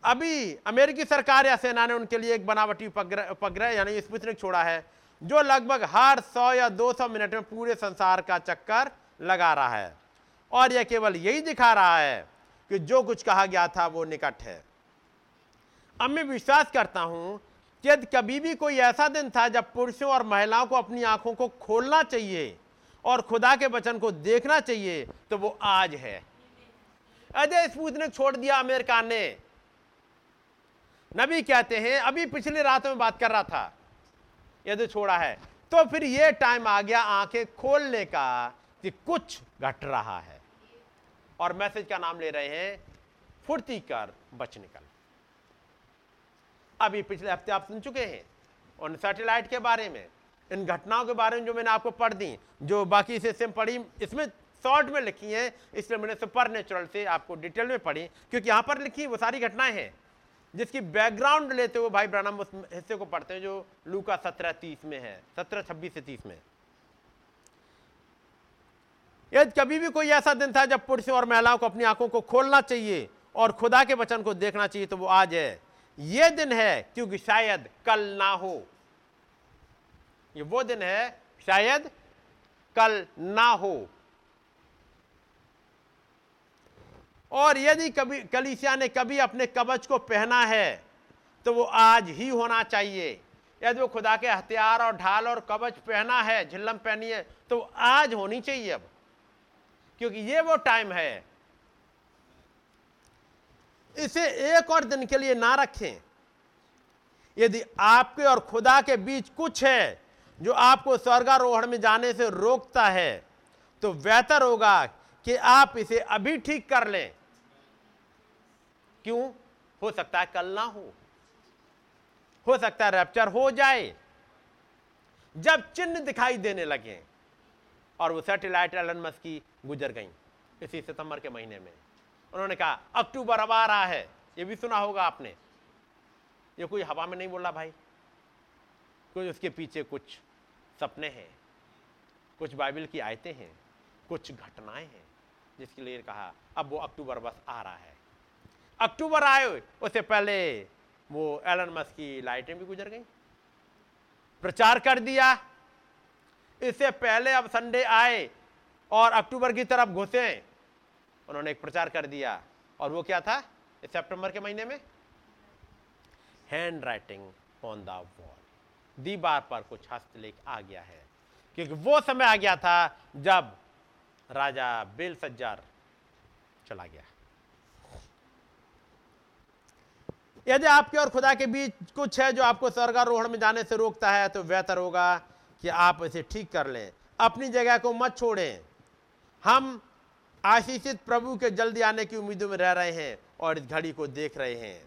अभी अमेरिकी सरकार या सेना ने उनके लिए एक बनावटी उपग्रह उपग्रह यानी स्पुतनिक छोड़ा है, जो लगभग हर 100 या 200 मिनट में पूरे संसार का चक्कर लगा रहा है। और यह केवल यही दिखा रहा है कि जो कुछ कहा गया था वो निकट है। अब मैं विश्वास करता हूँ कि कभी भी कोई ऐसा दिन था जब पुरुषों और महिलाओं को अपनी आँखों को खोलना चाहिए और खुदा के वचन को देखना चाहिए तो वो आज है। अजय स्पूतनिक छोड़ दिया अमेरिका ने। नबी कहते हैं, अभी पिछले रात में बात कर रहा था यदि छोड़ा है। तो फिर यह टाइम आ गया आँखें खोलने का कि कुछ घट रहा है। और मैसेज का नाम ले रहे हैं, फुर्ती कर बच निकल। अभी पिछले हफ़्ते आप सुन चुके हैं, उन सैटेलाइट के बारे में। इन घटनाओं के बारे में जो मैंने आपको पढ़ दी, जो बाकी से सेम पढ़ी, इसमें शॉर्ट में लिखी हैं, इसलिए मैंने सुपर नेचुरल से आपको डिटेल में पढ़ी, क्योंकि यहाँ पर लिखी वो सारी घटनाएँ हैं, जिसकी बैकग्राउंड लेते हुए भाई ब्रानम उस हिस्से को पढ़ते हैं जो लू का सत्रह तीस में है, सत्रह छब्बीस से तीस में। यदि कभी भी कोई ऐसा दिन था जब पुरुषों और महिलाओं को अपनी आँखों को खोलना चाहिए और खुदा के वचन को देखना चाहिए तो वो आज है। ये दिन है, क्योंकि शायद कल ना हो। ये वो दिन है शायद कल ना हो। और यदि कभी कलीसिया ने कभी अपने कवच को पहना है तो वो आज ही होना चाहिए। यदि वो खुदा के हथियार और ढाल और कवच पहना है, झिल्लम पहनी है तो आज होनी चाहिए अब, क्योंकि ये वो टाइम है। इसे एक और दिन के लिए ना रखें। यदि आपके और खुदा के बीच कुछ है जो आपको स्वर्गारोहण में जाने से रोकता है तो बेहतर होगा कि आप इसे अभी ठीक कर लें। क्यों? हो सकता है कल ना हो। हो सकता है रैप्चर हो जाए। जब चिन्ह दिखाई देने लगे और वो सैटेलाइट एलन मस्क की गुजर गई, इसी सितंबर के महीने में। उन्होंने कहा, अक्टूबर अब आ रहा है। ये भी सुना होगा आपने। ये कोई हवा में नहीं बोल रहा भाई। कोई उसके पीछे कुछ सपने हैं, कुछ बाइबल की आयतें हैं, कुछ घटनाएँ हैं, जिसके लिए कहा, अब वो अक्टूबर बस आ रहा है। अक्टूबर आए, उससे पहले वो एलन मस्क की लाइटें भी गुजर गई। प्रचार कर दिया। इससे पहले अब संडे आए और अक्टूबर की तरफ़ घुसे। उन्होंने एक प्रचार कर दिया। और वो क्या था? सितंबर के महीने में? Handwriting on the wall. दीवार पर कुछ हस्तलेख आ गया है। क्योंकि वो समय आ गया था जब राजा बेल सज्जार चला गया। यदि आपके और खुदा के बीच कुछ है जो आपको स्वर्गारोहण में जाने से रोकता है तो बेहतर होगा कि आप इसे ठीक कर लें। अपनी जगह को मत छोड़ें। हम आशीषित प्रभु के जल्दी आने की उम्मीदों में रह रहे हैं और इस घड़ी को देख रहे हैं।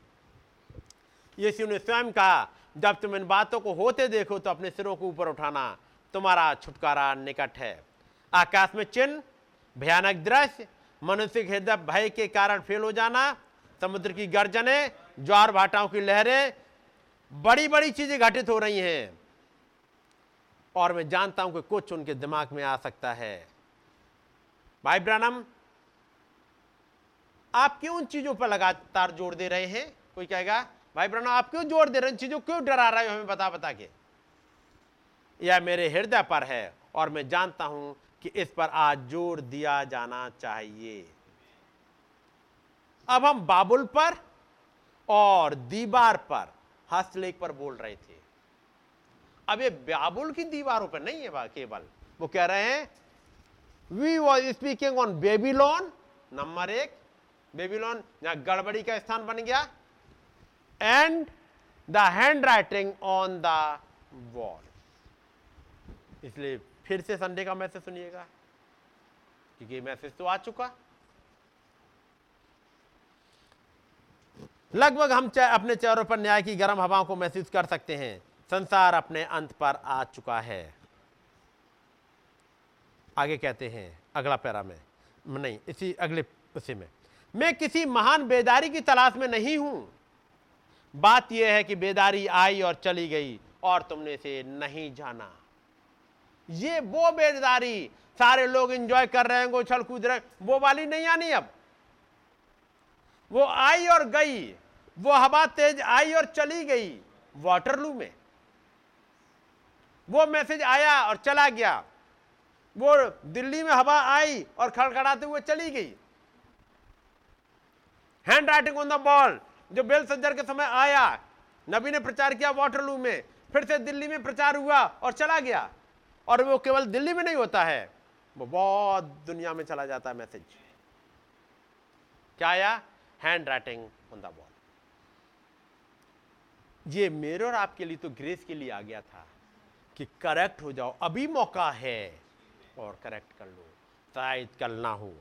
यीशु ने स्वयं कहा जब तुम इन बातों को होते देखो तो अपने सिरों को ऊपर उठाना तुम्हारा छुटकारा निकट है। आकाश में चिन्ह, भयानक दृश्य, मनुष्य के हृदय भय के कारण फेल हो जाना, समुद्र की गर्जने, ज्वार भाटाओं की लहरें बड़ी बड़ी चीज़ें घटित हो रही हैं। और मैं जानता हूँ कि कुछ उनके दिमाग में आ सकता है। भाई ब्रानम, आप क्यों उन चीज़ों पर लगातार ज़ोर दे रहे हैं? कोई कहेगा? भाई ब्रह्म, आप क्यों ज़ोर दे रहे हो? चीज़ों क्यों डरा रहे हो हमें बता बता के? यह मेरे हृदय पर है और मैं जानता हूँ कि इस पर आज ज़ोर दिया जाना चाहिए। अब हम बाबुल पर और दीवार पर हस्तलेख पर बोल रहे थे। अब ये बाबुल की दीवारों पर नहीं है केवल। वो कह रहे हैं we was speaking on Babylon number एक बेबीलोन यहाँ गड़बड़ी का स्थान बन गया the handwriting on the wall इसलिए फिर से संडे का मैसेज सुनिएगा, क्योंकि मैसेज तो आ चुका। लगभग हम अपने चेहरों पर न्याय की गर्म हवाओं को महसूस कर सकते हैं। संसार अपने अंत पर आ चुका है। आगे कहते हैं, अगला पैरा में। नहीं, इसी, अगले उसी में। मैं किसी महान बेदारी की तलाश में नहीं हूँ। बात यह है कि बेदारी आई और चली गई और तुमने इसे नहीं जाना। ये वो बेदारी, सारे लोग एंजॉय कर रहे हैं उछल कूद रहे वो वाली नहीं आनी अब। वो आई और गई, वो हवा तेज आई और चली गई वाटरलू में। वो मैसेज आया और चला गया, वो दिल्ली में हवा आई और खड़खड़ाते हुए चली गई। Hand writing on the ball जो बेल सज्जर के समय आया, नबी ने प्रचार किया वाटरलू में, फिर से दिल्ली में प्रचार हुआ और चला गया। और वो केवल दिल्ली में नहीं होता है, वो बहुत दुनिया में चला जाता है मैसेज। क्या आया? Hand writing on the wall ये मेरे और आपके लिए तो ग्रेस के लिए आ गया था कि करेक्ट हो जाओ। अभी मौका है और करेक्ट कर लो, शायद कल ना हो।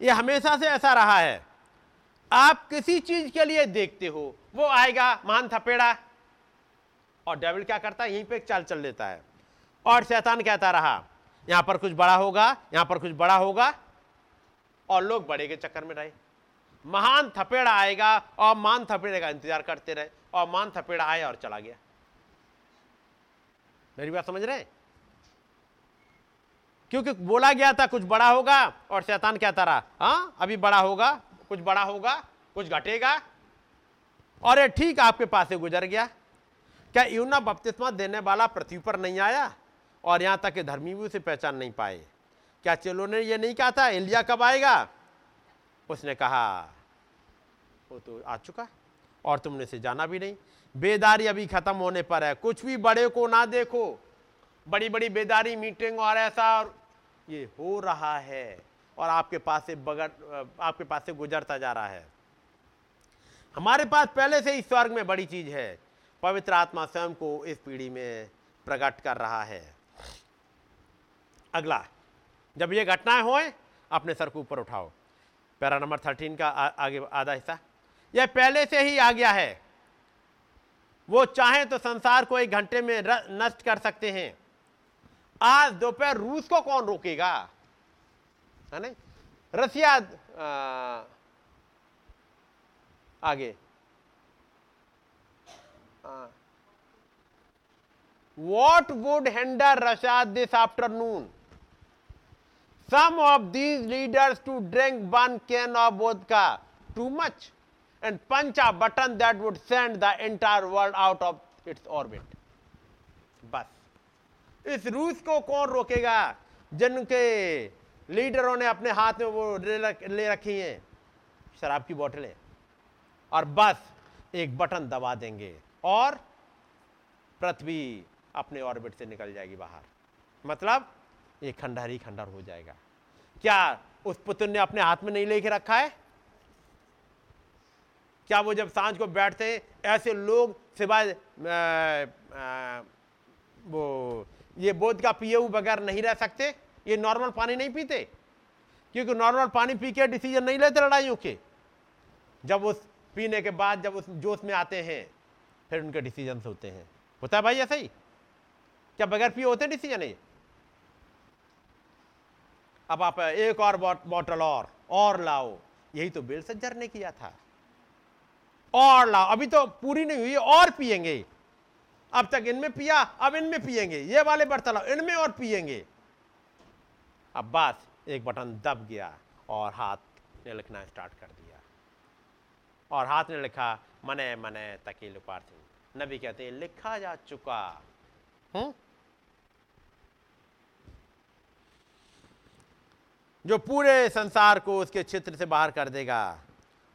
ये हमेशा से ऐसा रहा है। आप किसी चीज़ के लिए देखते हो, वो आएगा महान थपेड़ा और डेविल क्या करता है? यहीं पे चाल चल लेता है। और शैतान कहता रहा, यहाँ पर कुछ बड़ा होगा, यहाँ पर कुछ बड़ा होगा। और लोग बड़े के चक्कर में रहे। महान थपेड़ा आएगा, और मान थपेड़े का इंतज़ार करते रहे, और मान थपेड़ा आया और चला गया। मेरी बात समझ रहे क्योंकि बोला गया था कुछ बड़ा होगा, और शैतान कहता रहा हाँ अभी बड़ा होगा कुछ बड़ा होगा, कुछ घटेगा। और ये ठीक आपके पास से गुजर गया। क्या यूना बपतिस्मा देने वाला पृथ्वी पर नहीं आया? और यहाँ तक कि धर्मी भी उसे पहचान नहीं पाए। क्या चलो ने ये नहीं कहा था, इंडिया कब आएगा? उसने कहा, वो तो आ चुका। और तुमने से जाना भी नहीं। बेदारी अभी खत्म होने पर है। कुछ भी बड़े को ना देखो। बड़ी बड़ी बेदारी, मीटिंग और ऐसा और ये हो रहा है। और आपके पास से बगड़ आपके पास से गुजरता जा रहा है। हमारे पास पहले से ही स्वर्ग में बड़ी चीज़ है। पवित्र आत्मा स्वयं को इस पीढ़ी में प्रकट कर रहा है। अगला जब ये घटनाएँ होए अपने सर को ऊपर उठाओ। पैरा नंबर थर्टीन का आ, आगे आधा हिस्सा। यह पहले से ही आ गया है। वो चाहे तो संसार को एक घंटे में नष्ट कर सकते हैं। आज दोपहर रूस को कौन रोकेगा? है ना? रसिया आगे। What would hinder Russia this afternoon some of these leaders to drink one can of vodka too much and punch a button that would send the entire world out of its orbit बस इस रूस को कौन रोकेगा? जिनके लीडरों ने अपने हाथ में वो ले रखी हैं। शराब की बोतलें। और बस, एक बटन दबा देंगे। और पृथ्वी अपने ऑर्बिट से निकल जाएगी बाहर। मतलब ये खंडहर ही खंडहर हो जाएगा। क्या उस पुत्र ने अपने हाथ में नहीं लेके रखा है? क्या वो जब साँझ को बैठते हैं, ऐसे लोग सिवाय वो, ये बोध का पिए बगैर नहीं रह सकते? ये नॉर्मल पानी नहीं पीते। क्योंकि नॉर्मल पानी पी के डिसीज़न नहीं लेते लड़ाइयों के। जब उस पीने के बाद जब उस जोश में आते हैं, फिर उनके डिसीज़न होते हैं। होता है भाई ऐसा ही? क्या बगैर पिए होते डिसीज़न ये? अब आप एक और बॉटल और और लाओ। यही तो बेल सज्जर ने किया था। और लाओ। अभी तो पूरी नहीं हुई, और पिएँगे अब तक इनमें पिया, अब इनमें पिएँगे ये वाले बर्तन लाओ, इनमें और पिएँगे अब एक बटन दब गया और हाथ ने लिखना स्टार्ट कर दिया। और हाथ ने लिखा, मने मने, तकील पार्थी नबी कहते हैं, लिखा जा चुका। हूँ? जो पूरे संसार को उसके क्षेत्र से बाहर कर देगा।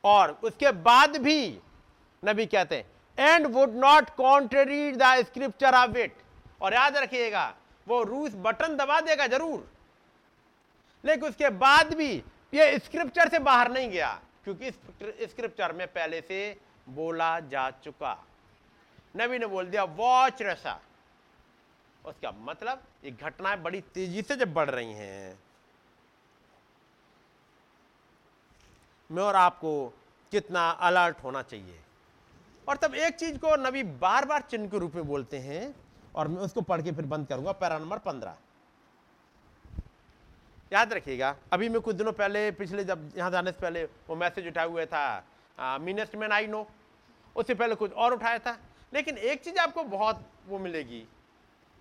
और उसके बाद भी नबी कहते हैं and would not contrary the scripture of it और याद रखिएगा, वो रूस बटन दबा देगा ज़रूर। लेकिन उसके बाद भी ये स्क्रिप्चर से बाहर नहीं गया, क्योंकि स्क्रिप्चर में पहले से बोला जा चुका। नबी ने बोल दिया वॉच रसा। उसका मतलब ये घटनाएँ बड़ी तेज़ी से जब बढ़ रही हैं। मैं और आपको कितना अलर्ट होना चाहिए। और तब एक चीज़ को नबी बार बार चिन्ह के रूप में बोलते हैं, और मैं उसको पढ़ के फिर बंद करूँगा, पैरा नंबर पंद्रह। याद रखिएगा, अभी मैं कुछ दिनों पहले, पिछले जब यहाँ जाने से पहले वो मैसेज उठाया हुआ था मीनेस्ट मैन आई नो उससे पहले कुछ और उठाया था। लेकिन एक चीज़ आपको बहुत वो मिलेगी,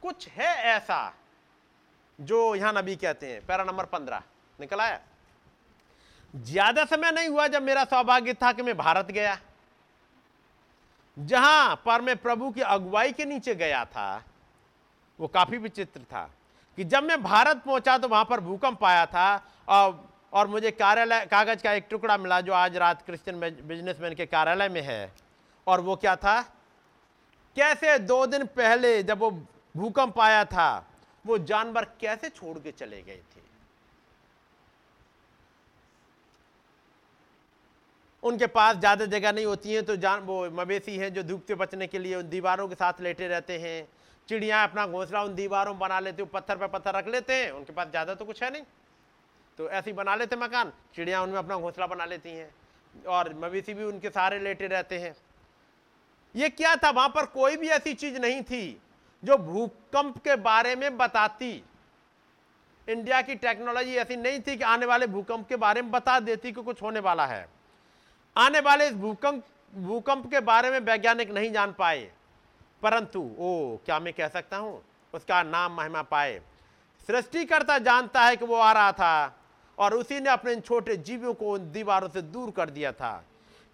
कुछ है ऐसा जो यहाँ नबी कहते हैं, पैरा नंबर पंद्रह, निकल आया? ज़्यादा समय नहीं हुआ जब मेरा सौभाग्य था कि मैं भारत गया। जहाँ पर मैं प्रभु की अगुवाई के नीचे गया था, वो काफ़ी विचित्र था। कि जब मैं भारत पहुँचा तो वहाँ पर भूकंप आया था और और मुझे कार्यालय, कागज़ का एक टुकड़ा मिला जो आज रात क्रिश्चियन बिजनेसमैन के कार्यालय में है। और वो क्या था? कैसे दो दिन पहले जब वो भूकंप आया था, वो जानवर कैसे छोड़ के चले गए थे? उनके पास ज़्यादा जगह नहीं होती है तो जान, वो मवेशी हैं जो धूप से बचने के लिए उन दीवारों के साथ लेटे रहते हैं। चिड़िया अपना घोंसला उन दीवारों में बना लेते पत्थर पर पत्थर रख लेते हैं, उनके पास ज़्यादा तो कुछ है नहीं। तो ऐसे ही बना लेते मकान, चिड़िया उनमें अपना घोंसला बना लेती हैं, और मवेशी भी उनके सारे लेटे रहते हैं। ये क्या था? वहाँ पर कोई भी ऐसी चीज़ नहीं थी जो भूकंप के बारे में बताती। इंडिया की टेक्नोलॉजी ऐसी नहीं थी कि आने वाले भूकंप के बारे में बता देती कि कुछ होने वाला है। आने वाले इस भूकंप भूकंप के बारे में वैज्ञानिक नहीं जान पाए। परंतु, ओ, क्या मैं कह सकता हूँ? उसका नाम महिमा पाए। सृष्टिकर्ता जानता है कि वो आ रहा था और उसी ने अपने छोटे जीवों को उन दीवारों से दूर कर दिया था,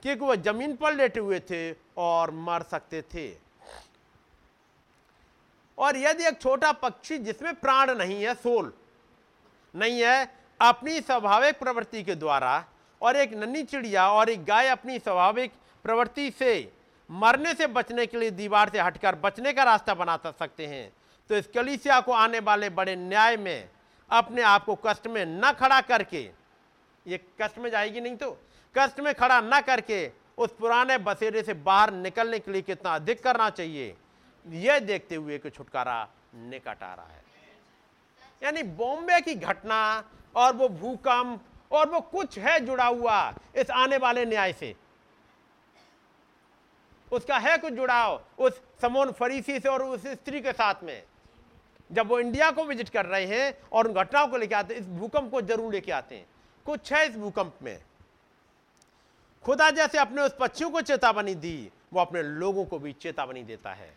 क्योंकि वह ज़मीन पर लेटे हुए थे और मर सकते थे। और यदि एक छोटा पक्षी जिसमें प्राण नहीं है सोल नहीं है, अपनी स्वाभाविक प्रवृत्ति के द्वारा और एक नन्ही चिड़िया और एक गाय अपनी स्वाभाविक प्रवृत्ति से मरने से बचने के लिए दीवार से हटकर बचने का रास्ता बना सकते हैं। तो इस कलिसिया को आने वाले बड़े न्याय में, अपने आप को कष्ट में न खड़ा करके, ये कष्ट में जाएगी नहीं तो कष्ट में खड़ा न करके, उस पुराने बसेरे से बाहर निकलने के लिए कितना अधिक करना चाहिए यह देखते हुए कि छुटकारा निकट आ रहा है। यानी बॉम्बे की घटना और वो भूकंप और वो कुछ है जुड़ा हुआ इस आने वाले न्याय से उसका है कुछ जुड़ाव उस समोन फरीसी से और उस स्त्री के साथ में। जब वो इंडिया को विज़िट कर रहे हैं और उन घटनाओं को लेके आते हैं, इस भूकंप को ज़रूर लेके आते हैं। कुछ है इस भूकंप में? खुदा जैसे अपने उस पक्षियों को चेतावनी दी, वो अपने लोगों को भी चेतावनी देता है।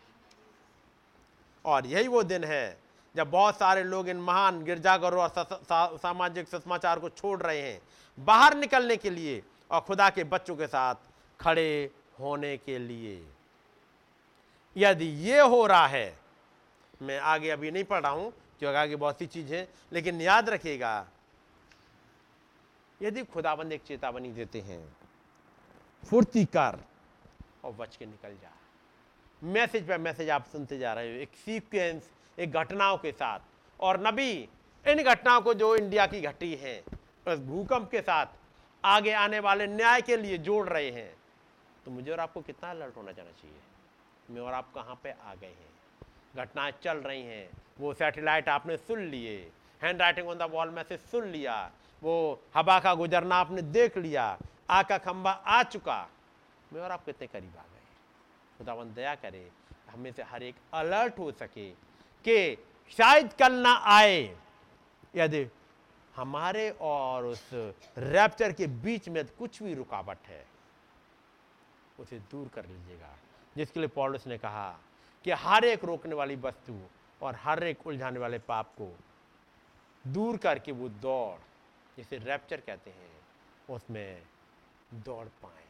और यही वो दिन है, जब बहुत सारे लोग इन महान गिरजाघरों और सामाजिक समाचार को छोड़ रहे हैं, बाहर निकलने के लिए और खुदा के बच्चों के साथ खड़े होने के लिए। यदि ये हो रहा है, मैं आगे अभी नहीं पढ़ रहा हूँ, क्योंकि आगे बहुत सी चीज़ें लेकिन याद रखिएगा, यदि खुदाबंद एक चेतावनी देते हैं, फुर्ती कर और बच के निकल जा। मैसेज पर मैसेज आप सुनते जा रहे हो, एक सीक्वेंस एक घटनाओं के साथ। और नबी, इन घटनाओं को जो इंडिया की घटी है, उस भूकंप के साथ आगे आने वाले न्याय के लिए जोड़ रहे हैं। तो मुझे और आपको कितना अलर्ट होना जाना चाहिए? मैं और आप कहाँ पे आ गए हैं? घटनाएँ चल रही हैं। वो सैटेलाइट आपने सुन लिए। Hand writing on the wall में से सुन लिया। वो हवा का गुजरना आपने देख लिया। आ का खंबा आ चुका। मैं और आप कितने करीब आ गए? खुदावन दया करे, हमें से हर एक अलर्ट हो सके कि शायद कल ना आए। यदि हमारे और उस रैप्चर के बीच में कुछ भी रुकावट है उसे दूर कर लीजिएगा। जिसके लिए पॉलिस ने कहा कि हर एक रोकने वाली वस्तु और हर एक उलझाने वाले पाप को दूर करके वो दौड़, जिसे रैप्चर कहते हैं, उसमें दौड़ पाए।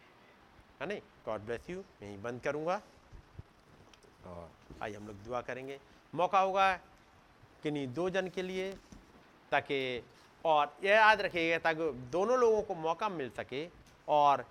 है नहीं? गॉड ब्लेस यू मैं यहीं बंद करूँगा और आइए हम लोग दुआ करेंगे। मौका होगा किन्हीं दो जन के लिए, ताकि और यह याद रखिएगा ताकि दोनों लोगों को मौका मिल सके और